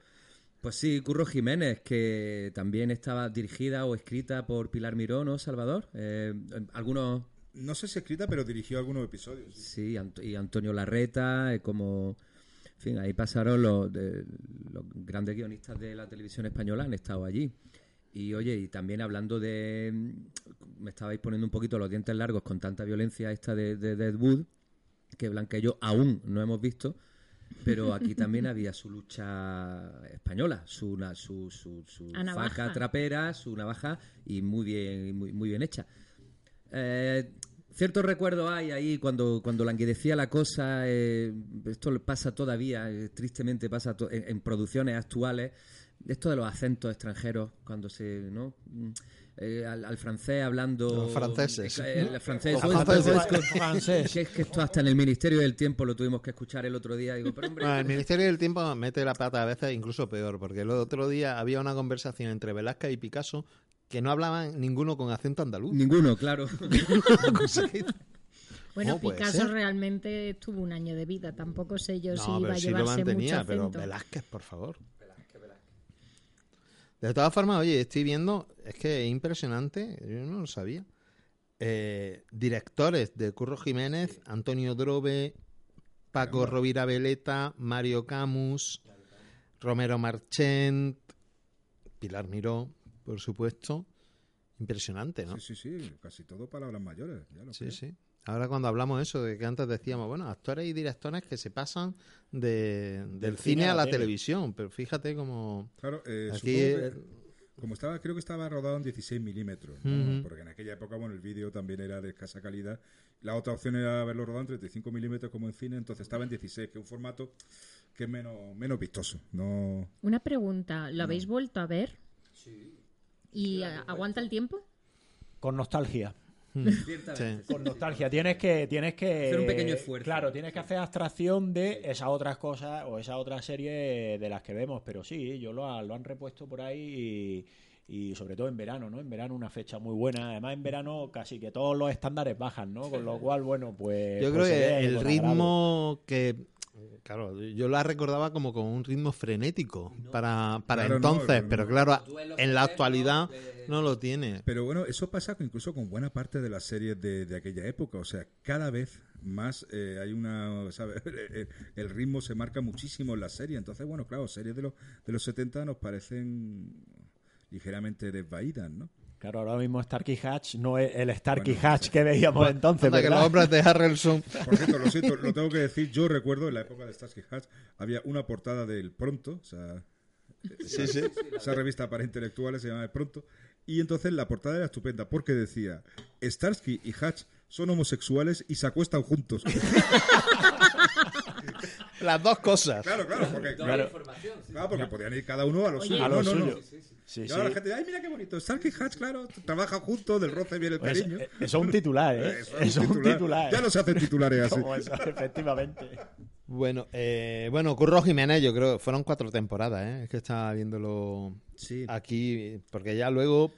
Pues sí, Curro Jiménez, que también estaba dirigida o escrita por Pilar Miró, ¿no, Salvador? Eh, algunos, No sé si escrita, pero dirigió algunos episodios. sí. sí, y Antonio Larreta, eh, como... En fin, ahí pasaron los, de- los grandes guionistas de la televisión española, han estado allí. Y oye, y también hablando de... mm, Me estabais poniendo un poquito los dientes largos con tanta violencia esta de, de Deadwood, que Blanca y yo aún no hemos visto, pero aquí también había su lucha española, su, su, su, su faca trapera, su navaja, y muy bien, muy, muy bien hecha. Eh, cierto recuerdo hay ahí cuando, cuando languidecía la cosa, eh, esto pasa todavía, eh, tristemente pasa en producciones actuales, esto de los acentos extranjeros, cuando se, ¿no? Mm, eh, al, al francés hablando... Los franceses. eh, el francés, Los "Oh, esto- franceses. Francés. que es que esto hasta en el Ministerio del Tiempo lo tuvimos que escuchar el otro día. Digo, pero hombre, Bueno, el Ministerio del Tiempo mete la pata a veces incluso peor, porque el otro día había una conversación entre Velázquez y Picasso que no hablaban ninguno con acento andaluz. ninguno, claro. Bueno, ¿Cómo puede Picasso ser? realmente tuvo un año de vida. Tampoco sé yo si No, iba pero a sí lo llevarse mantenía, mucho pero acento. Velázquez, por favor. De todas formas, oye, estoy viendo, es que es impresionante, yo no lo sabía. Eh, directores de Curro Jiménez, Antonio Drobe, Paco Rovira Veleta, Mario Camus, Romero Marchent, Pilar Miró, por supuesto. Impresionante, ¿no? Sí, sí, sí, casi todo palabras mayores. Ya lo Sí, creo. sí. Ahora cuando hablamos eso de que antes decíamos, bueno, actores y directores que se pasan de, del, cine, a la, tele. televisión, pero fíjate como Claro, eh, aquí supongo que- como estaba, creo que estaba rodado en 16 milímetros, ¿no? Porque en aquella época, bueno, el vídeo también era de escasa calidad. La otra opción era haberlo rodado en 35 milímetros como en cine, entonces estaba en 16, que es un formato que es menos, menos vistoso. No, Una pregunta, ¿lo habéis vuelto a ver? Sí. ¿Y aguanta el tiempo? Con nostalgia. Ciertamente. Sí. Con nostalgia. Tienes que, tienes que. Hacer un pequeño esfuerzo. Claro, tienes que hacer abstracción de esas otras cosas o esa otra serie de las que vemos. Pero sí, yo lo, ha- lo han repuesto por ahí y, y sobre todo en verano, ¿no? En verano una fecha muy buena. Además, en verano casi que todos los estándares bajan, ¿no? Con lo cual, bueno, pues. Yo pues creo que el ritmo que claro, yo la recordaba como con un ritmo frenético para, para Claro, entonces, no, pero no. claro, en la actualidad eh, no lo tiene. Pero bueno, eso pasa incluso con buena parte de las series de, de aquella época. O sea, cada vez más eh, hay una. ¿sabes? El, el ritmo se marca muchísimo en la serie. Entonces, bueno, claro, series de los, de los 70 nos parecen ligeramente desvaídas, ¿no? Claro, ahora mismo Starkey Hatch no es el Starkey Bueno, Hatch que veíamos entonces. Anda, que los hombres de Harrelson Por cierto, lo siento, lo tengo que decir. Yo recuerdo en la época de Starsky Hatch había una portada del Pronto, o sea, Sí, sí. esa revista para intelectuales se llama El Pronto. Y entonces la portada era estupenda porque decía: Starsky y Hatch son homosexuales y se acuestan juntos. Las dos cosas. claro, claro, porque, Toda claro, la información. sí. claro, porque podían ir cada uno a lo Oye, suyo. A lo no, no, no. suyo. Sí, Y sí. ahora la gente dice, ay, mira qué bonito, Starsky y Hatch, claro, trabajan juntos, del roce viene el Pues, cariño. eh, eso es un titular, ¿eh? Eso Eso es un titular. Ya no se hacen titulares así. Como eso, efectivamente. Bueno, eh, bueno, Curro Jiménez, yo creo, fueron cuatro temporadas, ¿eh? Es que estaba viéndolo Sí. aquí, porque ya luego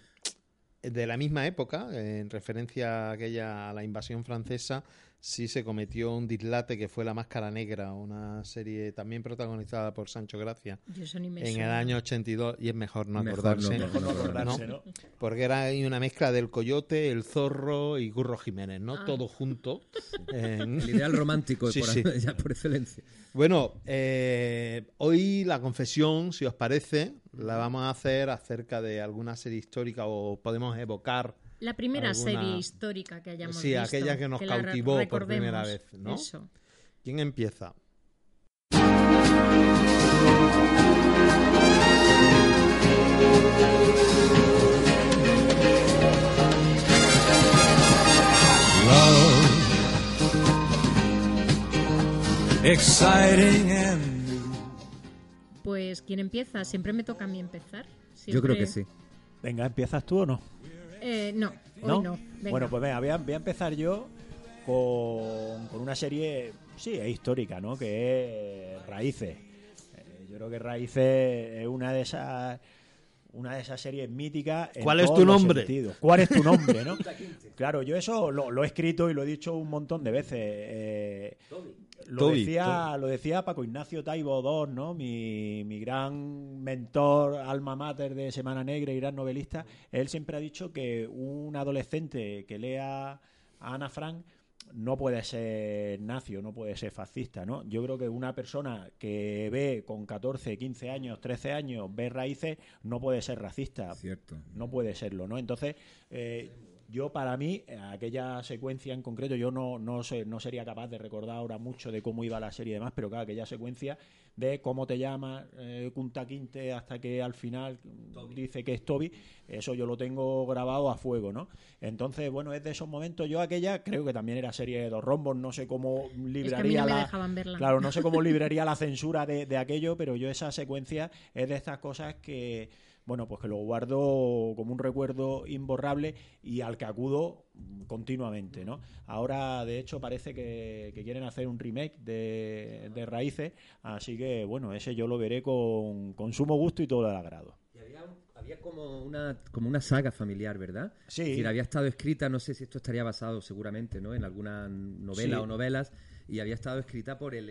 de la misma época, en referencia a aquella a la invasión francesa, sí se cometió un dislate que fue La Máscara Negra, una serie también protagonizada por Sancho Gracia en el año 82 y es mejor no Mejor acordarse. no, mejor no acordarse, ¿no? Porque era una mezcla del Coyote, el Zorro y Curro Jiménez, ¿no? Ah. Todo junto. en- El ideal romántico Sí, por, sí. ya por excelencia. Bueno, eh, hoy la confesión, si os parece, la vamos a hacer acerca de alguna serie histórica o podemos evocar. La primera alguna- serie histórica que hayamos Sí, visto. aquella que nos cautivó por primera vez, ¿no? Eso. ¿Quién empieza? Exciting and Pues, ¿quién empieza? Siempre me toca a mí empezar. Yo creo que sí. Venga, ¿empiezas tú o no? Eh, no, hoy ¿No? no. Venga. Bueno, pues venga, voy a, voy a empezar yo con, con una serie, sí, es histórica, ¿no? Que es Raíces. Eh, yo creo que Raíces es una de esas una de esas series míticas. en ¿Cuál es tu nombre? sentidos. ¿Cuál es tu nombre, no? claro, yo eso lo, lo he escrito y lo he dicho un montón de veces. Eh, lo, Toby, decía, lo decía Paco Ignacio Taibo II, ¿no? Mi, mi gran mentor, alma mater de Semana Negra y gran novelista. Él siempre ha dicho que un adolescente que lea a Ana Frank no puede ser nacio, no puede ser fascista, ¿no? Yo creo que una persona que ve con 14, 15 años, 13 años, ve raíces, no puede ser racista. Cierto. No puede serlo, ¿no? Entonces, eh, yo para mí, eh, aquella secuencia en concreto, yo no, no, sé, no sería capaz de recordar ahora mucho de cómo iba la serie y demás, pero claro, aquella secuencia de cómo te llamas, eh, Kunta Quinte, hasta que al final dice que es Toby, eso yo lo tengo grabado a fuego, ¿no? Entonces, bueno, es de esos momentos, yo aquella creo que también era serie de dos rombos, no sé cómo es que libraría no la... Claro, no sé cómo libraría la censura de, de aquello, pero yo esa secuencia es de estas cosas que, bueno, pues que lo guardo como un recuerdo imborrable y al que acudo continuamente, ¿no? Ahora, de hecho, parece que, que quieren hacer un remake de, de Raíces, así que, bueno, ese yo lo veré con, con sumo gusto y todo el agrado. Y había, había como una como una saga familiar, ¿verdad? Sí. Es decir, había estado escrita, no sé si esto estaría basado seguramente, ¿no? En alguna novela Sí. o novelas, y había estado escrita por el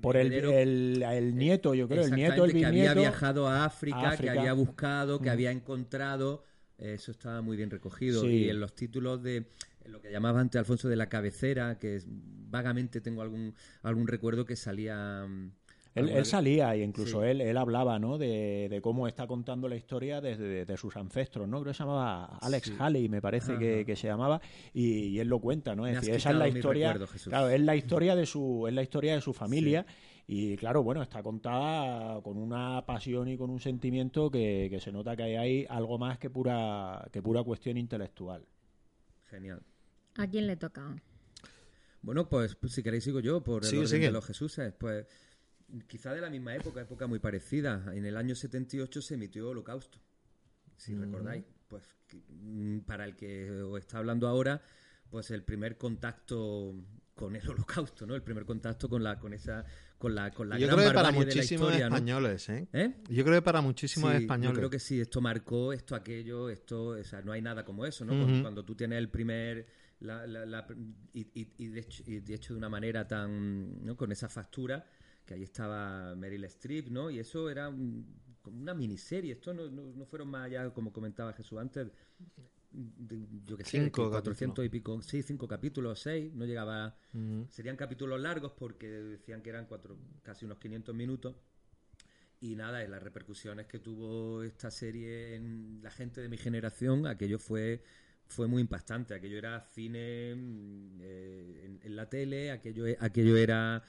Por el, el, el nieto, yo creo, el nieto, el Exactamente, que había bisnieto. viajado a África, a África. que había buscado, que Mm. había encontrado. eh, Eso estaba muy bien recogido. Sí. Y en los títulos de lo que llamaba antes Alfonso de la Cabecera, que es- vagamente tengo algún algún recuerdo que salía. Él, salía y incluso Sí. él, él hablaba ¿no? de, de cómo está contando la historia desde de, sus ancestros, ¿no? Creo que se llamaba Alex Sí. Haley, me parece que, que se llamaba, y, y él lo cuenta, ¿no? Es decir, esa es la historia, recuerdo, Jesús. claro, es la historia de su, es la historia de su familia. Y claro, bueno, está contada con una pasión y con un sentimiento que, que se nota que hay ahí algo más que pura, que pura cuestión intelectual. Genial. ¿A quién le toca? Bueno, pues, pues, si queréis sigo yo por el Sigue, orden sigue. de los Jesuses. Pues quizá de la misma época, época muy parecida. En el año 78 se emitió Holocausto, si recordáis. Pues mm, para el que os está hablando ahora, pues el primer contacto con el Holocausto, ¿no? El primer contacto con la con esa con la con la Yo gran creo que para barbarie de la muchísimos historia, ¿no? españoles, ¿eh? ¿Eh? Yo creo que para muchísimos Sí, españoles. Yo creo que sí, esto marcó, esto, aquello, esto, o sea, no hay nada como eso, ¿no? Cuando, cuando tú tienes el primer, la, la- la- y, y- y de hecho, y de hecho de una manera tan, ¿no? Con esa factura, que ahí estaba Meryl Streep, ¿no? Y eso era un- como una miniserie, esto no, no, no fueron más allá, como comentaba Jesús antes, de- yo que sé, Cinco que 400 capítulos. y pico, sí, cinco capítulos, seis, no llegaba, serían capítulos largos porque decían que eran cuatro, casi unos 500 minutos. Y nada, en las repercusiones que tuvo esta serie en la gente de mi generación, aquello fue fue muy impactante. Aquello era cine mm, eh, en, en la tele, aquello, e- aquello era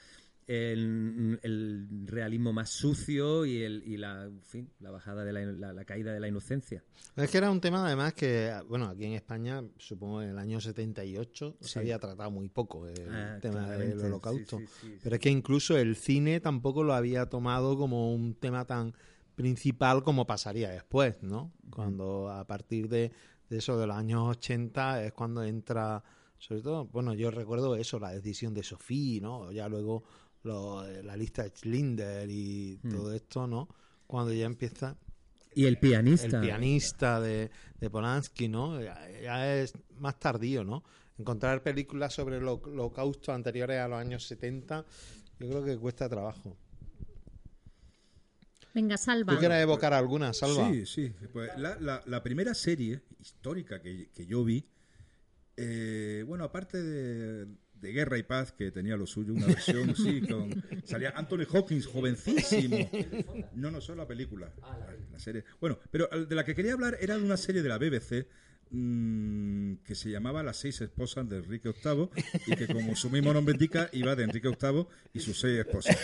el, el realismo más sucio y, el, y la, en fin, la bajada de la, la- la caída de la inocencia. Es que era un tema además que, bueno, aquí en España, supongo en el año 78 Sí. se había tratado muy poco el Ah, tema del holocausto. sí, sí, Pero es que incluso el cine tampoco lo había tomado como un tema tan principal como pasaría después, ¿no? Cuando a partir de, de eso de los años 80 es cuando entra, sobre todo, bueno, yo recuerdo eso, la decisión de Sofía, ¿no? Ya luego lo- la lista de Schlinder y Hmm. todo esto, ¿no? Cuando ya empieza... Y el pianista. el pianista de, de Polanski, ¿no? Ya, ya es más tardío, ¿no? Encontrar películas sobre el holo- holocausto anteriores a los años 70, yo creo que cuesta trabajo. Venga, salva. ¿Tú quieres evocar alguna, Salva? Sí, sí. Pues la, la- la primera serie histórica que, que yo vi, eh, bueno, aparte de, de Guerra y Paz, que tenía lo suyo, una versión, sí, con... Salía Anthony Hawkins, jovencísimo. No, no, solo la película. La serie. Bueno, pero de la que quería hablar era de una serie de la BBC mm, que se llamaba Las seis esposas de Enrique VIII y que como su mismo nombre indica iba de Enrique VIII y sus seis esposas.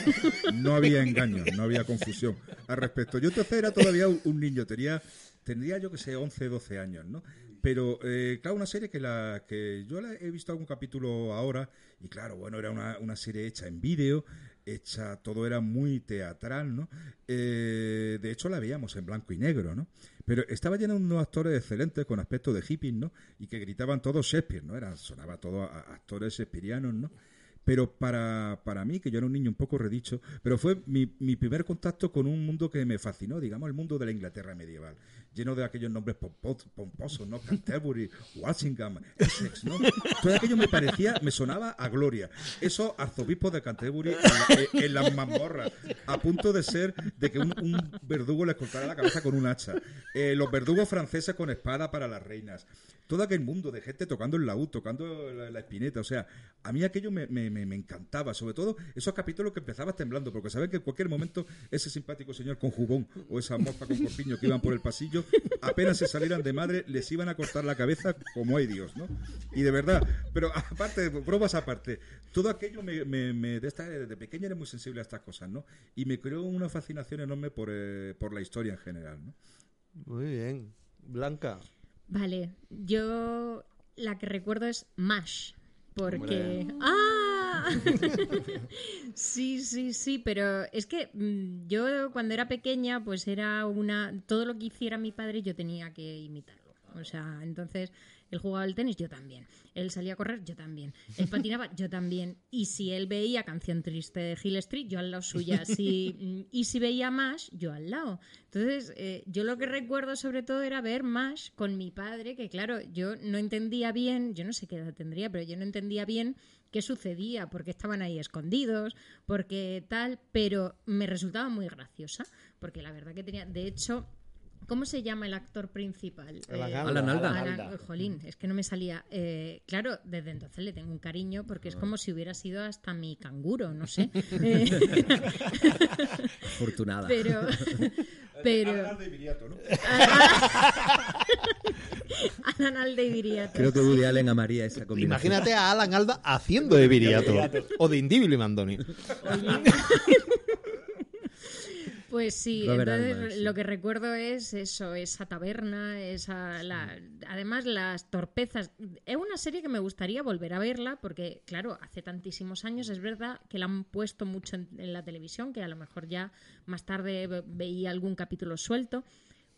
No había engaño, no había confusión al respecto. Yo entonces era todavía un, un niño, tenía, tendría yo que sé 11, 12 años, ¿no? Pero, eh, claro, una serie que la que yo la he visto algún capítulo ahora y claro, bueno, era una, una serie hecha en vídeo, hecha, todo era muy teatral, ¿no? Eh, de hecho, la veíamos en blanco y negro, ¿no? Pero estaba llena de unos actores excelentes con aspecto de hippies, ¿no? Y que gritaban todos Shakespeare, ¿no? Era, sonaba todo a, actores shakespearianos, ¿no? Pero para, para mí, que yo era un niño un poco redicho, pero fue mi, mi primer contacto con un mundo que me fascinó, digamos, el mundo de la Inglaterra medieval, lleno de aquellos nombres pompo- pomposos, ¿no? Canterbury, Walsingham, Essex, ¿no? Todo aquello me parecía, me sonaba a gloria. Esos arzobispos de Canterbury en, la- en las mazmorras, a punto de ser de que un, un verdugo les cortara la cabeza con un hacha. Eh, los verdugos franceses con espada para las reinas. Todo aquel mundo de gente tocando el laúd, tocando la, espineta. O sea, a mí aquello me, me- me- encantaba. Sobre todo esos capítulos que empezabas temblando, porque sabes que en cualquier momento ese simpático señor con jubón o esa moza con corpiño que iban por el pasillo, apenas se salieran de madre, les iban a cortar la cabeza como hay Dios, ¿no? Y de verdad, pero aparte, bromas aparte, todo aquello me, me- de, esta, de pequeño era muy sensible a estas cosas, ¿no? Y me creó una fascinación enorme por, eh, por la historia en general, ¿no? Muy bien. Blanca. Vale, yo la que recuerdo es Mash. Porque. ¡Ah! sí, sí, sí, pero es que mm, yo cuando era pequeña, pues era una. Todo lo que hiciera mi padre, yo tenía que imitarlo. O sea, entonces él jugaba al tenis, yo también. Él salía a correr, yo también. Él patinaba, yo también. Y si él veía Canción Triste de Hill Street, yo al lado suya. Si, y si veía Mash, yo al lado. Entonces, eh, yo lo que recuerdo sobre todo era ver Mash con mi padre, que claro, yo no entendía bien, yo no sé qué edad tendría, pero yo no entendía bien qué sucedía, porque estaban ahí escondidos, porque tal, pero me resultaba muy graciosa, porque la verdad que tenía, de hecho, ¿cómo se llama el actor principal? Alan Eh, Alda. Alan Alda. Alan- Alda. jolín, es que no me salía. Eh, claro, desde entonces le tengo un cariño porque es como si hubiera sido hasta mi canguro, no sé. Eh, Afortunada. pero, pero Alan Alda y Viriato. Creo que Woody Allen amaría esa combinación. Imagínate a Alan Alda haciendo de Viriato. o de Indíbil y Mandoni. Pues sí, entonces lo que recuerdo es eso, esa taberna, esa, la, además las torpezas. Es una serie que me gustaría volver a verla porque, claro, hace tantísimos años es verdad que la han puesto mucho en, en la televisión, que a lo mejor ya más tarde ve- veía algún capítulo suelto.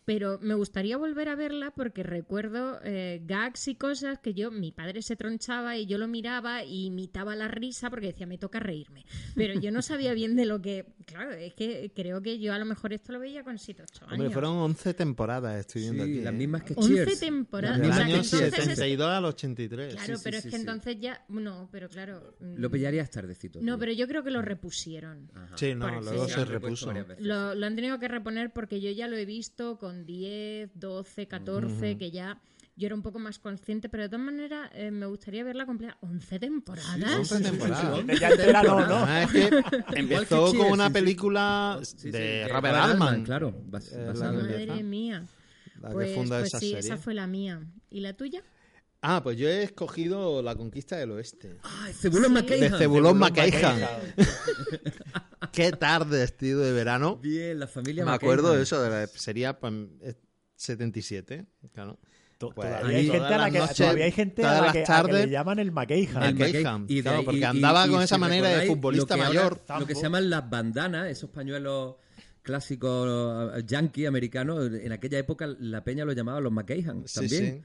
Pero me gustaría volver a verla porque recuerdo eh, gags y cosas que yo, mi padre se tronchaba y yo lo miraba y imitaba la risa porque decía, me toca reírme. Pero yo no sabía bien de lo que. Claro, es que creo que yo a lo mejor esto lo veía con 7 8 años. Hombre, fueron 11 temporadas, estoy viendo Sí, aquí. las ¿eh? mismas que 11 Cheers. temporadas. Las Del O sea, año que entonces es- 72 al 83. Claro, sí, pero sí, es que sí. entonces ya. No, pero claro. mm, Lo pillarías tardecito. No, tío. pero yo creo que lo repusieron. Sí, no, luego se repuso. Lo, lo han tenido que reponer porque yo ya lo he visto con 10, 12, 14, que ya yo era un poco más consciente, pero de todas maneras eh, me gustaría verla completa. 11 temporadas. 11 temporadas. Ya entera no, ¿no? Además es que empezó Cheers, con una sí, sí. película Sí, sí, de de Robert Altman. claro. bas- Eh, la de- Madre mía. La que Pues, funda pues esa sí, serie. esa fue la mía. ¿Y la tuya? Ah, pues yo he escogido La Conquista del Oeste. ¡Ay, Cebulón Sí. McCahan! De Cebulón McCahan. Qué tarde, tío, de verano. Bien, la familia Me acuerdo de eso, de la- sería pues, eh, 77, claro. To- Pues, todavía, hay todas gente a la las que, noches, todavía hay gente a todas la las que, a que tardes- le llaman el McCahan. El. McCahan, Y claro, porque y- andaba y con esa manera de futbolista lo que ahora- mayor. lo que se llaman las bandanas, esos pañuelos clásicos eh, yankee americanos, en aquella época la peña lo llamaba los McCahan Sí, también. sí.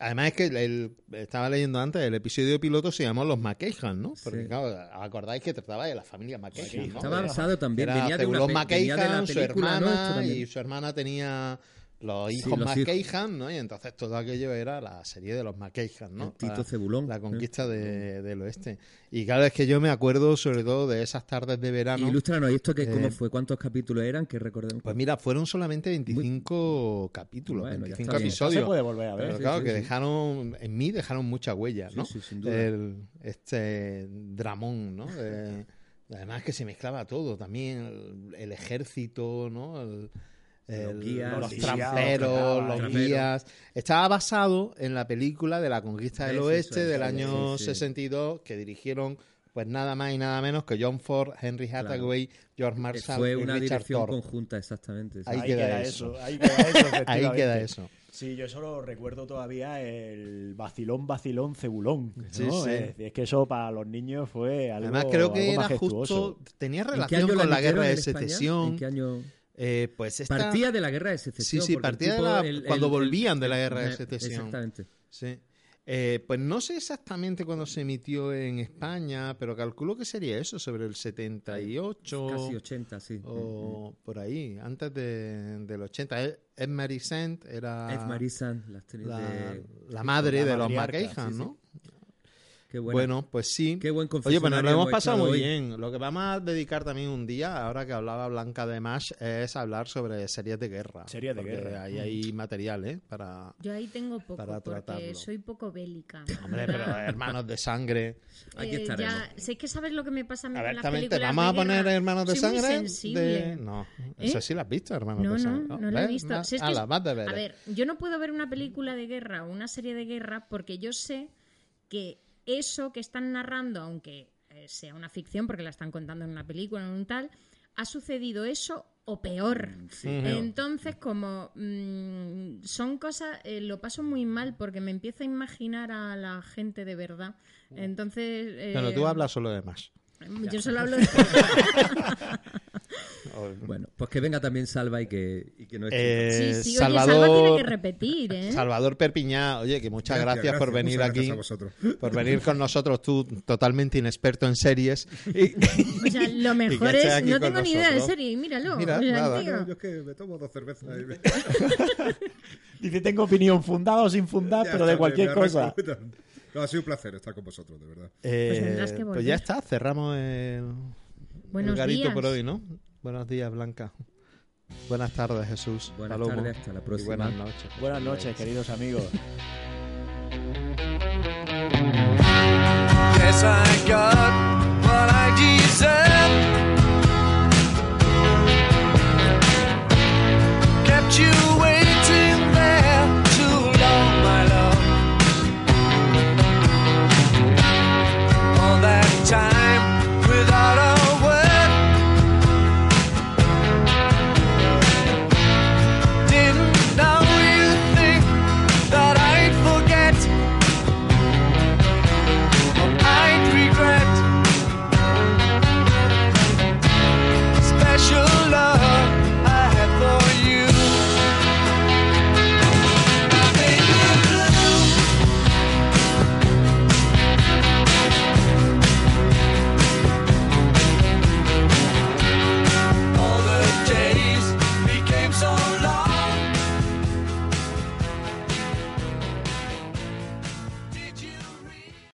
Además es que el, estaba leyendo antes, el episodio piloto se llamó Los McCahan, ¿no? Porque Sí. claro, acordáis que trataba de la familia McCahan, ¿no? Estaba basado también, venía de una venía de la su hermana, y su hermana tenía los Sí, hijos los. McCahan, ¿no? Y entonces todo aquello era la serie de los McCahan, ¿no? El Tito La- Cebulón. La conquista de- del oeste. Y claro, es que yo me acuerdo sobre todo de esas tardes de verano. Ilústranos, ¿y esto qué, cómo Eh, fue? ¿Cuántos capítulos eran? Que recordemos. Pues mira, fueron solamente 25 capítulos, Bueno, ya 25 está bien. episodios. No se puede volver a ver. Pero Sí, claro, sí, que sí. dejaron, en mí dejaron mucha huella, Sí, ¿no? sí, sin duda. El, este dramón, ¿no? De- además que se mezclaba todo, también el, el ejército, ¿no? El- el- guías, los los tramperos, guías, los guías. Estaba basado en la película de la conquista del oeste del sí, año sí, sí. 62 que dirigieron pues nada más y nada menos que John Ford, Henry Hathaway, George Eh, Marshall fue y una Richard dirección Thorpe. conjunta, exactamente. sí. Ahí Ahí, queda queda, eso. eso. Ahí queda eso. Ahí queda eso. Sí, yo solo recuerdo todavía el vacilón, vacilón, cebulón. ¿no? Sí, sí. Es, es que eso para los niños fue algo Además creo que algo era majestuoso. justo, tenía ¿En qué relación con la guerra de secesión. ¿En qué año? Eh, pues esta- Partía de la guerra de Sí, secesión. sí, el partía de tipo, la- el- cuando el- volvían de la guerra de secesión. Exactamente. Sí. Eh, pues no sé exactamente cuándo se emitió en España, pero calculo que sería eso, sobre el 78 Casi 80, sí. o por ahí, antes de, del 80. Ed, Marisent era Ed Marisan, la actriz la, de... la madre la de los McCahan, sí, sí. ¿no? Qué buena. Bueno, pues sí. Qué buen Oye, pues nos confesionario lo hemos pasado muy hoy. bien. Lo que vamos a dedicar también un día, ahora que hablaba Blanca de Mash, es hablar sobre series de guerra. Series de Porque guerra. Ahí hay material, ¿eh? Para... Yo ahí tengo poco Para porque tratarlo. soy poco bélica. Hombre, pero hermanos de sangre. Aquí Eh, estaremos. ya, sé que sabes lo que me pasa a mí A con ver, las también te películas vamos a poner guerra. hermanos de Soy muy sangre. sensible. de- No, eso ¿Eh? sí lo has visto, hermanos No, de no, sangre. no lo he visto. Más- Si es que ala, más de a veras. ver, yo no puedo ver una película de guerra o una serie de guerra porque yo sé que eso que están narrando, aunque eh, sea una ficción porque la están contando en una película o en un tal, ha sucedido eso o peor. Entonces, como mm, son cosas, eh, lo paso muy mal porque me empiezo a imaginar a la gente de verdad. Entonces... eh, Pero tú hablas solo de Mash. Yo solo hablo de... Bueno, pues que venga también Salva y que, y que no Eh, Sí, sí, oye, Salvador, Salva tiene que repetir, ¿eh? Salvador Perpiñá, oye, que muchas gracias, por venir muchas aquí. gracias a vosotros. Por venir con nosotros, tú totalmente inexperto en series. Y- O sea, lo mejor es, no tengo ni idea de serie, y míralo. Mira, o sea, nada. tío. Yo es que me tomo dos cervezas y me- Dice, tengo opinión fundada o sin fundar, Ya pero de cualquier me cosa. No, ha sido un placer estar con vosotros, de verdad. Eh, pues volver. ya está, cerramos el, Buenos el días. por hoy, ¿no? Buenos días, Blanca. Buenas tardes, Jesús. Buenas tardes, hasta la próxima. Y buenas noches. Buenas noches, queridos amigos. Yes, I got what I deserve. Kept you